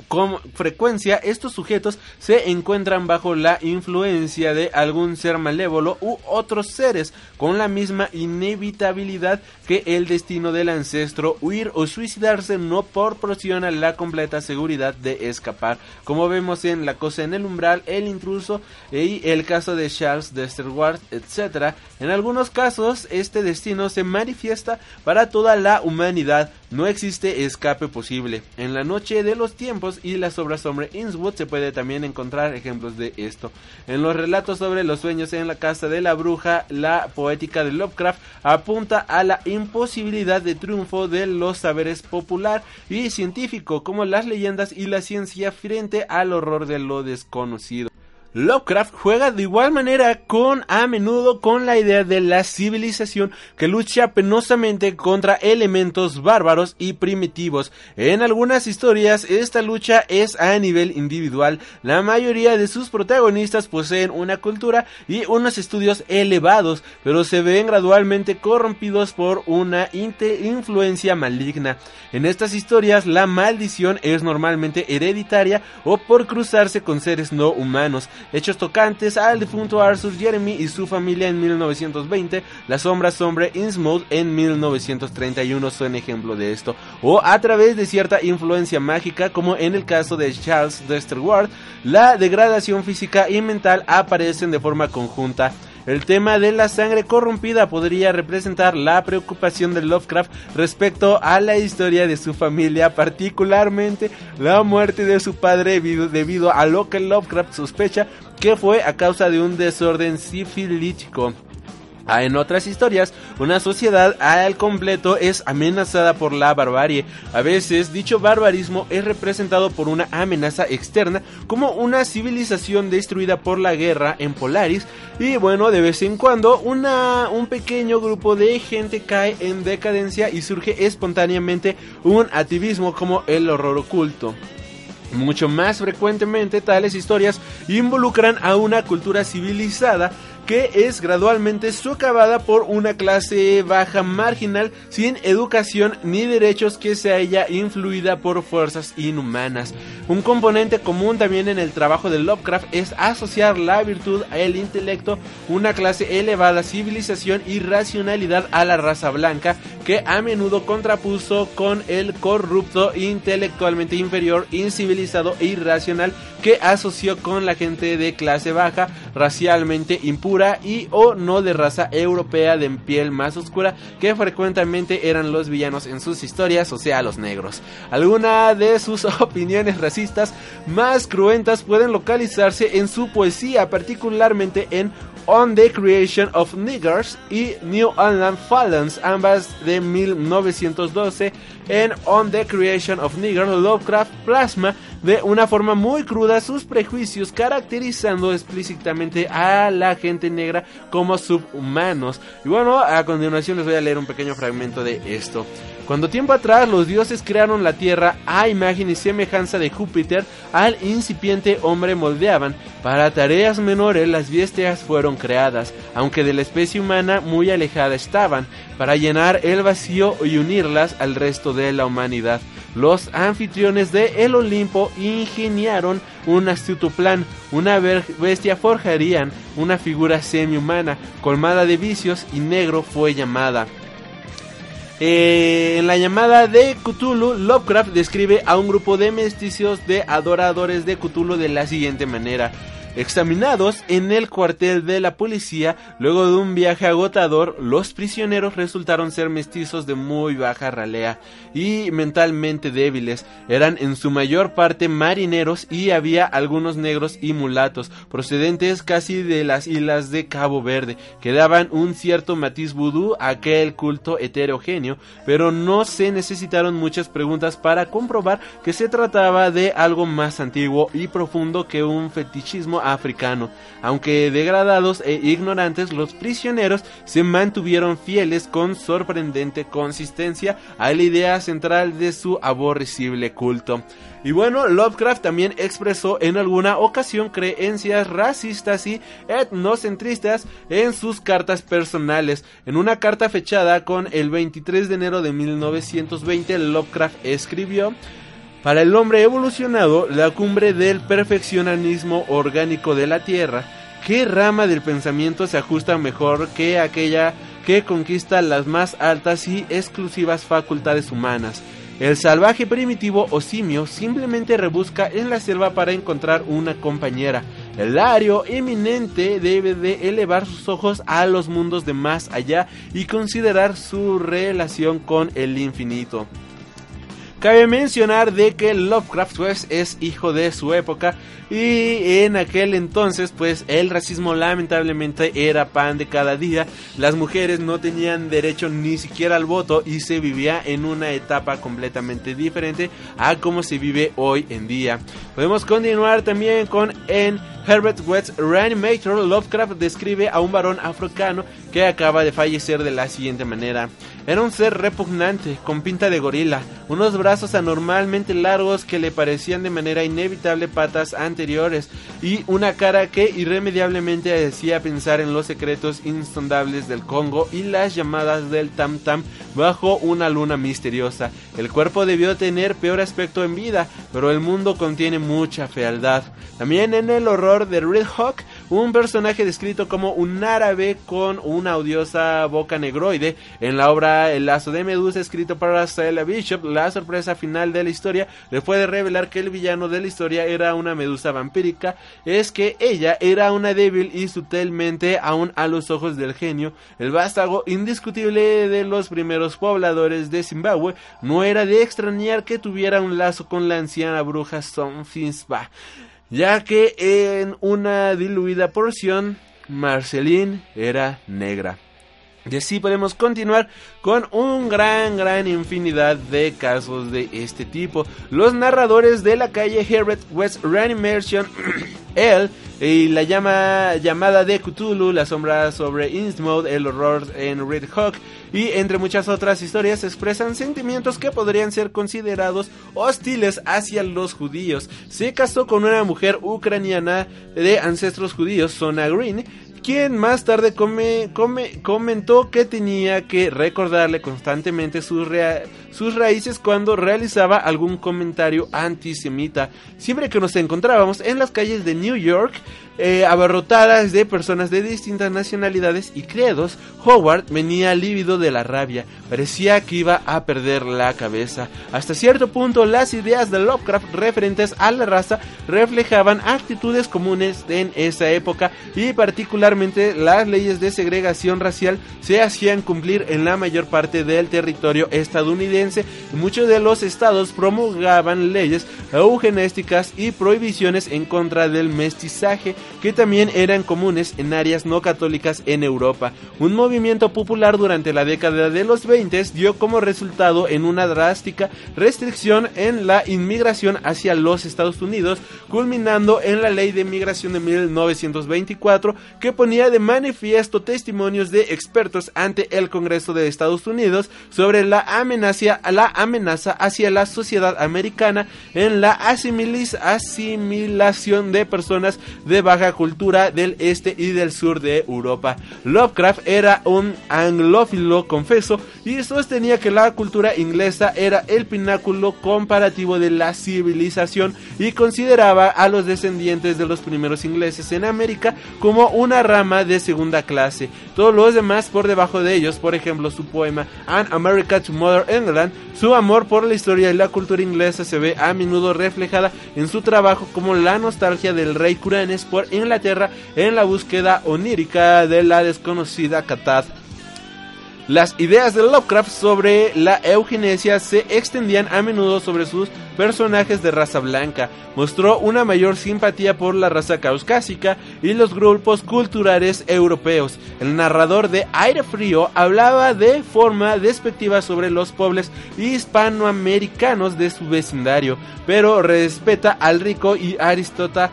Speaker 2: con frecuencia estos sujetos se encuentran bajo la influencia de algún ser malévolo u otros seres con la misma inevitabilidad que el destino del ancestro huir o suicidarse no proporciona la completa seguridad de escapar. Como vemos en la cosa en el umbral el intruso y el caso de Charles Dexter Ward etc en algunos casos este destino se manifiesta para toda la humanidad no existe escape posible en la noche de los tiempos y las obras sobre Innswood se puede también encontrar ejemplos de esto. En los relatos sobre los sueños en la casa de la bruja, la poética de Lovecraft apunta a la imposibilidad de triunfo de los saberes popular y científico como las leyendas y la ciencia frente al horror de lo desconocido. Lovecraft juega de igual manera con a menudo con la idea de la civilización que lucha penosamente contra elementos bárbaros y primitivos. En algunas historias esta lucha es a nivel individual. La mayoría de sus protagonistas poseen una cultura y unos estudios elevados, pero se ven gradualmente corrompidos por una influencia maligna. En estas historias la maldición es normalmente hereditaria o por cruzarse con seres no humanos hechos tocantes al difunto Arthur Jeremy y su familia en 1920, La sombra sobre Innsmouth en 1931 son ejemplo de esto, o a través de cierta influencia mágica como en el caso de Charles Dexter Ward, la degradación física y mental aparecen de forma conjunta. El tema de la sangre corrompida podría representar la preocupación de Lovecraft respecto a la historia de su familia, particularmente la muerte de su padre debido a lo que Lovecraft sospecha que fue a causa de un desorden sifilítico. Ah, en otras historias, una sociedad al completo es amenazada por la barbarie. A veces, dicho barbarismo es representado por una amenaza externa, como una civilización destruida por la guerra en Polaris. Y bueno, de vez en cuando, una, un pequeño grupo de gente cae en decadencia y surge espontáneamente un activismo como el horror oculto. Mucho más frecuentemente tales historias involucran a una cultura civilizada que es gradualmente socavada por una clase baja marginal sin educación ni derechos que se haya influida por fuerzas inhumanas. Un componente común también en el trabajo de Lovecraft es asociar la virtud al intelecto, una clase elevada, civilización y racionalidad a la raza blanca que a menudo contrapuso con el corrupto, intelectualmente inferior, incivilizado e irracional que asoció con la gente de clase baja, racialmente impura y o no de raza europea de piel más oscura que frecuentemente eran los villanos en sus historias, o sea, los negros. Algunas de sus opiniones racistas más cruentas pueden localizarse en su poesía, particularmente en On the Creation of Niggers y New England Fallons, ambas de 1912. En On the Creation of Niggers, Lovecraft plasma de una forma muy cruda sus prejuicios, caracterizando explícitamente a la gente negra como subhumanos. Y bueno, a continuación les voy a leer un pequeño fragmento de esto. Cuando tiempo atrás los dioses crearon la tierra a imagen y semejanza de Júpiter, al incipiente hombre moldeaban. Para tareas menores las bestias fueron creadas, aunque de la especie humana muy alejada estaban, para llenar el vacío y unirlas al resto de la humanidad. Los anfitriones de el Olimpo ingeniaron un astuto plan, una bestia forjarían, una figura semi-humana, colmada de vicios y negro fue llamada. Eh, en la llamada de Cthulhu, Lovecraft describe a un grupo de mestizos de adoradores de Cthulhu de la siguiente manera. Examinados en el cuartel de la policía, luego de un viaje agotador, los prisioneros resultaron ser mestizos de muy baja ralea y mentalmente débiles. Eran en su mayor parte marineros y había algunos negros y mulatos, procedentes casi de las islas de Cabo Verde, que daban un cierto matiz vudú a aquel culto heterogéneo, pero no se necesitaron muchas preguntas para comprobar que se trataba de algo más antiguo y profundo que un fetichismo africano. Aunque degradados e ignorantes, los prisioneros se mantuvieron fieles con sorprendente consistencia a la idea central de su aborrecible culto. Y bueno, Lovecraft también expresó en alguna ocasión creencias racistas y etnocentristas en sus cartas personales. En una carta fechada con el 23 de enero de 1920, Lovecraft escribió para el hombre evolucionado, la cumbre del perfeccionismo orgánico de la Tierra, ¿qué rama del pensamiento se ajusta mejor que aquella que conquista las más altas y exclusivas facultades humanas? El salvaje primitivo o simio simplemente rebusca en la selva para encontrar una compañera. El ario eminente debe de elevar sus ojos a los mundos de más allá y considerar su relación con el infinito. Cabe mencionar de que Lovecraft pues, es hijo de su época y en aquel entonces pues el racismo lamentablemente era pan de cada día. Las mujeres no tenían derecho ni siquiera al voto y se vivía en una etapa completamente diferente a como se vive hoy en día. Podemos continuar también con en Herbert West Reanimator, Lovecraft describe a un varón africano que acaba de fallecer de la siguiente manera. Era un ser repugnante, con pinta de gorila, unos brazos anormalmente largos que le parecían de manera inevitable patas y una cara que irremediablemente hacía pensar en los secretos insondables del Congo y las llamadas del Tam Tam bajo una luna misteriosa. El cuerpo debió tener peor aspecto en vida, pero el mundo contiene mucha fealdad. También en el horror de Red Hawk, un personaje descrito como un árabe con una odiosa boca negroide. En la obra El lazo de Medusa, escrito para Stella Bishop, la sorpresa final de la historia le puede revelar que el villano de la historia era una medusa vampírica, es que ella era una débil y sutilmente, aún a los ojos del genio, el vástago indiscutible de los primeros pobladores de Zimbabue, no era de extrañar que tuviera un lazo con la anciana bruja Sonfinsba ya que en una diluida porción Marceline era negra. Y así podemos continuar con un gran, gran infinidad de casos de este tipo. Los narradores de la calle Herbert West Reanimation, él y la llama, llamada de Cthulhu, la sombra sobre Innsmouth, el horror en Red Hawk y entre muchas otras historias expresan sentimientos que podrían ser considerados hostiles hacia los judíos. Se casó con una mujer ucraniana de ancestros judíos, Sona Green, quien más tarde come, come, comentó que tenía que recordarle constantemente sus raíces cuando realizaba algún comentario antisemita. Siempre que nos encontrábamos en las calles de New York, eh, abarrotadas de personas de distintas nacionalidades y credos, Howard venía lívido de la rabia, parecía que iba a perder la cabeza. Hasta cierto punto las ideas de Lovecraft referentes a la raza reflejaban actitudes comunes en esa época y particularmente las leyes de segregación racial se hacían cumplir en la mayor parte del territorio estadounidense. Muchos de los estados promulgaban leyes eugenésticas y prohibiciones en contra del mestizaje que también eran comunes en áreas no católicas en Europa. Un movimiento popular durante la década de los 20 dio como resultado en una drástica restricción en la inmigración hacia los Estados Unidos, culminando en la ley de migración de 1924 que ponía de manifiesto testimonios de expertos ante el Congreso de Estados Unidos sobre la amenaza, la amenaza hacia la sociedad americana en la asimilación de personas de baja cultura del este y del sur de Europa. Lovecraft era un anglófilo confeso y sostenía que la cultura inglesa era el pináculo comparativo de la civilización y consideraba a los descendientes de los primeros ingleses en América como una rama de segunda clase. Todos los demás por debajo de ellos, por ejemplo, su poema An America to Mother England, su amor por la historia y la cultura inglesa se ve a menudo reflejada en su trabajo como la nostalgia del rey Curanes por Inglaterra en la búsqueda onírica de la desconocida Catad. Las ideas de Lovecraft sobre la eugenesia se extendían a menudo sobre sus personajes de raza blanca. Mostró una mayor simpatía por la raza caucásica y los grupos culturales europeos. El narrador de Aire Frío hablaba de forma despectiva sobre los pueblos hispanoamericanos de su vecindario, pero respeta al rico y aristócrata,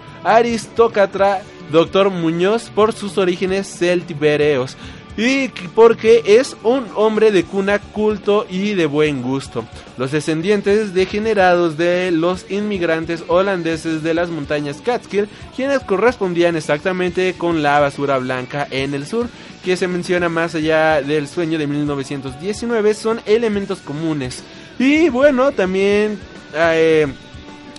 Speaker 2: Dr. Muñoz por sus orígenes celtibereos y porque es un hombre de cuna culto y de buen gusto. Los descendientes degenerados de los inmigrantes holandeses de las montañas Catskill, quienes correspondían exactamente con la basura blanca en el sur, que se menciona más allá del sueño de 1919, son elementos comunes. Y bueno, también eh,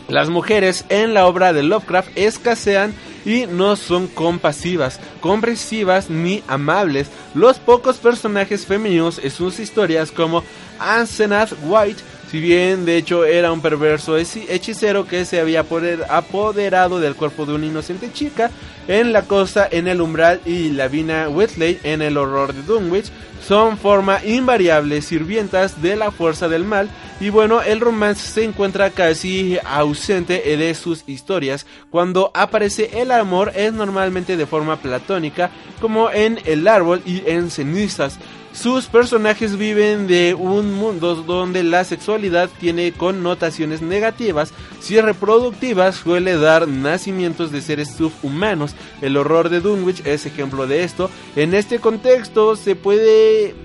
Speaker 2: las mujeres en la obra de Lovecraft escasean y no son compasivas, comprensivas ni amables. Los pocos personajes femeninos en sus historias como Ansenath White, si bien de hecho era un perverso hechicero que se había apoderado del cuerpo de una inocente chica en la costa en el umbral y Lavina Whitley en el horror de Dunwich, son forma invariable sirvientas de la fuerza del mal y bueno, el romance se encuentra casi ausente de sus historias. Cuando aparece el amor es normalmente de forma platónica, como en El árbol y en Cenizas. Sus personajes viven de un mundo donde la sexualidad tiene connotaciones negativas. Si es reproductiva, suele dar nacimientos de seres subhumanos. El horror de Dunwich es ejemplo de esto. En este contexto se puede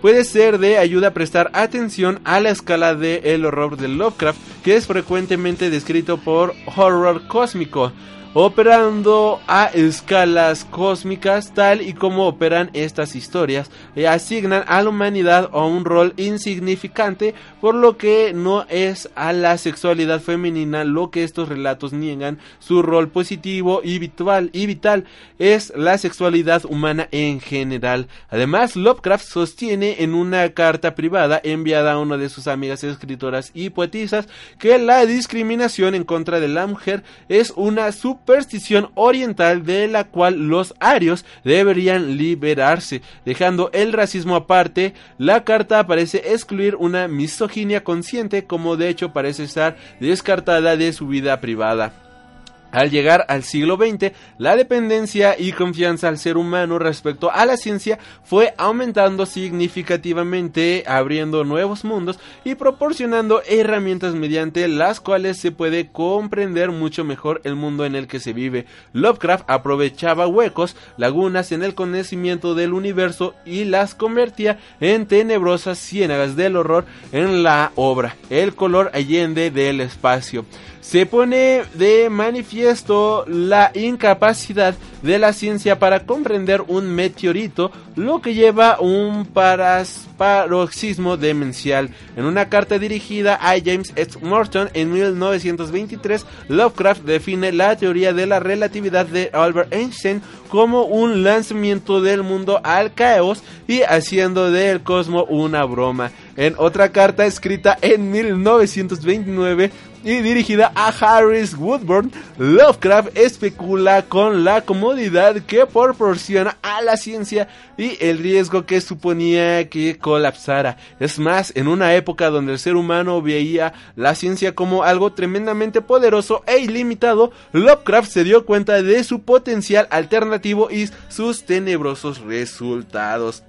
Speaker 2: puede ser de ayuda a prestar atención a la escala de el horror de Lovecraft, que es frecuentemente descrito por horror cósmico operando a escalas cósmicas tal y como operan estas historias. Y asignan a la humanidad a un rol insignificante por lo que no es a la sexualidad femenina lo que estos relatos niegan. Su rol positivo y vital, y vital es la sexualidad humana en general. Además Lovecraft sostiene en una carta privada enviada a una de sus amigas escritoras y poetisas que la discriminación en contra de la mujer es una super superstición oriental de la cual los arios deberían liberarse. Dejando el racismo aparte, la carta parece excluir una misoginia consciente como de hecho parece estar descartada de su vida privada. Al llegar al siglo XX, la dependencia y confianza al ser humano respecto a la ciencia fue aumentando significativamente, abriendo nuevos mundos y proporcionando herramientas mediante las cuales se puede comprender mucho mejor el mundo en el que se vive. Lovecraft aprovechaba huecos, lagunas en el conocimiento del universo y las convertía en tenebrosas ciénagas del horror en la obra, El color allende del espacio se pone de manifiesto la incapacidad de la ciencia para comprender un meteorito, lo que lleva un paroxismo demencial. En una carta dirigida a James H. Morton en 1923, Lovecraft define la teoría de la relatividad de Albert Einstein como un lanzamiento del mundo al caos y haciendo del cosmos una broma. En otra carta escrita en 1929, y dirigida a Harris Woodburn, Lovecraft especula con la comodidad que proporciona a la ciencia y el riesgo que suponía que colapsara. Es más, en una época donde el ser humano veía la ciencia como algo tremendamente poderoso e ilimitado, Lovecraft se dio cuenta de su potencial alternativo y sus tenebrosos resultados.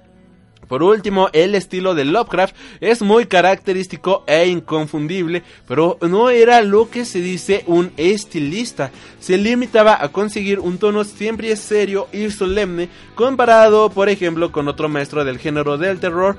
Speaker 2: Por último, el estilo de Lovecraft es muy característico e inconfundible, pero no era lo que se dice un estilista. Se limitaba a conseguir un tono siempre serio y solemne, comparado, por ejemplo, con otro maestro del género del terror.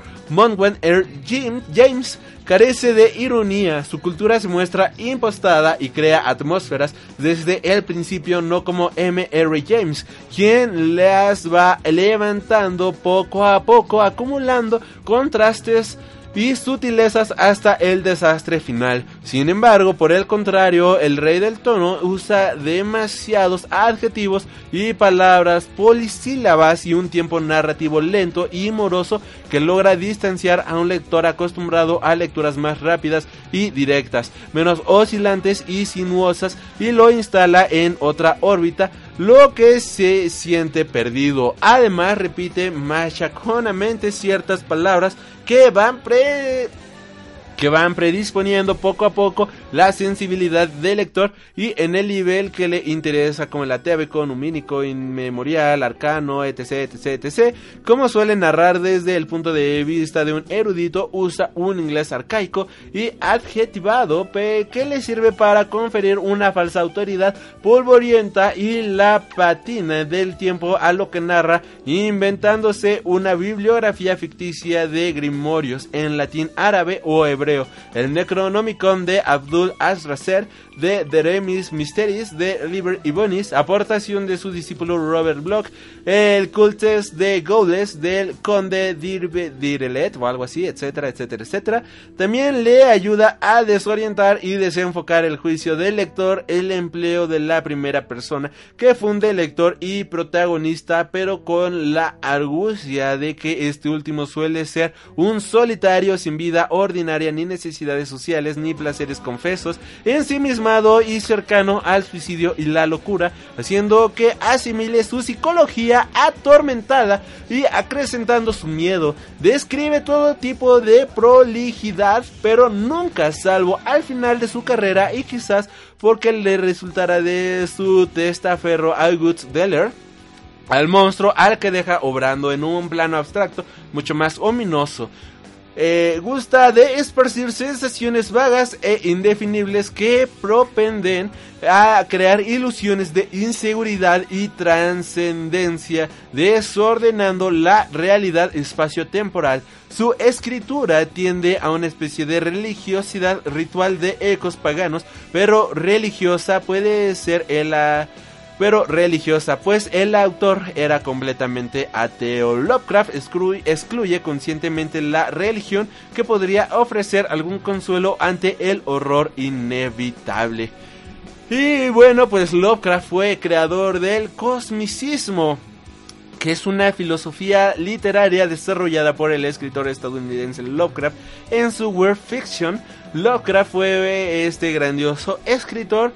Speaker 2: Jim- James. Carece de ironía, su cultura se muestra impostada y crea atmósferas desde el principio, no como M. R. James, quien las va levantando poco a poco, acumulando contrastes y sutilezas hasta el desastre final. Sin embargo, por el contrario, el rey del tono usa demasiados adjetivos y palabras polisílabas y un tiempo narrativo lento y moroso que logra distanciar a un lector acostumbrado a lecturas más rápidas y directas, menos oscilantes y sinuosas y lo instala en otra órbita lo que se siente perdido. Además, repite machaconamente ciertas palabras que van pre que van predisponiendo poco a poco la sensibilidad del lector y en el nivel que le interesa como el ateabeco, numínico, inmemorial, arcano, etc, etc, etc. Como suele narrar desde el punto de vista de un erudito, usa un inglés arcaico y adjetivado que le sirve para conferir una falsa autoridad polvorienta y la patina del tiempo a lo que narra, inventándose una bibliografía ficticia de grimorios en latín árabe o hebreo. El Necronomicon de Abdul Asracer de The Remis Mysteries de Liber Ibonis, aportación de su discípulo Robert Bloch, el Cultes de Gaules del Conde Dirbe Direlet o algo así, etcétera, etcétera, etcétera. También le ayuda a desorientar y desenfocar el juicio del lector el empleo de la primera persona que funde lector y protagonista, pero con la argucia de que este último suele ser un solitario sin vida ordinaria ni necesidades sociales ni placeres confesos, ensimismado y cercano al suicidio y la locura, haciendo que asimile su psicología atormentada y acrecentando su miedo. Describe todo tipo de prolijidad, pero nunca salvo al final de su carrera y quizás porque le resultará de su testaferro August Deller al monstruo al que deja obrando en un plano abstracto mucho más ominoso. Eh, gusta de esparcir sensaciones vagas e indefinibles que propenden a crear ilusiones de inseguridad y trascendencia, desordenando la realidad espacio-temporal. Su escritura tiende a una especie de religiosidad ritual de ecos paganos, pero religiosa puede ser el... pero religiosa, pues el autor era completamente ateo. Lovecraft excluye, conscientemente la religión que podría ofrecer algún consuelo ante el horror inevitable. Y bueno, pues Lovecraft fue creador del cosmicismo que es una filosofía literaria desarrollada por el escritor estadounidense Lovecraft en su World Fiction. Lovecraft fue este grandioso escritor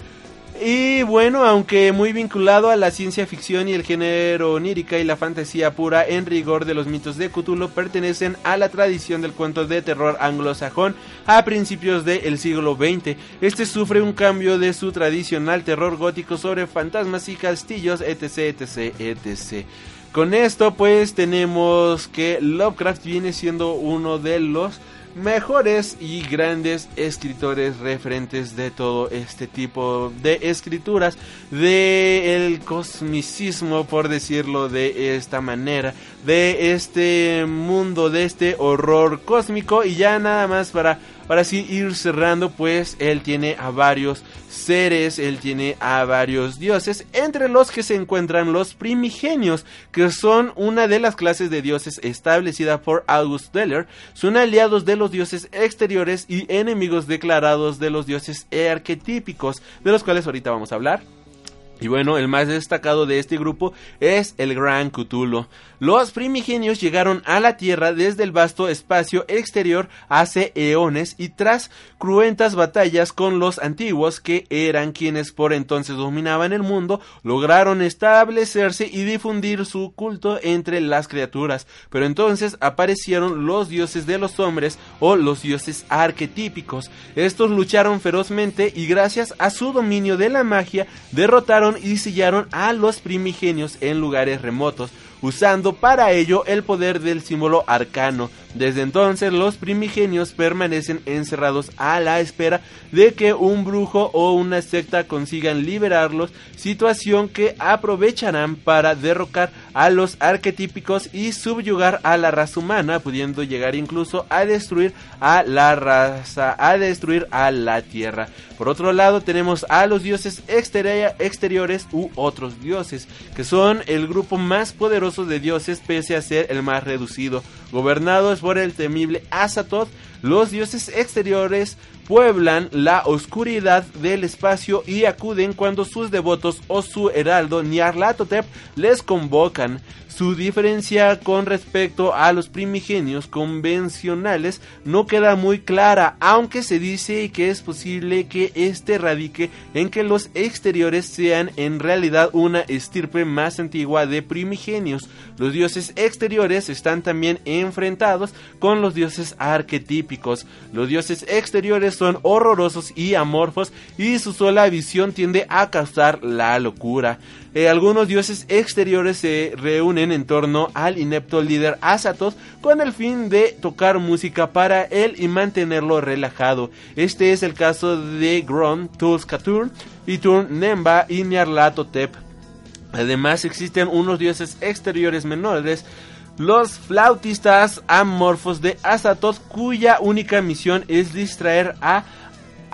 Speaker 2: y bueno, aunque muy vinculado a la ciencia ficción y el género onírica y la fantasía pura en rigor de los mitos de Cthulhu, pertenecen a la tradición del cuento de terror anglosajón a principios del siglo XX. Este sufre un cambio de su tradicional terror gótico sobre fantasmas y castillos, etc, etc, etc. Con esto pues tenemos que Lovecraft viene siendo uno de los mejores y grandes escritores referentes de todo este tipo de escrituras de cosmicismo por decirlo de esta manera de este mundo de este horror cósmico y ya nada más para para así ir cerrando pues él tiene a varios seres, él tiene a varios dioses, entre los que se encuentran los primigenios, que son una de las clases de dioses establecida por August Deller, son aliados de los dioses exteriores y enemigos declarados de los dioses arquetípicos, de los cuales ahorita vamos a hablar. Y bueno, el más destacado de este grupo es el Gran Cthulhu. Los primigenios llegaron a la Tierra desde el vasto espacio exterior hace eones y tras cruentas batallas con los antiguos que eran quienes por entonces dominaban el mundo, lograron establecerse y difundir su culto entre las criaturas. Pero entonces aparecieron los dioses de los hombres o los dioses arquetípicos. Estos lucharon ferozmente y gracias a su dominio de la magia derrotaron y sillaron a los primigenios en lugares remotos usando para ello el poder del símbolo arcano. Desde entonces los primigenios permanecen encerrados a la espera de que un brujo o una secta consigan liberarlos, situación que aprovecharán para derrocar a los arquetípicos y subyugar a la raza humana, pudiendo llegar incluso a destruir a la raza, a destruir a la tierra. Por otro lado tenemos a los dioses exteriores u otros dioses, que son el grupo más poderoso de dioses pese a ser el más reducido, gobernados por el temible Azathoth, los dioses exteriores pueblan la oscuridad del espacio y acuden cuando sus devotos o su heraldo Nyarlathotep les convocan. Su diferencia con respecto a los primigenios convencionales no queda muy clara, aunque se dice que es posible que este radique en que los exteriores sean en realidad una estirpe más antigua de primigenios. Los dioses exteriores están también enfrentados con los dioses arquetípicos. Los dioses exteriores son horrorosos y amorfos y su sola visión tiende a causar la locura. Eh, algunos dioses exteriores se reúnen en torno al inepto líder Azathoth con el fin de tocar música para él y mantenerlo relajado. Este es el caso de Gron, Tulskatur, Iturn, Nemba y Nyarlathotep. Además existen unos dioses exteriores menores los flautistas amorfos de Azathoth cuya única misión es distraer a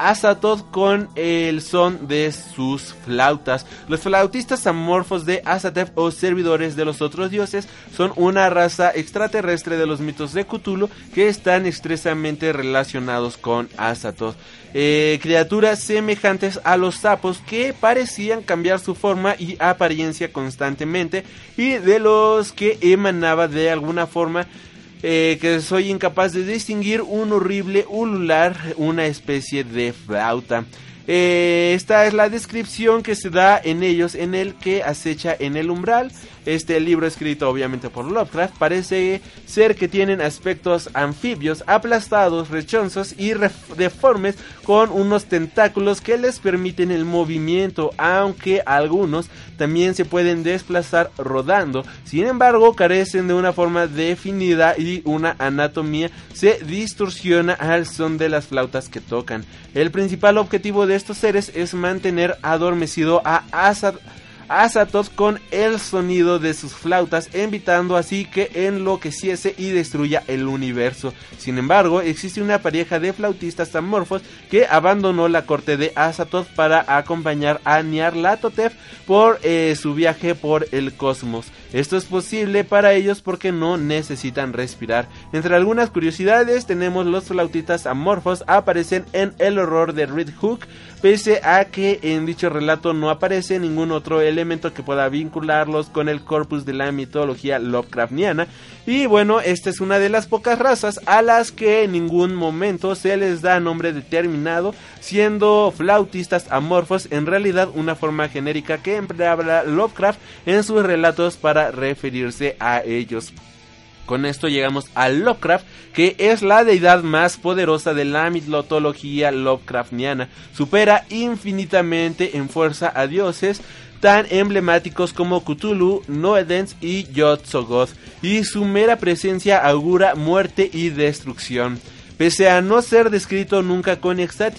Speaker 2: Azathoth con el son de sus flautas. Los flautistas amorfos de Azathoth o servidores de los otros dioses son una raza extraterrestre de los mitos de Cthulhu que están estrechamente relacionados con Azathoth. Eh, criaturas semejantes a los sapos que parecían cambiar su forma y apariencia constantemente y de los que emanaba de alguna forma eh, que soy incapaz de distinguir un horrible ulular, una especie de flauta. Eh, esta es la descripción que se da en ellos en el que acecha en el umbral. Este libro escrito obviamente por Lovecraft parece ser que tienen aspectos anfibios, aplastados, rechonzos y deformes con unos tentáculos que les permiten el movimiento, aunque algunos también se pueden desplazar rodando. Sin embargo, carecen de una forma definida y una anatomía se distorsiona al son de las flautas que tocan. El principal objetivo de estos seres es mantener adormecido a Azad Azathoth con el sonido de sus flautas, evitando así que enloqueciese y destruya el universo. Sin embargo, existe una pareja de flautistas amorfos que abandonó la corte de Azathoth para acompañar a Nyarlathotep por eh, su viaje por el cosmos. Esto es posible para ellos porque no necesitan respirar. Entre algunas curiosidades tenemos los flautistas amorfos aparecen en El horror de Red Hook, pese a que en dicho relato no aparece ningún otro elemento que pueda vincularlos con el corpus de la mitología Lovecraftiana. Y bueno, esta es una de las pocas razas a las que en ningún momento se les da nombre determinado, siendo flautistas amorfos en realidad una forma genérica que empleaba Lovecraft en sus relatos para referirse a ellos. Con esto llegamos a Lovecraft, que es la deidad más poderosa de la mitología Lovecraftiana. Supera infinitamente en fuerza a dioses tan emblemáticos como Cthulhu, Noedens y Yotzogoth, y su mera presencia augura muerte y destrucción. Pese a no ser descrito nunca con exactitud,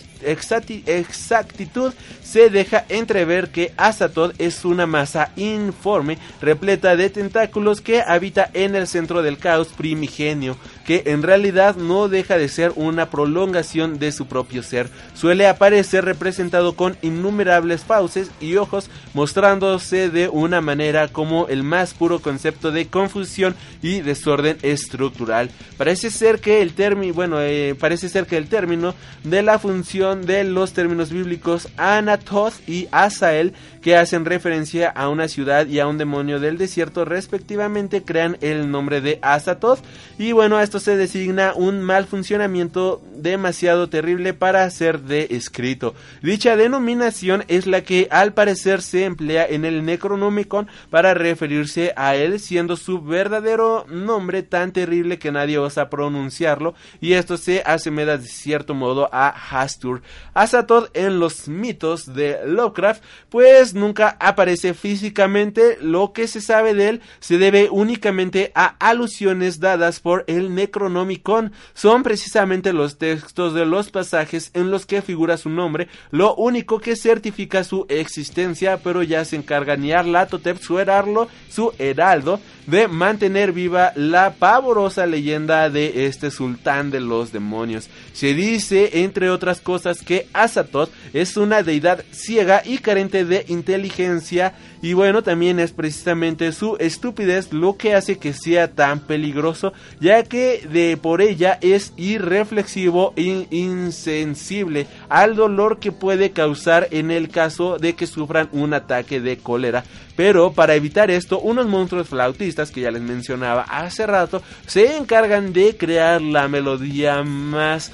Speaker 2: se deja entrever que Azathoth es una masa informe, repleta de tentáculos que habita en el centro del caos primigenio, que en realidad no deja de ser una prolongación de su propio ser. Suele aparecer representado con innumerables fauces y ojos, mostrándose de una manera como el más puro concepto de confusión y desorden estructural. Parece ser que el término, bueno, eh, parece ser que el término de la función de los términos bíblicos Anatoth y Asael, que hacen referencia a una ciudad y a un demonio del desierto respectivamente, crean el nombre de Azatoth. Y bueno, a esto se designa un mal funcionamiento demasiado terrible para ser descrito. Dicha denominación es la que al parecer se emplea en el Necronomicon para referirse a él, siendo su verdadero nombre tan terrible que nadie osa pronunciarlo, y esto se asemeja de cierto modo a Hastur. Azatoth en los mitos de Lovecraft, pues nunca aparece físicamente, lo que se sabe de él se debe únicamente a alusiones dadas por el Necronomicon. Son precisamente los textos de los pasajes en los que figura su nombre, lo único que certifica su existencia, pero ya se encarga Nyarlathotep, su heraldo, su heraldo, de mantener viva la pavorosa leyenda de este sultán de los demonios. Se dice, entre otras cosas, que Azatoth es una deidad ciega y carente de inteligencia y bueno, también es precisamente su estupidez lo que hace que sea tan peligroso, ya que de por ella es irreflexivo e insensible al dolor que puede causar en el caso de que sufran un ataque de cólera. Pero para evitar esto, unos monstruos flautistas que ya les mencionaba hace rato se encargan de crear la melodía más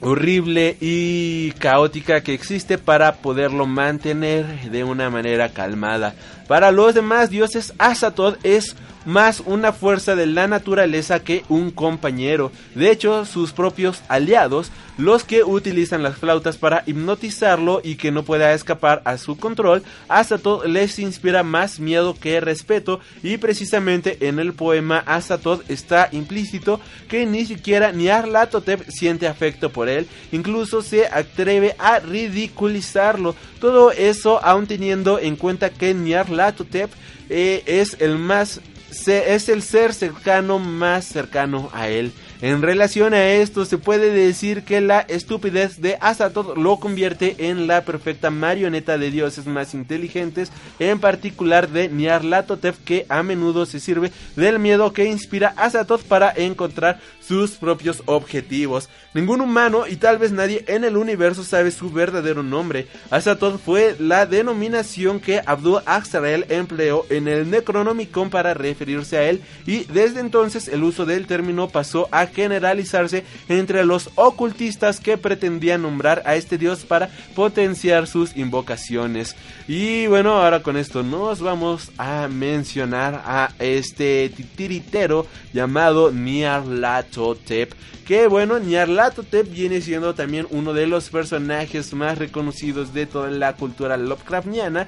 Speaker 2: horrible y caótica que existe para poderlo mantener de una manera calmada. Para los demás dioses, Azatoth es más una fuerza de la naturaleza que un compañero. De hecho, sus propios aliados, los que utilizan las flautas para hipnotizarlo y que no pueda escapar a su control, Azatoth les inspira más miedo que respeto y precisamente en el poema Azatoth está implícito que ni siquiera Nyarlathotep siente afecto por él, incluso se atreve a ridiculizarlo. Todo eso aún teniendo en cuenta que Nyarlathotep eh, es el más es el ser cercano más cercano a él. En relación a esto, se puede decir que la estupidez de Azatoth lo convierte en la perfecta marioneta de dioses más inteligentes, en particular de Nyarlathotep, que a menudo se sirve del miedo que inspira Azatoth para encontrar sus propios objetivos. Ningún humano y tal vez nadie en el universo sabe su verdadero nombre. Azatoth fue la denominación que Abdul Azrael empleó en el Necronomicon para referirse a él y desde entonces el uso del término pasó a generalizarse entre los ocultistas que pretendían nombrar a este dios para potenciar sus invocaciones. Y bueno, ahora con esto nos vamos a mencionar a este titiritero llamado Nyarlathotep. Que bueno, Nyarlathotep viene siendo también uno de los personajes más reconocidos de toda la cultura Lovecraftiana.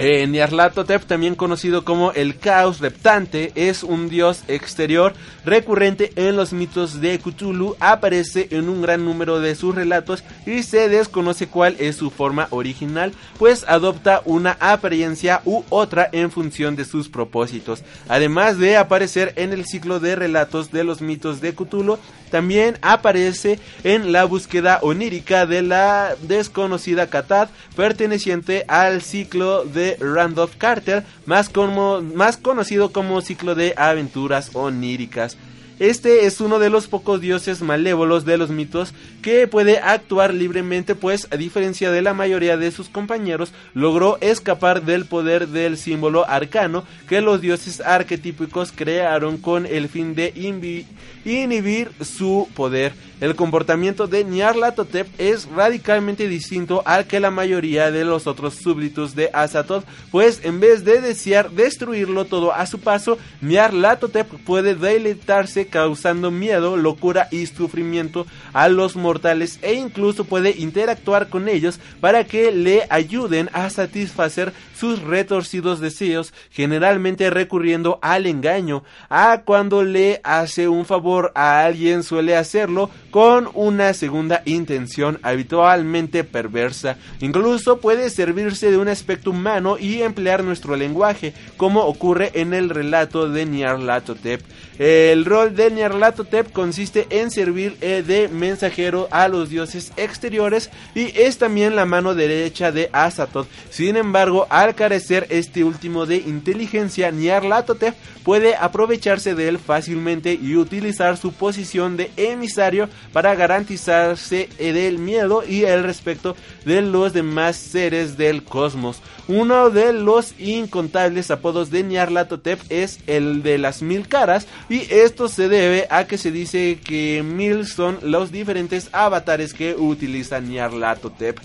Speaker 2: Eh, Nyarlathotep, también conocido como el caos reptante, es un dios exterior recurrente en los mitos de Cthulhu, aparece en un gran número de sus relatos y se desconoce cuál es su forma original, pues adopta una apariencia u otra en función de sus propósitos. Además de aparecer en el ciclo de relatos de los mitos de Cthulhu, también aparece en la búsqueda onírica de la desconocida Katad, perteneciente al ciclo de Randolph Carter, más, como, más conocido como ciclo de aventuras oníricas. Este es uno de los pocos dioses malévolos de los mitos que puede actuar libremente, pues a diferencia de la mayoría de sus compañeros, logró escapar del poder del símbolo arcano que los dioses arquetípicos crearon con el fin de inhibir su poder. El comportamiento de Nyarlathotep es radicalmente distinto al que la mayoría de los otros súbditos de Azatoth, pues en vez de desear destruirlo todo a su paso, Nyarlathotep puede deleitarse causando miedo, locura y sufrimiento a los mortales e incluso puede interactuar con ellos para que le ayuden a satisfacer sus retorcidos deseos, generalmente recurriendo al engaño. A cuando le hace un favor a alguien suele hacerlo con una segunda intención habitualmente perversa. Incluso puede servirse de un aspecto humano y emplear nuestro lenguaje, como ocurre en el relato de Nyarlathotep. El rol de Nyarlathotep consiste en servir eh, de mensajero a los dioses exteriores y es también la mano derecha de Azathoth. Sin embargo, al carecer este último de inteligencia, Nyarlathotep puede aprovecharse de él fácilmente y utilizar su posición de emisario para garantizarse eh, del miedo y el respeto de los demás seres del cosmos. Uno de los incontables apodos de Nyarlathotep es el de las mil caras y esto se debe a que se dice que mil son los diferentes avatares que utiliza Nyarlathotep.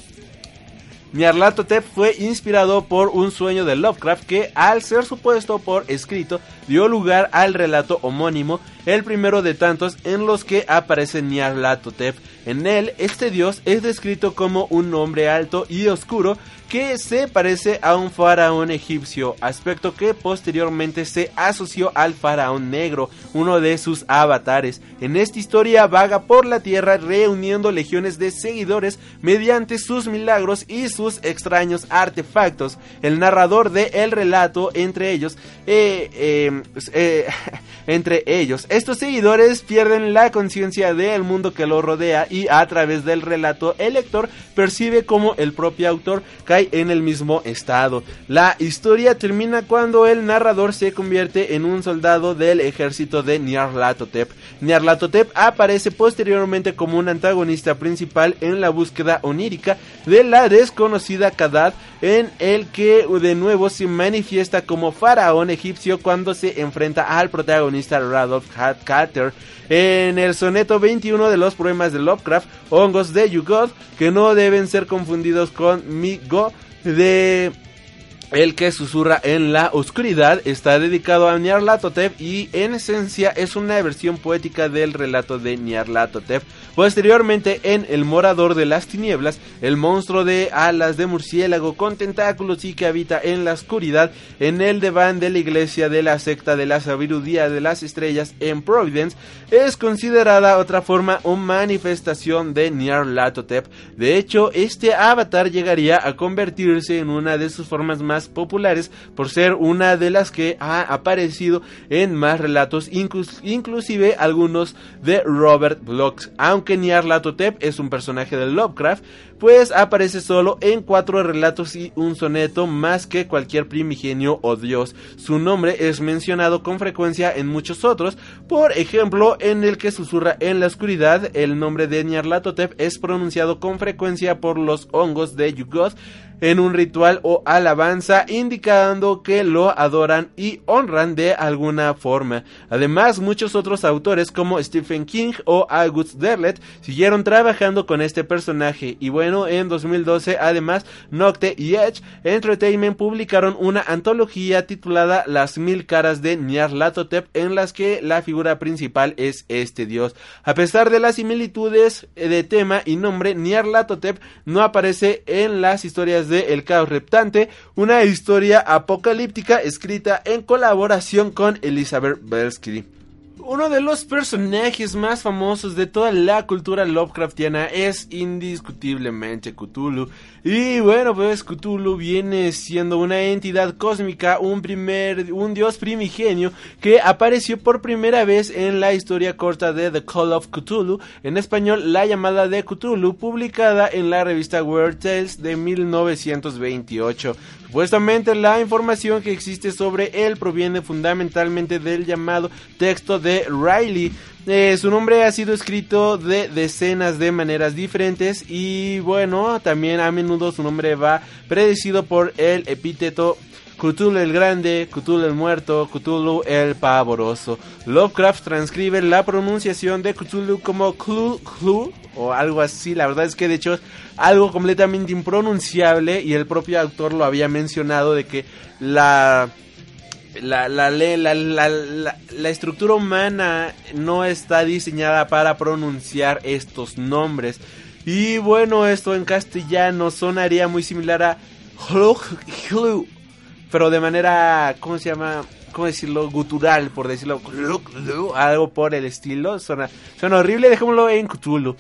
Speaker 2: Nyarlathotep fue inspirado por un sueño de Lovecraft que, al ser supuesto por escrito, dio lugar al relato homónimo, el primero de tantos en los que aparece Nyarlathotep. En él, este dios es descrito como un hombre alto y oscuro que se parece a un faraón egipcio, aspecto que posteriormente se asoció al faraón negro, uno de sus avatares. En esta historia vaga por la tierra reuniendo legiones de seguidores mediante sus milagros y sus extraños artefactos. El narrador de el relato, entre ellos, eh, eh, eh, entre ellos, estos seguidores pierden la conciencia del mundo que lo rodea y a través del relato el lector percibe como el propio autor cae en el mismo estado. La historia termina cuando el narrador se convierte en un soldado del ejército de Nyarlathotep. Nyarlathotep aparece posteriormente como un antagonista principal en la búsqueda onírica de la desconocida Kadad, en el que de nuevo se manifiesta como faraón egipcio cuando se enfrenta al protagonista Radolf Carter. En el soneto 21 de los poemas de Lovecraft, Hongos de Yugod, que no deben ser confundidos con Migo de el que susurra en la oscuridad está dedicado a Nyarlathotep y en esencia es una versión poética del relato de Nyarlathotep. Posteriormente en El Morador de las Tinieblas, el monstruo de alas de murciélago con tentáculos y que habita en la oscuridad, en el deván de la iglesia de la secta de la sabiduría de las estrellas en Providence, es considerada otra forma o manifestación de Nyarlathotep. De hecho, este avatar llegaría a convertirse en una de sus formas más populares por ser una de las que ha aparecido en más relatos, inclus inclusive algunos de Robert. Aunque Nyarlathotep es un personaje de Lovecraft, pues aparece solo en cuatro relatos y un soneto más que cualquier primigenio o dios. Su nombre es mencionado con frecuencia en muchos otros, por ejemplo en el que susurra en la oscuridad, el nombre de Nyarlathotep es pronunciado con frecuencia por los hongos de Yugoth en un ritual o alabanza indicando que lo adoran y honran de alguna forma. Además, muchos otros autores como Stephen King o August Derlet siguieron trabajando con este personaje y bueno, en 2012 además Nocte y Edge Entertainment publicaron una antología titulada Las mil caras de Nyarlathotep en las que la figura principal es este dios. A pesar de las similitudes de tema y nombre, Nyarlathotep no aparece en las historias de El Caos Reptante, una historia apocalíptica escrita en colaboración con Elizabeth Belsky. Uno de los personajes más famosos de toda la cultura Lovecraftiana es indiscutiblemente Cthulhu. Y bueno, pues Cthulhu viene siendo una entidad cósmica, un primer un dios primigenio que apareció por primera vez en la historia corta de The Call of Cthulhu, en español La llamada de Cthulhu, publicada en la revista Weird Tales de 1928. Supuestamente la información que existe sobre él proviene fundamentalmente del llamado texto de Riley. Eh, su nombre ha sido escrito de decenas de maneras diferentes y bueno, también a menudo su nombre va predecido por el epíteto Cthulhu el Grande, Cthulhu el Muerto, Cthulhu el Pavoroso. Lovecraft transcribe la pronunciación de Cthulhu como Clu, Clu o algo así. La verdad es que de hecho es algo completamente impronunciable y el propio autor lo había mencionado de que la la, la, la, la, la, estructura humana no está diseñada para pronunciar estos nombres. Y bueno, esto en castellano sonaría muy similar a pero de manera, ¿cómo se llama? ¿cómo decirlo? Gutural, por decirlo, algo por el estilo. Suena, suena horrible, dejémoslo en Cthulhu.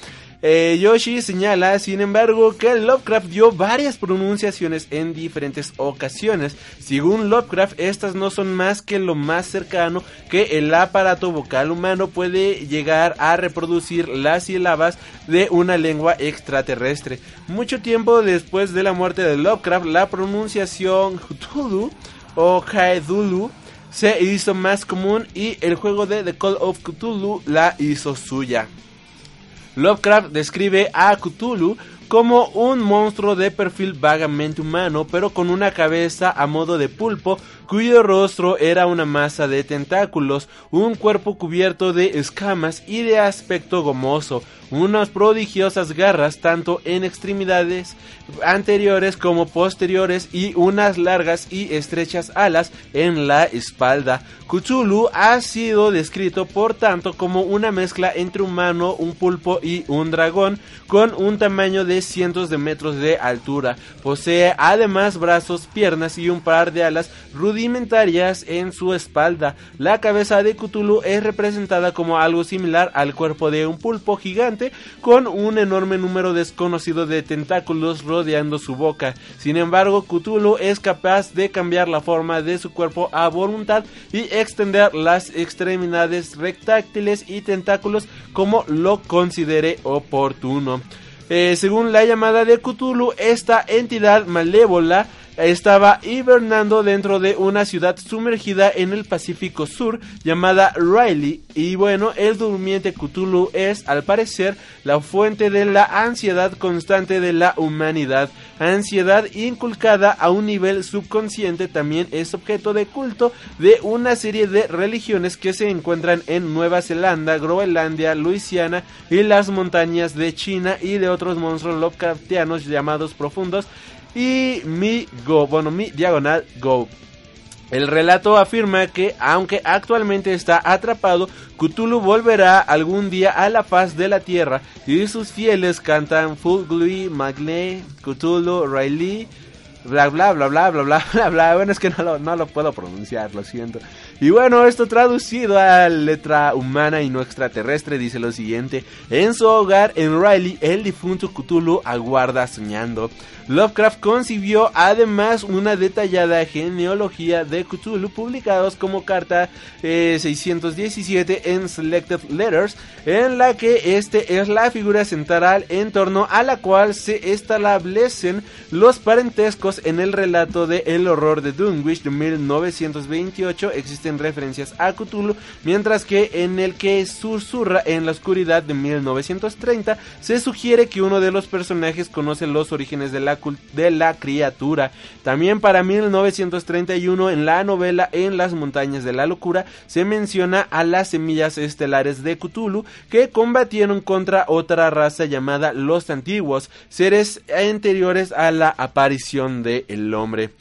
Speaker 2: Eh, Yoshi señala, sin embargo, que Lovecraft dio varias pronunciaciones en diferentes ocasiones. Según Lovecraft, estas no son más que lo más cercano que el aparato vocal humano puede llegar a reproducir las sílabas de una lengua extraterrestre. Mucho tiempo después de la muerte de Lovecraft, la pronunciación Cthulhu o Haedulu se hizo más común y el juego de The Call of Cthulhu la hizo suya. Lovecraft describe a Cthulhu como un monstruo de perfil vagamente humano, pero con una cabeza a modo de pulpo, cuyo rostro era una masa de tentáculos, un cuerpo cubierto de escamas y de aspecto gomoso, unas prodigiosas garras tanto en extremidades anteriores como posteriores y unas largas y estrechas alas en la espalda. Cthulhu ha sido descrito por tanto como una mezcla entre humano, un pulpo y un dragón con un tamaño de cientos de metros de altura. Posee además brazos, piernas y un par de alas rudimentarias en su espalda. La cabeza de Cthulhu es representada como algo similar al cuerpo de un pulpo gigante con un enorme número desconocido de tentáculos rodeando su boca. Sin embargo, Cthulhu es capaz de cambiar la forma de su cuerpo a voluntad y extender las extremidades rectáctiles y tentáculos como lo considere oportuno. Eh, según la llamada de Cthulhu, esta entidad malévola estaba hibernando dentro de una ciudad sumergida en el Pacífico Sur llamada Riley. Y bueno, el durmiente Cthulhu es al parecer la fuente de la ansiedad constante de la humanidad, ansiedad inculcada a un nivel subconsciente también es objeto de culto de una serie de religiones que se encuentran en Nueva Zelanda, Groenlandia, Luisiana y las montañas de China y de otros monstruos Lovecraftianos llamados profundos y mi go, bueno, mi diagonal go. El relato afirma que, aunque actualmente está atrapado, Cthulhu volverá algún día a la faz de la tierra y sus fieles cantan Fulgui, Magle, Cthulhu, Riley, bla bla bla bla bla bla bla bla. Bueno, es que no lo, no lo puedo pronunciar, lo siento. Y bueno, esto traducido a letra humana y no extraterrestre dice lo siguiente. En su hogar, en Riley, el difunto Cthulhu aguarda soñando. Lovecraft concibió además una detallada genealogía de Cthulhu publicados como carta eh, 617 en Selected Letters, en la que este es la figura central en torno a la cual se establecen los parentescos en el relato de El horror de Dunwich de 1928 existen referencias a Cthulhu, mientras que en el que susurra en la oscuridad de 1930 se sugiere que uno de los personajes conoce los orígenes de la, de la criatura. También para 1931 en la novela En las montañas de la locura se menciona a las semillas estelares de Cthulhu que combatieron contra otra raza llamada los antiguos, seres anteriores a la aparición del hombre.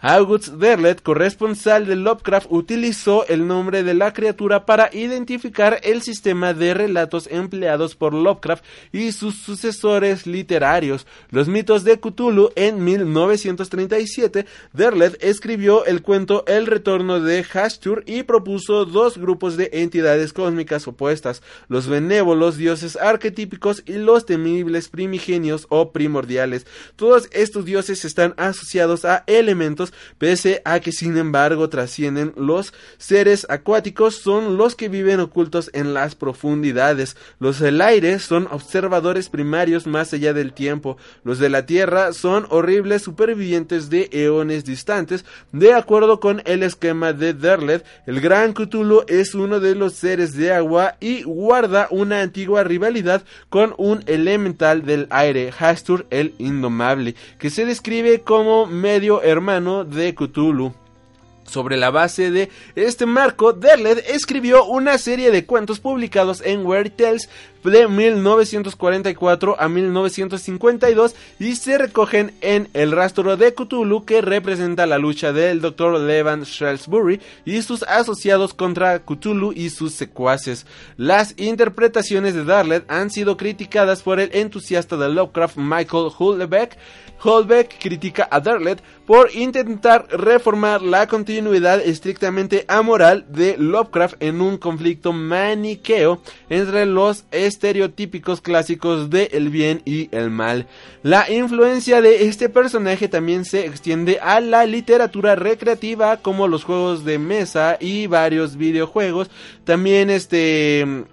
Speaker 2: August Derlet, corresponsal de Lovecraft, utilizó el nombre de la criatura para identificar el sistema de relatos empleados por Lovecraft y sus sucesores literarios. Los mitos de Cthulhu en 1937, Derlet escribió el cuento El retorno de Hastur y propuso dos grupos de entidades cósmicas opuestas, los benévolos dioses arquetípicos y los temibles primigenios o primordiales. Todos estos dioses están asociados a elementos pese a que sin embargo trascienden los seres acuáticos son los que viven ocultos en las profundidades. Los del aire son observadores primarios más allá del tiempo. Los de la tierra son horribles supervivientes de eones distantes. De acuerdo con el esquema de Derlet, el gran Cthulhu es uno de los seres de agua y guarda una antigua rivalidad con un elemental del aire, Hastur el Indomable, que se describe como medio hermano de Cthulhu. Sobre la base de este marco, Derleth escribió una serie de cuentos publicados en Weird Tales de 1944 a 1952 y se recogen en El rastro de Cthulhu que representa la lucha del Dr. Levan Shrewsbury y sus asociados contra Cthulhu y sus secuaces. Las interpretaciones de Darlet han sido criticadas por el entusiasta de Lovecraft Michael Hulbeck. Holbeck critica a Darlet por intentar reformar la continuidad estrictamente amoral de Lovecraft en un conflicto maniqueo entre los estereotípicos clásicos de el bien y el mal. La influencia de este personaje también se extiende a la literatura recreativa como los juegos de mesa y varios videojuegos. También este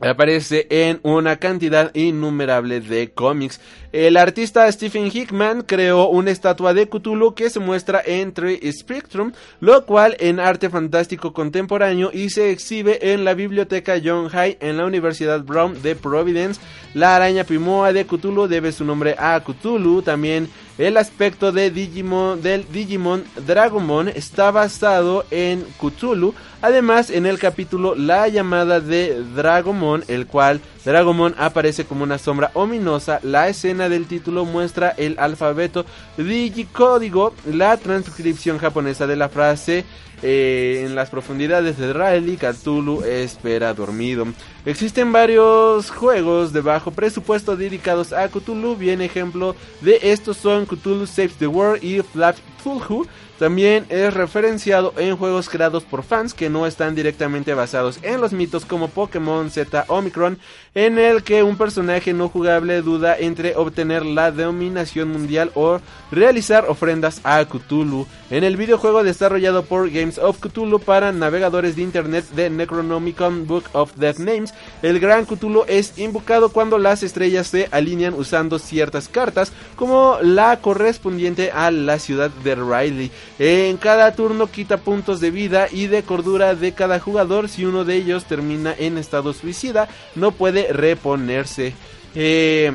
Speaker 2: aparece en una cantidad innumerable de cómics. El artista Stephen Hickman creó una estatua de Cthulhu que se muestra en Tree Spectrum, lo cual en arte fantástico contemporáneo y se exhibe en la biblioteca John Hay en la Universidad Brown de Providence. La araña primoa de Cthulhu debe su nombre a Cthulhu. También el aspecto de Digimon, del Digimon Dragomon está basado en Cthulhu. Además, en el capítulo La llamada de Dragomon, el cual Dragomon aparece como una sombra ominosa, la escena del título muestra el alfabeto digicódigo, la transcripción japonesa de la frase eh, en las profundidades de Riley, Cthulhu espera dormido. Existen varios juegos de bajo presupuesto dedicados a Cthulhu, bien ejemplo de estos son Cthulhu Saves the World y Flap Cthulhu. También es referenciado en juegos creados por fans que no están directamente basados en los mitos como Pokémon Z Omicron, en el que un personaje no jugable duda entre obtener la dominación mundial o realizar ofrendas a Cthulhu. En el videojuego desarrollado por Games of Cthulhu para navegadores de internet de Necronomicon Book of Death Names, el Gran Cthulhu es invocado cuando las estrellas se alinean usando ciertas cartas, como la correspondiente a la ciudad de Riley. En cada turno quita puntos de vida y de cordura de cada jugador. Si uno de ellos termina en estado suicida, no puede reponerse. Eh,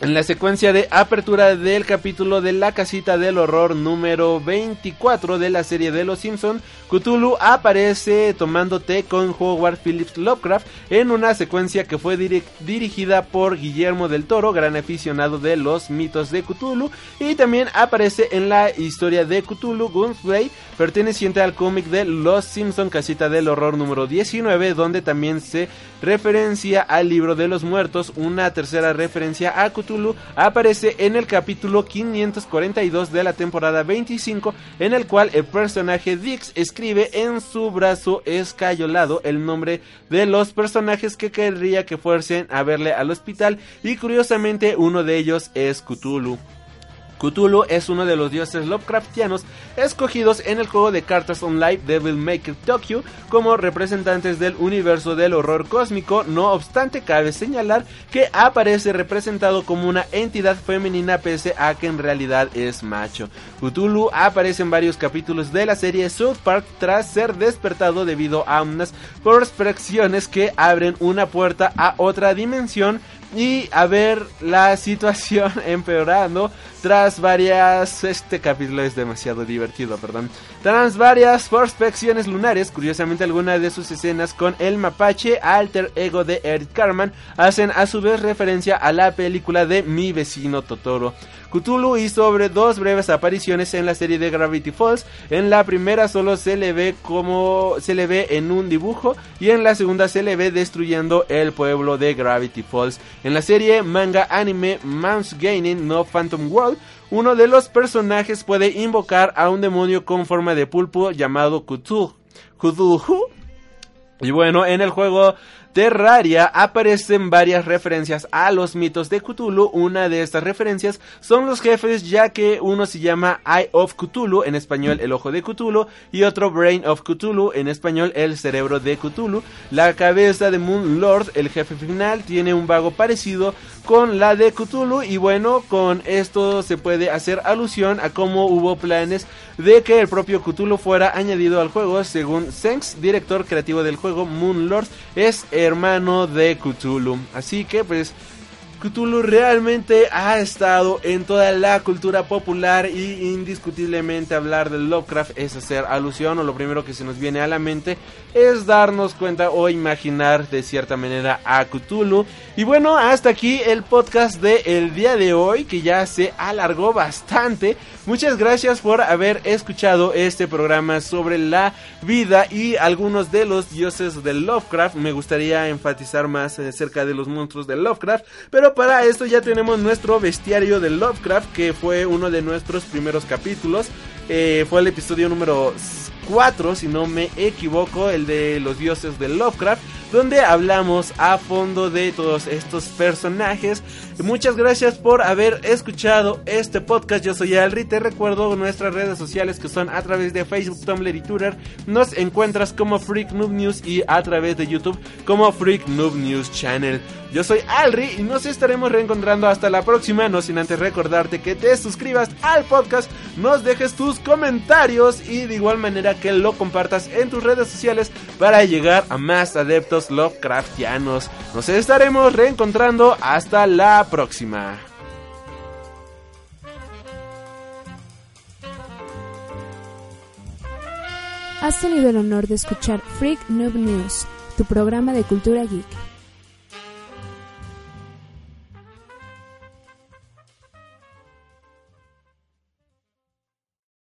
Speaker 2: en la secuencia de apertura del capítulo de la casita del horror número 24 de la serie de Los Simpson, Cthulhu aparece tomando té con Howard Phillips Lovecraft en una secuencia que fue diri dirigida por Guillermo del Toro, gran aficionado de los mitos de Cthulhu, y también aparece en la historia de Cthulhu Gunplay, perteneciente al cómic de Los Simpson Casita del Horror número 19, donde también se referencia al libro de los muertos, una tercera referencia a Cthulhu aparece en el capítulo 542 de la temporada 25, en el cual el personaje Dix escribe en su brazo escayolado el nombre de los personajes que querría que fuercen a verle al hospital y curiosamente uno de ellos es Cthulhu. Cthulhu es uno de los dioses Lovecraftianos escogidos en el juego de cartas online Devil Maker Tokyo como representantes del universo del horror cósmico. No obstante, cabe señalar que aparece representado como una entidad femenina pese a que en realidad es macho. Cthulhu aparece en varios capítulos de la serie South Park tras ser despertado debido a unas prospecciones que abren una puerta a otra dimensión y a ver la situación empeorando tras varias este capítulo es demasiado divertido, perdón. Tras varias prospecciones lunares, curiosamente algunas de sus escenas con el mapache alter ego de Eric Carman hacen a su vez referencia a la película de Mi vecino Totoro. Cthulhu hizo sobre dos breves apariciones en la serie de Gravity Falls. En la primera solo se le ve como se le ve en un dibujo y en la segunda se le ve destruyendo el pueblo de Gravity Falls. En la serie manga anime Mouse Gaining No Phantom World, uno de los personajes puede invocar a un demonio con forma de pulpo llamado Cthulhu. Y bueno, en el juego Terraria aparecen varias referencias a los mitos de Cthulhu. Una de estas referencias son los jefes, ya que uno se llama Eye of Cthulhu, en español el ojo de Cthulhu, y otro Brain of Cthulhu, en español el cerebro de Cthulhu. La cabeza de Moon Lord, el jefe final, tiene un vago parecido con la de Cthulhu. Y bueno, con esto se puede hacer alusión a cómo hubo planes de que el propio Cthulhu fuera añadido al juego. Según Senks, director creativo del juego, Moon Lord es hermano de Cthulhu. Así que pues Cthulhu realmente ha estado en toda la cultura popular y indiscutiblemente hablar de Lovecraft es hacer alusión o lo primero que se nos viene a la mente es darnos cuenta o imaginar de cierta manera a Cthulhu. Y bueno, hasta aquí el podcast de el día de hoy que ya se alargó bastante. Muchas gracias por haber escuchado este programa sobre la vida y algunos de los dioses de Lovecraft. Me gustaría enfatizar más acerca de los monstruos de Lovecraft, pero para esto ya tenemos nuestro bestiario de Lovecraft, que fue uno de nuestros primeros capítulos. Eh, fue el episodio número 4, si no me equivoco, el de los dioses de Lovecraft, donde hablamos a fondo de todos estos personajes. Muchas gracias por haber escuchado este podcast. Yo soy Alri, te recuerdo nuestras redes sociales que son a través de Facebook, Tumblr y Twitter. Nos encuentras como Freak Noob News y a través de YouTube como Freak Noob News Channel. Yo soy Alri y nos estaremos reencontrando hasta la próxima, no sin antes recordarte que te suscribas al podcast, nos dejes tus comentarios y de igual manera que lo compartas en tus redes sociales para llegar a más adeptos Lovecraftianos. Nos estaremos reencontrando hasta la próxima.
Speaker 7: Has tenido el honor de escuchar Freak Noob News, tu programa de cultura geek.